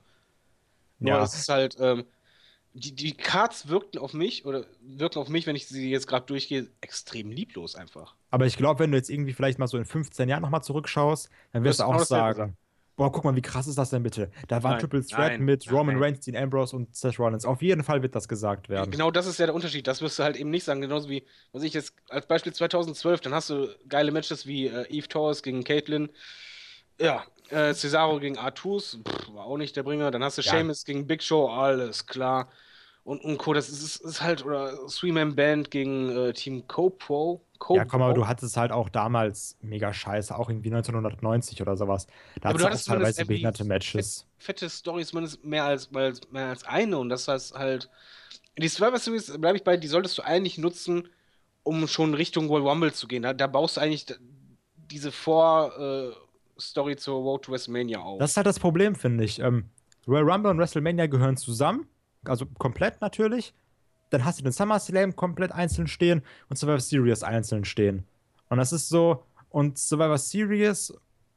Ja. es ist halt, ähm, die, die Cards wirkten auf mich, oder wirken auf mich, wenn ich sie jetzt gerade durchgehe, extrem lieblos einfach. Aber ich glaube, wenn du jetzt irgendwie vielleicht mal so in 15 Jahren nochmal zurückschaust, dann wirst du auch genau sagen, boah, guck mal, wie krass ist das denn bitte? Da war Nein, Triple Threat nein, mit nein, Roman. Reigns, Dean Ambrose und Seth Rollins. Auf jeden Fall wird das gesagt werden. Genau das ist ja der Unterschied. Das wirst du halt eben nicht sagen. Genauso wie, was ich jetzt als Beispiel 2012, dann hast du geile Matches wie äh, Eve Torres gegen Caitlyn. Ja, äh, Cesaro gegen Artus, pff, war auch nicht der Bringer. Dann hast du Ja. Sheamus gegen Big Show, alles klar. Und, und Co. Das ist, ist halt, oder Three-Man Band gegen äh, Team CoPro. Co Ja, komm, aber du hattest halt auch damals mega scheiße, auch irgendwie 1990 oder sowas. Da Aber du hattest auch teilweise behinderte Matches. fette Stories, zumindest mehr als, mehr, als eine. Und das heißt halt, die Survivor Series, bleibe ich bei, die solltest du eigentlich nutzen, um schon Richtung World Rumble zu gehen. Da, da baust du eigentlich diese Vor-Story zur Road to WrestleMania auf. Das ist halt das Problem, finde ich. Ähm, Royal Rumble und WrestleMania gehören zusammen, also komplett natürlich. Dann hast du den SummerSlam komplett einzeln stehen und Survivor Series einzeln stehen. Und das ist so, und Survivor Series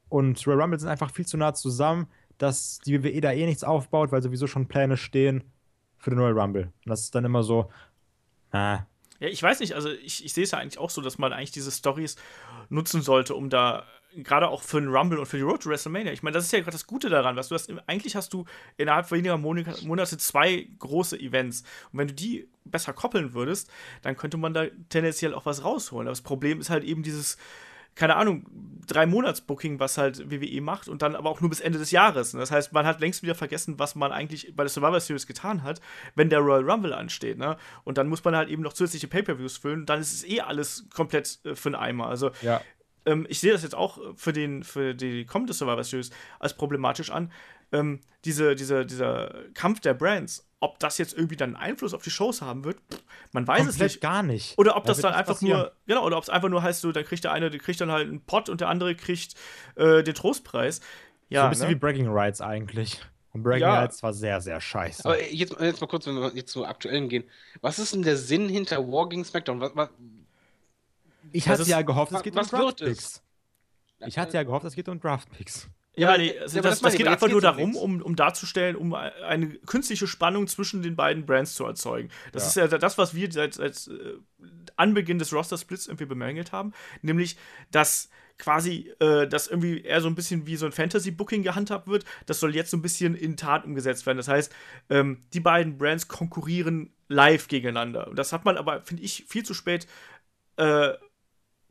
und Royal Rumble sind einfach viel zu nah zusammen, dass die WWE da eh nichts aufbaut, weil sowieso schon Pläne stehen für den Royal Rumble. Und das ist dann immer so, ah, Ja, ich weiß nicht, also ich, ich sehe es ja eigentlich auch so, dass man eigentlich diese Stories nutzen sollte, um da gerade auch für den Rumble und für die Road to WrestleMania. Ich meine, das ist ja gerade das Gute daran, was du hast. Eigentlich hast du innerhalb weniger Monate zwei große Events. Und wenn du die besser koppeln würdest, dann könnte man da tendenziell auch was rausholen. Aber das Problem ist halt eben dieses, keine Ahnung, drei Monats Booking, was halt WWE macht und dann aber auch nur bis Ende des Jahres. Und das heißt, man hat längst wieder vergessen, was man eigentlich bei der Survivor Series getan hat, wenn der Royal Rumble ansteht. Ne? Und dann muss man halt eben noch zusätzliche Pay-per-Views füllen. Dann ist es eh alles komplett äh, für den Eimer. Also ja. Ähm, ich sehe das jetzt auch für, den, für die kommende Survivor Series als problematisch an. Ähm, diese, diese, dieser Kampf der Brands, ob das jetzt irgendwie dann einen Einfluss auf die Shows haben wird, pff, man weiß es Komplett nicht. gar nicht. Oder ob Da das dann einfach passieren. nur, genau, oder ob es einfach nur heißt, so, dann kriegt der eine, der kriegt dann halt einen Pott und der andere kriegt äh, den Trostpreis. Ja, so ein bisschen ne? wie Bragging Rights eigentlich. Und Bragging Ja. Rights war sehr, sehr scheiße. aber jetzt, jetzt mal kurz, wenn wir jetzt zur aktuellen gehen. Was ist denn der Sinn hinter War gegen SmackDown? Was, was, ich das hatte ist- ja gehofft, es geht um Draftpicks. Ich hatte ja gehofft, es geht um Draftpicks. Ja, aber- nee, ja, also aber das, das das geht einfach nur um darum, um, um darzustellen, um eine künstliche Spannung zwischen den beiden Brands zu erzeugen. Das Ja. ist ja das, was wir seit, seit äh, Anbeginn des Roster-Splits irgendwie bemängelt haben, nämlich, dass quasi äh, das irgendwie eher so ein bisschen wie so ein Fantasy-Booking gehandhabt wird. Das soll jetzt so ein bisschen in Tat umgesetzt werden. Das heißt, ähm, die beiden Brands konkurrieren live gegeneinander. Und das hat man aber, finde ich, viel zu spät äh,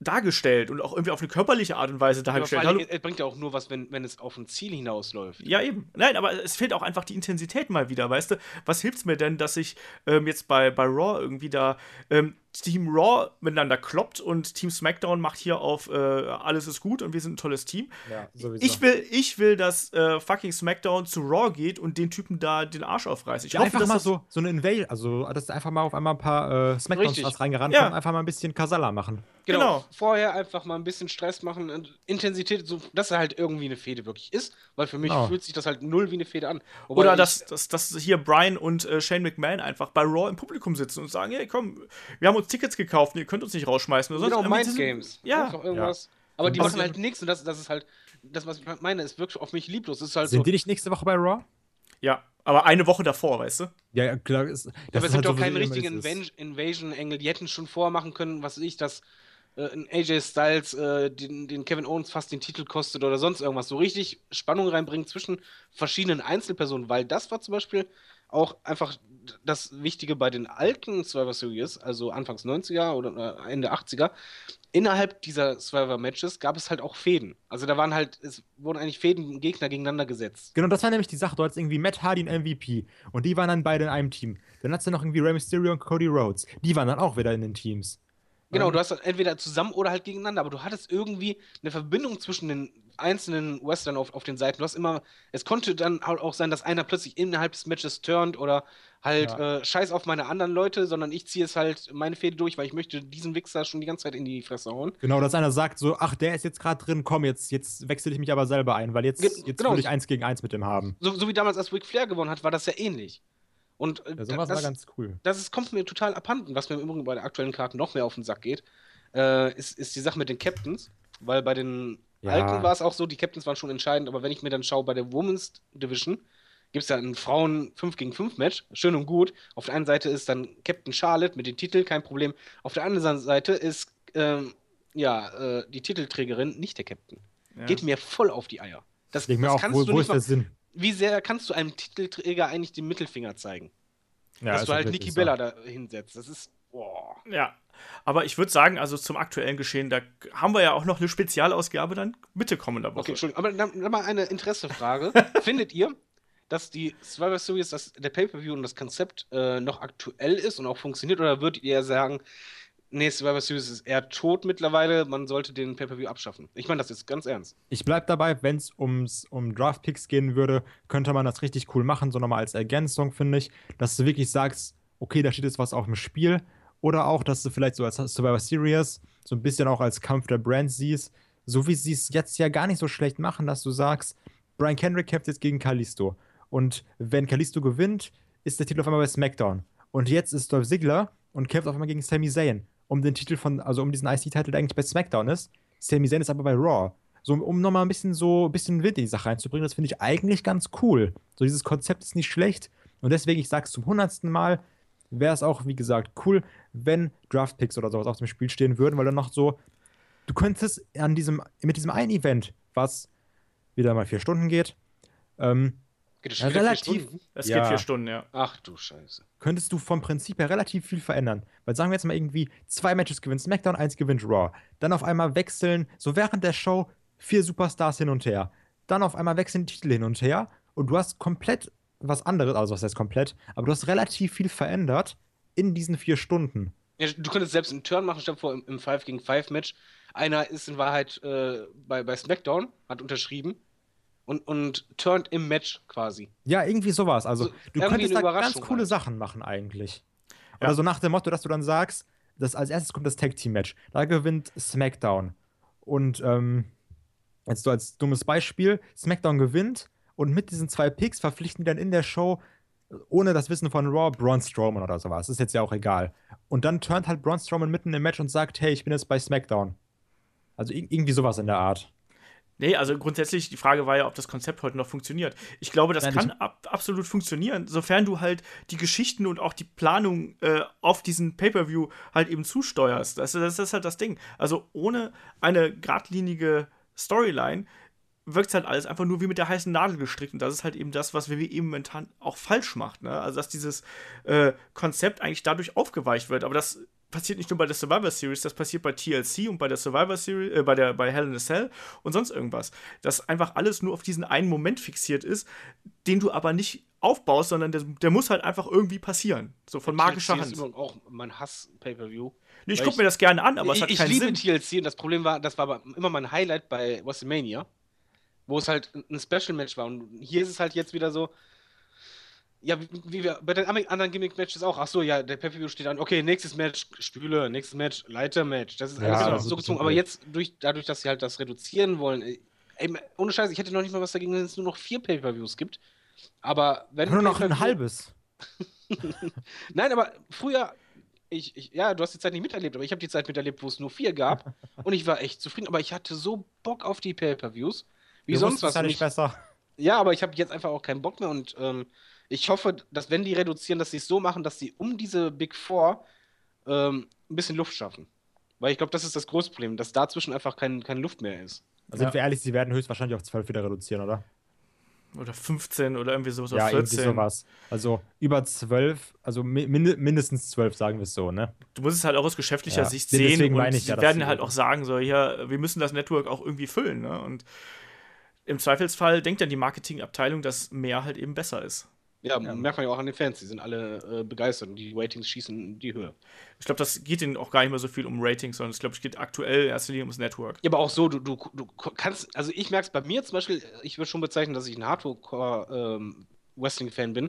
dargestellt und auch irgendwie auf eine körperliche Art und Weise Aber dargestellt. Hallo- es bringt ja auch nur was, wenn, wenn es auf ein Ziel hinausläuft. Ja, eben. Nein, aber es fehlt auch einfach die Intensität mal wieder, weißt du? Was hilft's mir denn, dass ich ähm, jetzt bei, bei Raw irgendwie da ähm, Team Raw miteinander kloppt und Team SmackDown macht hier auf äh, alles ist gut und wir sind ein tolles Team. Ja. Ich will, ich will, dass äh, fucking SmackDown zu Raw geht und den Typen da den Arsch aufreißt. Ich ja, hoffe, einfach dass mal das- so, so eine Invasion, also dass einfach mal auf einmal ein paar äh, Smackdowns reingerannt Ja. kommen, einfach mal ein bisschen Kasala machen. Genau. Genau. Vorher einfach mal ein bisschen Stress machen und Intensität, so, dass er halt irgendwie eine Fehde wirklich ist, weil für mich Genau. fühlt sich das halt null wie eine Fehde an. Wobei Oder dass, dass, dass hier Brian und äh, Shane McMahon einfach bei Raw im Publikum sitzen und sagen, hey komm, wir haben uns Tickets gekauft und ihr könnt uns nicht rausschmeißen. Oder sonst Genau, Mind diese- Games. Ja. Irgendwas. Aber die machen was- halt nichts und das, das ist halt, das, was ich meine, ist wirklich auf mich lieblos. Das ist halt Sind so. die nicht nächste Woche bei Raw? Ja, aber eine Woche davor, weißt du? Ja, ja, klar. Ist, das aber ist es gibt halt auch keinen richtigen Invasion-Engel. Die hätten schon vormachen können, was ich, dass äh, ein AJ Styles äh, den, den Kevin Owens fast den Titel kostet oder sonst irgendwas. So richtig Spannung reinbringen zwischen verschiedenen Einzelpersonen, weil das war zum Beispiel auch einfach das Wichtige bei den alten Survivor Series, also Anfangs 90er oder Ende 80er. Innerhalb dieser Survivor-Matches gab es halt auch Fäden. Also da waren halt, es wurden eigentlich Fäden Gegner gegeneinander gesetzt. Genau, das war nämlich die Sache. Du hattest irgendwie Matt Hardy und MVP. Und die waren dann beide in einem Team. Dann hattest du noch irgendwie Rey Mysterio und Cody Rhodes. Die waren dann auch wieder in den Teams. Genau, Ähm, du hast entweder zusammen oder halt gegeneinander, aber du hattest irgendwie eine Verbindung zwischen den einzelnen Western auf, auf den Seiten. Du hast immer, es konnte dann halt auch sein, dass einer plötzlich innerhalb des Matches turnt oder halt Ja. äh, scheiß auf meine anderen Leute, sondern ich ziehe es halt meine Fäde durch, weil ich möchte diesen Wichser schon die ganze Zeit in die Fresse hauen. Genau, dass einer sagt so, ach, der ist jetzt gerade drin, komm, jetzt, jetzt wechsle ich mich aber selber ein, weil jetzt, Ge- jetzt genau. will ich eins gegen eins mit dem haben. So, so wie damals, als Ric Flair gewonnen hat, war das ja ähnlich. Und äh, Ja, sowas war das, ganz cool. das ist, kommt mir total abhanden. Was mir im Übrigen bei der aktuellen Karte noch mehr auf den Sack geht, äh, ist, ist die Sache mit den Captains. Weil bei den Ja. Alten war es auch so, die Captains waren schon entscheidend, aber wenn ich mir dann schaue, bei der Women's Division gibt es ja ein Frauen 5 gegen 5 Match, schön und gut. Auf der einen Seite ist dann Captain Charlotte mit dem Titel, kein Problem. Auf der anderen Seite ist ähm, ja äh, die Titelträgerin nicht der Captain. Ja. Geht mir voll auf die Eier. Das, das auch, kannst wo, du wo nicht ist der Sinn? Wie sehr kannst du einem Titelträger eigentlich den Mittelfinger zeigen? Ja, dass du halt Nikki so. Bella da hinsetzt. Das ist. Boah. Ja. Aber ich würde sagen, also zum aktuellen Geschehen, da haben wir ja auch noch eine Spezialausgabe dann Mitte kommender Woche. Okay, Entschuldigung, aber dann, dann mal eine Interessefrage. Findet ihr, dass die Survivor Series, dass der Pay-Per-View und das Konzept äh, noch aktuell ist und auch funktioniert? Oder würdet ihr sagen, nee, Survivor Series ist eher tot mittlerweile, man sollte den Pay-Per-View abschaffen? Ich meine das jetzt ganz ernst. Ich bleib dabei, wenn es um Draft-Picks gehen würde, könnte man das richtig cool machen, so nochmal als Ergänzung, finde ich, dass du wirklich sagst, okay, da steht jetzt was auf dem Spiel. Oder auch, dass du vielleicht so als Survivor Series so ein bisschen auch als Kampf der Brands siehst, so wie sie es jetzt ja gar nicht so schlecht machen, dass du sagst, Brian Kendrick kämpft jetzt gegen Kalisto. Und wenn Kalisto gewinnt, ist der Titel auf einmal bei SmackDown. Und jetzt ist Dolph Ziggler und kämpft auf einmal gegen Sami Zayn. Um den Titel von, also um diesen IC-Titel, der eigentlich bei SmackDown ist. Sami Zayn ist aber bei Raw. So, um nochmal ein bisschen so ein bisschen Wind in die Sache reinzubringen, das finde ich eigentlich ganz cool. So, dieses Konzept ist nicht schlecht. Und deswegen, ich sag's zum hundertsten Mal, wäre es auch, wie gesagt, cool, wenn Draftpicks oder sowas auf dem Spiel stehen würden, weil dann noch so, du könntest an diesem, mit diesem einen Event, was wieder mal vier Stunden geht, ähm, Geht das schon relativ. Es Ja. geht vier Stunden, ja. Ach du Scheiße. könntest du vom Prinzip her relativ viel verändern. Weil sagen wir jetzt mal irgendwie, zwei Matches gewinnt SmackDown, eins gewinnt Raw. Dann auf einmal wechseln, so während der Show, vier Superstars hin und her. Dann auf einmal wechseln die Titel hin und her und du hast komplett was anderes, also was heißt komplett, aber du hast relativ viel verändert in diesen vier Stunden. Ja, du könntest selbst einen Turn machen, stell dir vor, im, im 5 gegen 5 Match. Einer ist in Wahrheit äh, bei, bei SmackDown, hat unterschrieben und, und turnt im Match quasi. Ja, irgendwie sowas. Also, So, du könntest da ganz coole halt. Sachen machen, eigentlich. Ja. Oder so nach dem Motto, dass du dann sagst, dass als erstes kommt das Tag Team Match. Da gewinnt SmackDown. Und ähm, jetzt so als dummes Beispiel: SmackDown gewinnt und mit diesen zwei Picks verpflichten die dann in der Show, ohne das Wissen von Raw, Braun Strowman oder sowas. Ist jetzt ja auch egal. Und dann turnt halt Braun Strowman mitten im Match und sagt: Hey, ich bin jetzt bei SmackDown. Also ir- irgendwie sowas in der Art. Nee, also grundsätzlich, die Frage war ja, ob das Konzept heute noch funktioniert. Ich glaube, das Nein, kann ab, absolut funktionieren, sofern du halt die Geschichten und auch die Planung äh, auf diesen Pay-Per-View halt eben zusteuerst. Das, das ist halt das Ding. Also ohne eine geradlinige Storyline wirkt halt alles einfach nur wie mit der heißen Nadel gestrickt. Und das ist halt eben das, was WWE momentan auch falsch macht. Ne? Also, dass dieses äh, Konzept eigentlich dadurch aufgeweicht wird. Aber das passiert nicht nur bei der Survivor Series, das passiert bei TLC und bei der Survivor Series, äh, bei der bei Hell in a Cell und sonst irgendwas. Dass einfach alles nur auf diesen einen Moment fixiert ist, den du aber nicht aufbaust, sondern der, der muss halt einfach irgendwie passieren. So von magischer TLC Hand. ist auch mein Hass-Pay-Per-View. Nee, ich gucke ich- mir das gerne an, aber es ich hat ich keinen liebe Sinn. TLC und das Problem war, das war immer mein Highlight bei WrestleMania, wo es halt ein Special-Match war. Und hier ist es halt jetzt wieder so, ja, wie, wie wir bei den anderen Gimmick-Matches auch. Ach so, ja, der Pay-Per-View steht an. Okay, nächstes Match Stühle, nächstes Match Leiter-Match. Das ist Ja, alles so gezwungen. Aber jetzt, durch, dadurch, dass sie halt das reduzieren wollen, ey, ey, ohne Scheiß, ich hätte noch nicht mal was dagegen, wenn es nur noch vier Pay-Per-Views gibt. Aber wenn. Nur noch ein halbes. Nein, aber früher, ich, ich, ja, du hast die Zeit nicht miterlebt, aber ich habe die Zeit miterlebt, wo es nur vier gab und ich war echt zufrieden, aber ich hatte so Bock auf die Pay-Per-Views, wie Du sonst was. Ja nicht ich, besser. ja, aber ich habe jetzt einfach auch keinen Bock mehr und ähm, ich hoffe, dass wenn die reduzieren, dass sie es so machen, dass sie um diese Big Four ähm, ein bisschen Luft schaffen. Weil ich glaube, das ist das große Problem, dass dazwischen einfach kein, keine Luft mehr ist. Also Ja. sind wir ehrlich, sie werden höchstwahrscheinlich auf 12 wieder reduzieren, oder? Oder 15 oder irgendwie sowas. ja, oder irgendwie 14. sowas. Also über 12, also mi min mindestens 12, sagen wir es so, ne? Du musst es halt auch aus geschäftlicher Ja, Sicht sehen deswegen und meine ich sie ja, werden halt auch sagen, so, ja, wir müssen das Network auch irgendwie füllen, ne? Und im Zweifelsfall denkt dann die Marketingabteilung, dass mehr halt eben besser ist. Ja, merkt man ja auch an den Fans, die sind alle äh, begeistert und die Ratings schießen in die Höhe. Ich glaube, das geht ihnen auch gar nicht mehr so viel um Ratings, sondern ich glaube, es geht aktuell erst ums Network. Ja, aber auch so, du, du, du kannst, also ich merke es bei mir zum Beispiel, ich würde schon bezeichnen, dass ich ein Hardcore-Wrestling-Fan bin,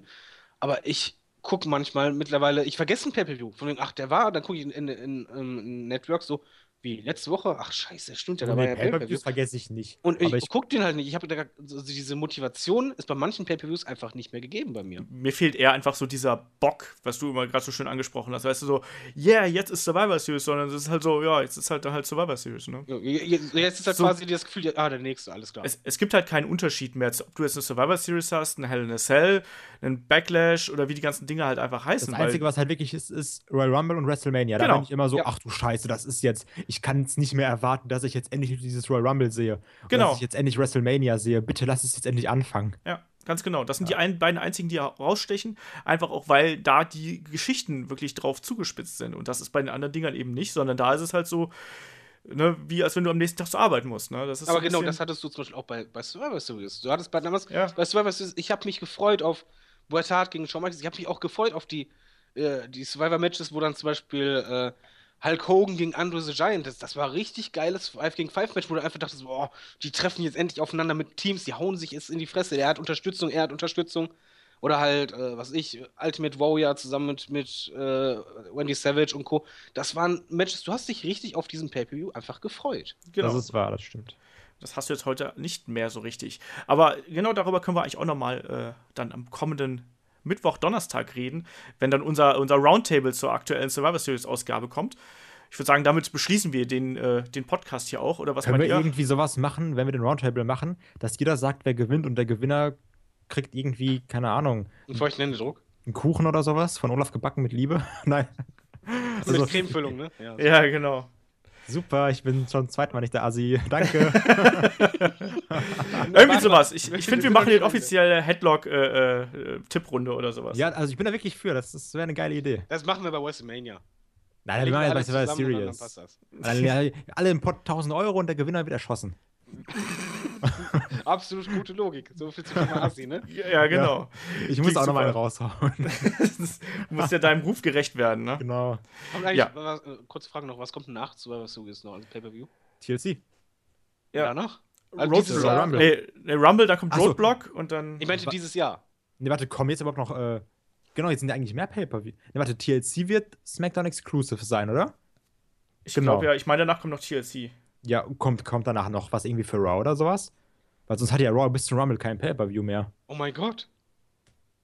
aber ich gucke manchmal mittlerweile, ich vergesse ein Pay-Per-View, von dem, ach, der war, dann gucke ich in, in, in, in Network so, wie, letzte Woche? Ach, scheiße, stimmt ja, da war ja Pay-Per-View. Pay-Per-Views vergesse ich nicht. Und ich, ich gucke den halt nicht, ich habe also diese Motivation ist bei manchen Pay-Per-Views einfach nicht mehr gegeben bei mir. Mir fehlt eher einfach so dieser Bock, was du immer gerade so schön angesprochen hast. Weißt du, so, yeah, jetzt ist Survivor Series, sondern es ist halt so, ja, jetzt ist halt dann halt Survivor Series, ne? Ja, Jetzt ist halt So- quasi das Gefühl, ja, ah, der nächste, alles klar. Es, es gibt halt keinen Unterschied mehr, ob du jetzt eine Survivor Series hast, eine Hell in a Cell, einen Backlash oder wie die ganzen Dinge halt einfach heißen. Das weil- Einzige, was halt wirklich ist, ist Royal Rumble und WrestleMania. Da Genau. bin ich immer so, Ja. ach du Scheiße, das ist jetzt, ich kann es nicht mehr erwarten, dass ich jetzt endlich dieses Royal Rumble sehe. Genau. Dass ich jetzt endlich WrestleMania sehe. Bitte lass es jetzt endlich anfangen. Ja, ganz genau. Das sind die ein, beiden einzigen, die rausstechen. Einfach auch, weil da die Geschichten wirklich drauf zugespitzt sind. Und das ist bei den anderen Dingern eben nicht, sondern da ist es halt so, ne, wie als wenn du am nächsten Tag zur Arbeit musst. Ne? Das ist Aber so genau, das hattest du zum Beispiel auch bei, bei Survivor Series. Du hattest bei damals Ja. bei Survivor Series, ich habe mich gefreut auf Bret Hart gegen Shawn Michaels. Ich habe mich auch gefreut auf die, äh, die Survivor Matches, wo dann zum Beispiel äh, Hulk Hogan gegen Andrew the Giant. Das, das war richtig geiles 5 gegen 5 Match, wo du einfach dachtest, boah, die treffen jetzt endlich aufeinander mit Teams, die hauen sich jetzt in die Fresse. Er hat Unterstützung, er hat Unterstützung. Oder halt, äh, was ich, Ultimate Warrior zusammen mit, mit äh, Wendy Savage und Co. Das waren Matches, du hast dich richtig auf diesen Pay-Per-View einfach gefreut. genau. Das ist wahr, das stimmt. Das hast du jetzt heute nicht mehr so richtig. Aber genau darüber können wir eigentlich auch nochmal äh, dann am kommenden Mittwoch, Donnerstag reden, wenn dann unser, unser Roundtable zur aktuellen Survivor Series Ausgabe kommt. Ich würde sagen, damit beschließen wir den, äh, den Podcast hier auch. Oder was Können meint wir ihr? irgendwie sowas machen, wenn wir den Roundtable machen, dass jeder sagt, wer gewinnt und der Gewinner kriegt irgendwie, keine Ahnung, Einen feuchten Händedruck. einen Kuchen oder sowas von Olaf gebacken mit Liebe? Nein. Also, mit Cremefüllung, ne? Ja. Ja, genau. Super, ich bin schon zweimal nicht der Assi. Danke. Irgendwie sowas. Ich, ich finde, wir machen denn? offizielle Headlock-Tipprunde oder sowas. ja, also ich bin da wirklich für. Das, das wäre eine geile Idee. Das machen wir bei WrestleMania. Nein, wir machen jetzt bei Survivor Series. das. Alle, alle im Pot 1000 Euro und der Gewinner wird erschossen. Absolut gute Logik. So viel zum Thema Assi, ne? Ja, ja, genau. Ich muss Klingt auch noch mal einen raushauen. du musst ja deinem Ruf gerecht werden, ne? genau. Ja. was, äh, kurze Frage noch, was kommt nach Survivor Series noch als Pay-Per-View? TLC. Ja. Danach? Also Road? Rumble. Nee, nee, Rumble, da kommt Ach so. Roadblock und dann. Ich meinte dieses Jahr. Ne, warte, kommen jetzt überhaupt noch. Äh, genau, jetzt sind ja eigentlich mehr Pay-Per-View. Ne, warte, TLC wird SmackDown Exclusive sein, oder? ich genau. glaube ja, ich meine, danach kommt noch TLC. Ja, kommt, kommt danach noch was irgendwie für Raw oder sowas? Weil sonst hat ja Raw bis zum Rumble kein Pay-Per-View mehr. Oh mein Gott.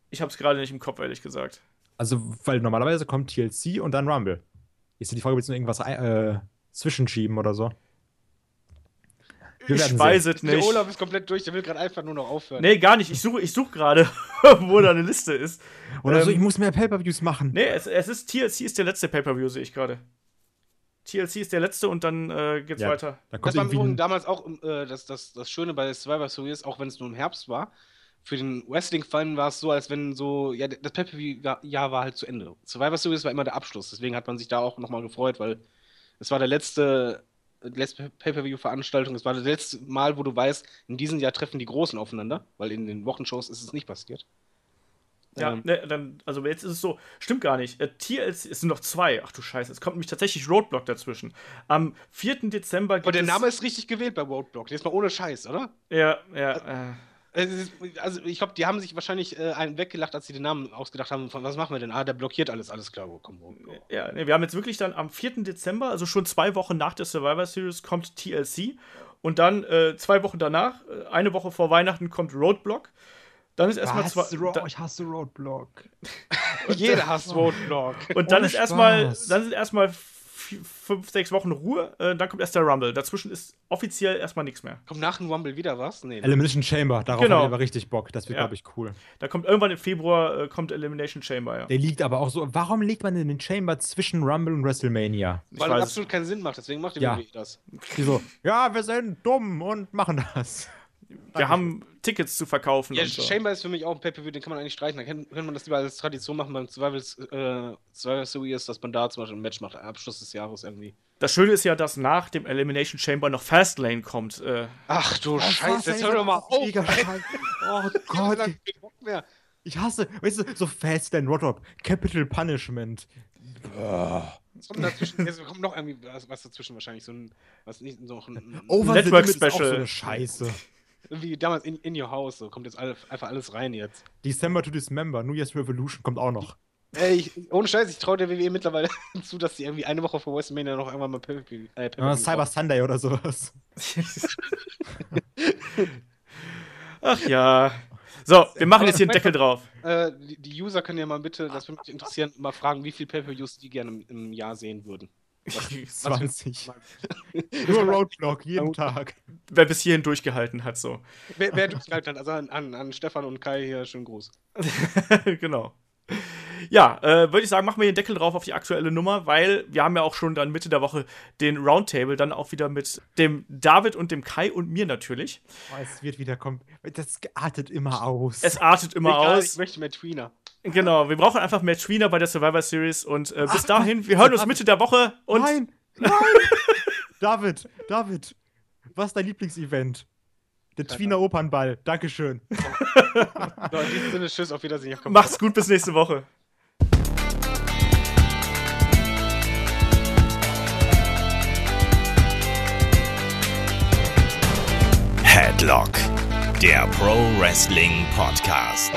Ich habe es gerade nicht im Kopf, ehrlich gesagt. Also, weil normalerweise kommt TLC und dann Rumble. Ist ja die Frage, willst du noch irgendwas äh, zwischenschieben oder so? Wir Ich weiß sehen. es Der nicht. Olaf ist komplett durch, der will gerade einfach nur noch aufhören. Nee, gar nicht. Ich suche ich such gerade, wo da eine Liste ist. Oder so, Ähm, ich muss mehr Pay-Per-Views machen. Nee, es, es ist TLC ist der letzte Pay-Per-View, sehe ich gerade. TLC ist der letzte und dann äh, geht's Ja. weiter. Da Das kommt war ein, damals auch äh, das, das, das Schöne bei Survivor Series, auch wenn es nur im Herbst war, für den Wrestling-Fan war es so, als wenn so, ja, das Pay-Per-View-Jahr war halt zu Ende. Survivor Series war immer der Abschluss, deswegen hat man sich da auch nochmal gefreut, weil es war der letzte Pay-Per-View-Veranstaltung, es war das letzte Mal, wo du weißt, in diesem Jahr treffen die Großen aufeinander, weil in den Wochenshows ist es nicht passiert. Ja, Ähm. ne, dann, also jetzt ist es so, stimmt gar nicht. Äh, TLC, es sind noch zwei. Ach du Scheiße, es kommt nämlich tatsächlich Roadblock dazwischen. Am 4. Dezember gibt Aber der Name ist richtig gewählt bei Roadblock, jetzt mal ohne Scheiß, oder? Ja, ja, äh, Es ist, also ich glaube, die haben sich wahrscheinlich äh, einen weggelacht, als sie den Namen ausgedacht haben. Von, was machen wir denn? Ah, der blockiert alles, alles klar. Komm, komm. ja, ne, wir haben jetzt wirklich dann am 4. Dezember, also schon zwei Wochen nach der Survivor Series, kommt TLC. Und dann äh, zwei Wochen danach, äh, eine Woche vor Weihnachten, kommt Roadblock. Dann ist erstmal zwei. Da, ich hasse Roadblock. Jeder hasst Roadblock. und dann Ohne ist erstmal, dann sind erstmal fünf, sechs Wochen Ruhe. Äh, dann kommt erst der Rumble. Dazwischen ist offiziell erstmal nichts mehr. Kommt nach dem Rumble wieder was? Nee. ne? Elimination Chamber, darauf Genau. habe ich aber richtig Bock. Das wird, Ja. glaube ich, cool. Da kommt irgendwann im Februar äh, kommt Elimination Chamber, ja. Der liegt aber auch so. Warum legt man denn den Chamber zwischen Rumble und WrestleMania? Weil das es. absolut keinen Sinn macht, deswegen macht die Ja. Das. Die so, ja, wir sind dumm und machen das. Wir haben Tickets zu verkaufen Ja, und so. Chamber ist für mich auch ein Pay-Per-View, den kann man eigentlich streichen. Da kann- könnte man das lieber als Tradition machen beim Survival, äh, Survival Series, dass man da zum Beispiel ein Match macht, am Abschluss des Jahres irgendwie. Das Schöne ist ja, dass nach dem Elimination Chamber noch Fastlane kommt. Äh, Ach du Scheiße, jetzt hör doch mal auf! Oh Gott, ich hasse, weißt du, so Fast and Rodop, Capital Punishment. Dazwischen? Jetzt kommt noch irgendwie was, was dazwischen wahrscheinlich. So ein, was nicht, so ein, ein Over Network so Special. eine Scheiße. Wie damals in, in Your House, so kommt jetzt alle, einfach alles rein jetzt. December to Dismember, New Year's Revolution kommt auch noch. Ey, ich, ohne Scheiß, ich traue der WWE mittlerweile zu, dass die irgendwie eine Woche vor WrestleMania noch irgendwann mal Pay-Per-View äh, Ja, Pay-Per-View Cyber Sunday oder sowas. ach ja. So, wir machen jetzt hier einen Deckel drauf. Äh, die, die User können ja mal bitte, das würde mich interessieren, mal fragen, wie viel Pay-Per-Views die gerne im, im Jahr sehen würden. 20. Nur Roadblock, jeden Tag. Wer bis hierhin durchgehalten hat, so. Wer, wer durchgehalten hat, also an, an, an Stefan und Kai hier schönen Gruß. genau. Ja, äh, würde ich sagen, machen wir den Deckel drauf auf die aktuelle Nummer, weil wir haben ja auch schon dann Mitte der Woche den Roundtable, dann auch wieder mit dem David und dem Kai und mir natürlich. Oh, es wird wieder kommen. Das artet immer aus. Es artet immer Egal, aus. Ich möchte mehr Tweener. Genau, wir brauchen einfach mehr Tweener bei der Survivor Series und äh, bis dahin, wir hören uns Mitte der Woche und nein, nein! David, David, was ist dein Lieblingsevent? Der Twiener Opernball. Dankeschön. So, in diesem Sinne, tschüss, auf Wiedersehen. Macht's gut bis nächste Woche. Headlock, der Pro Wrestling Podcast.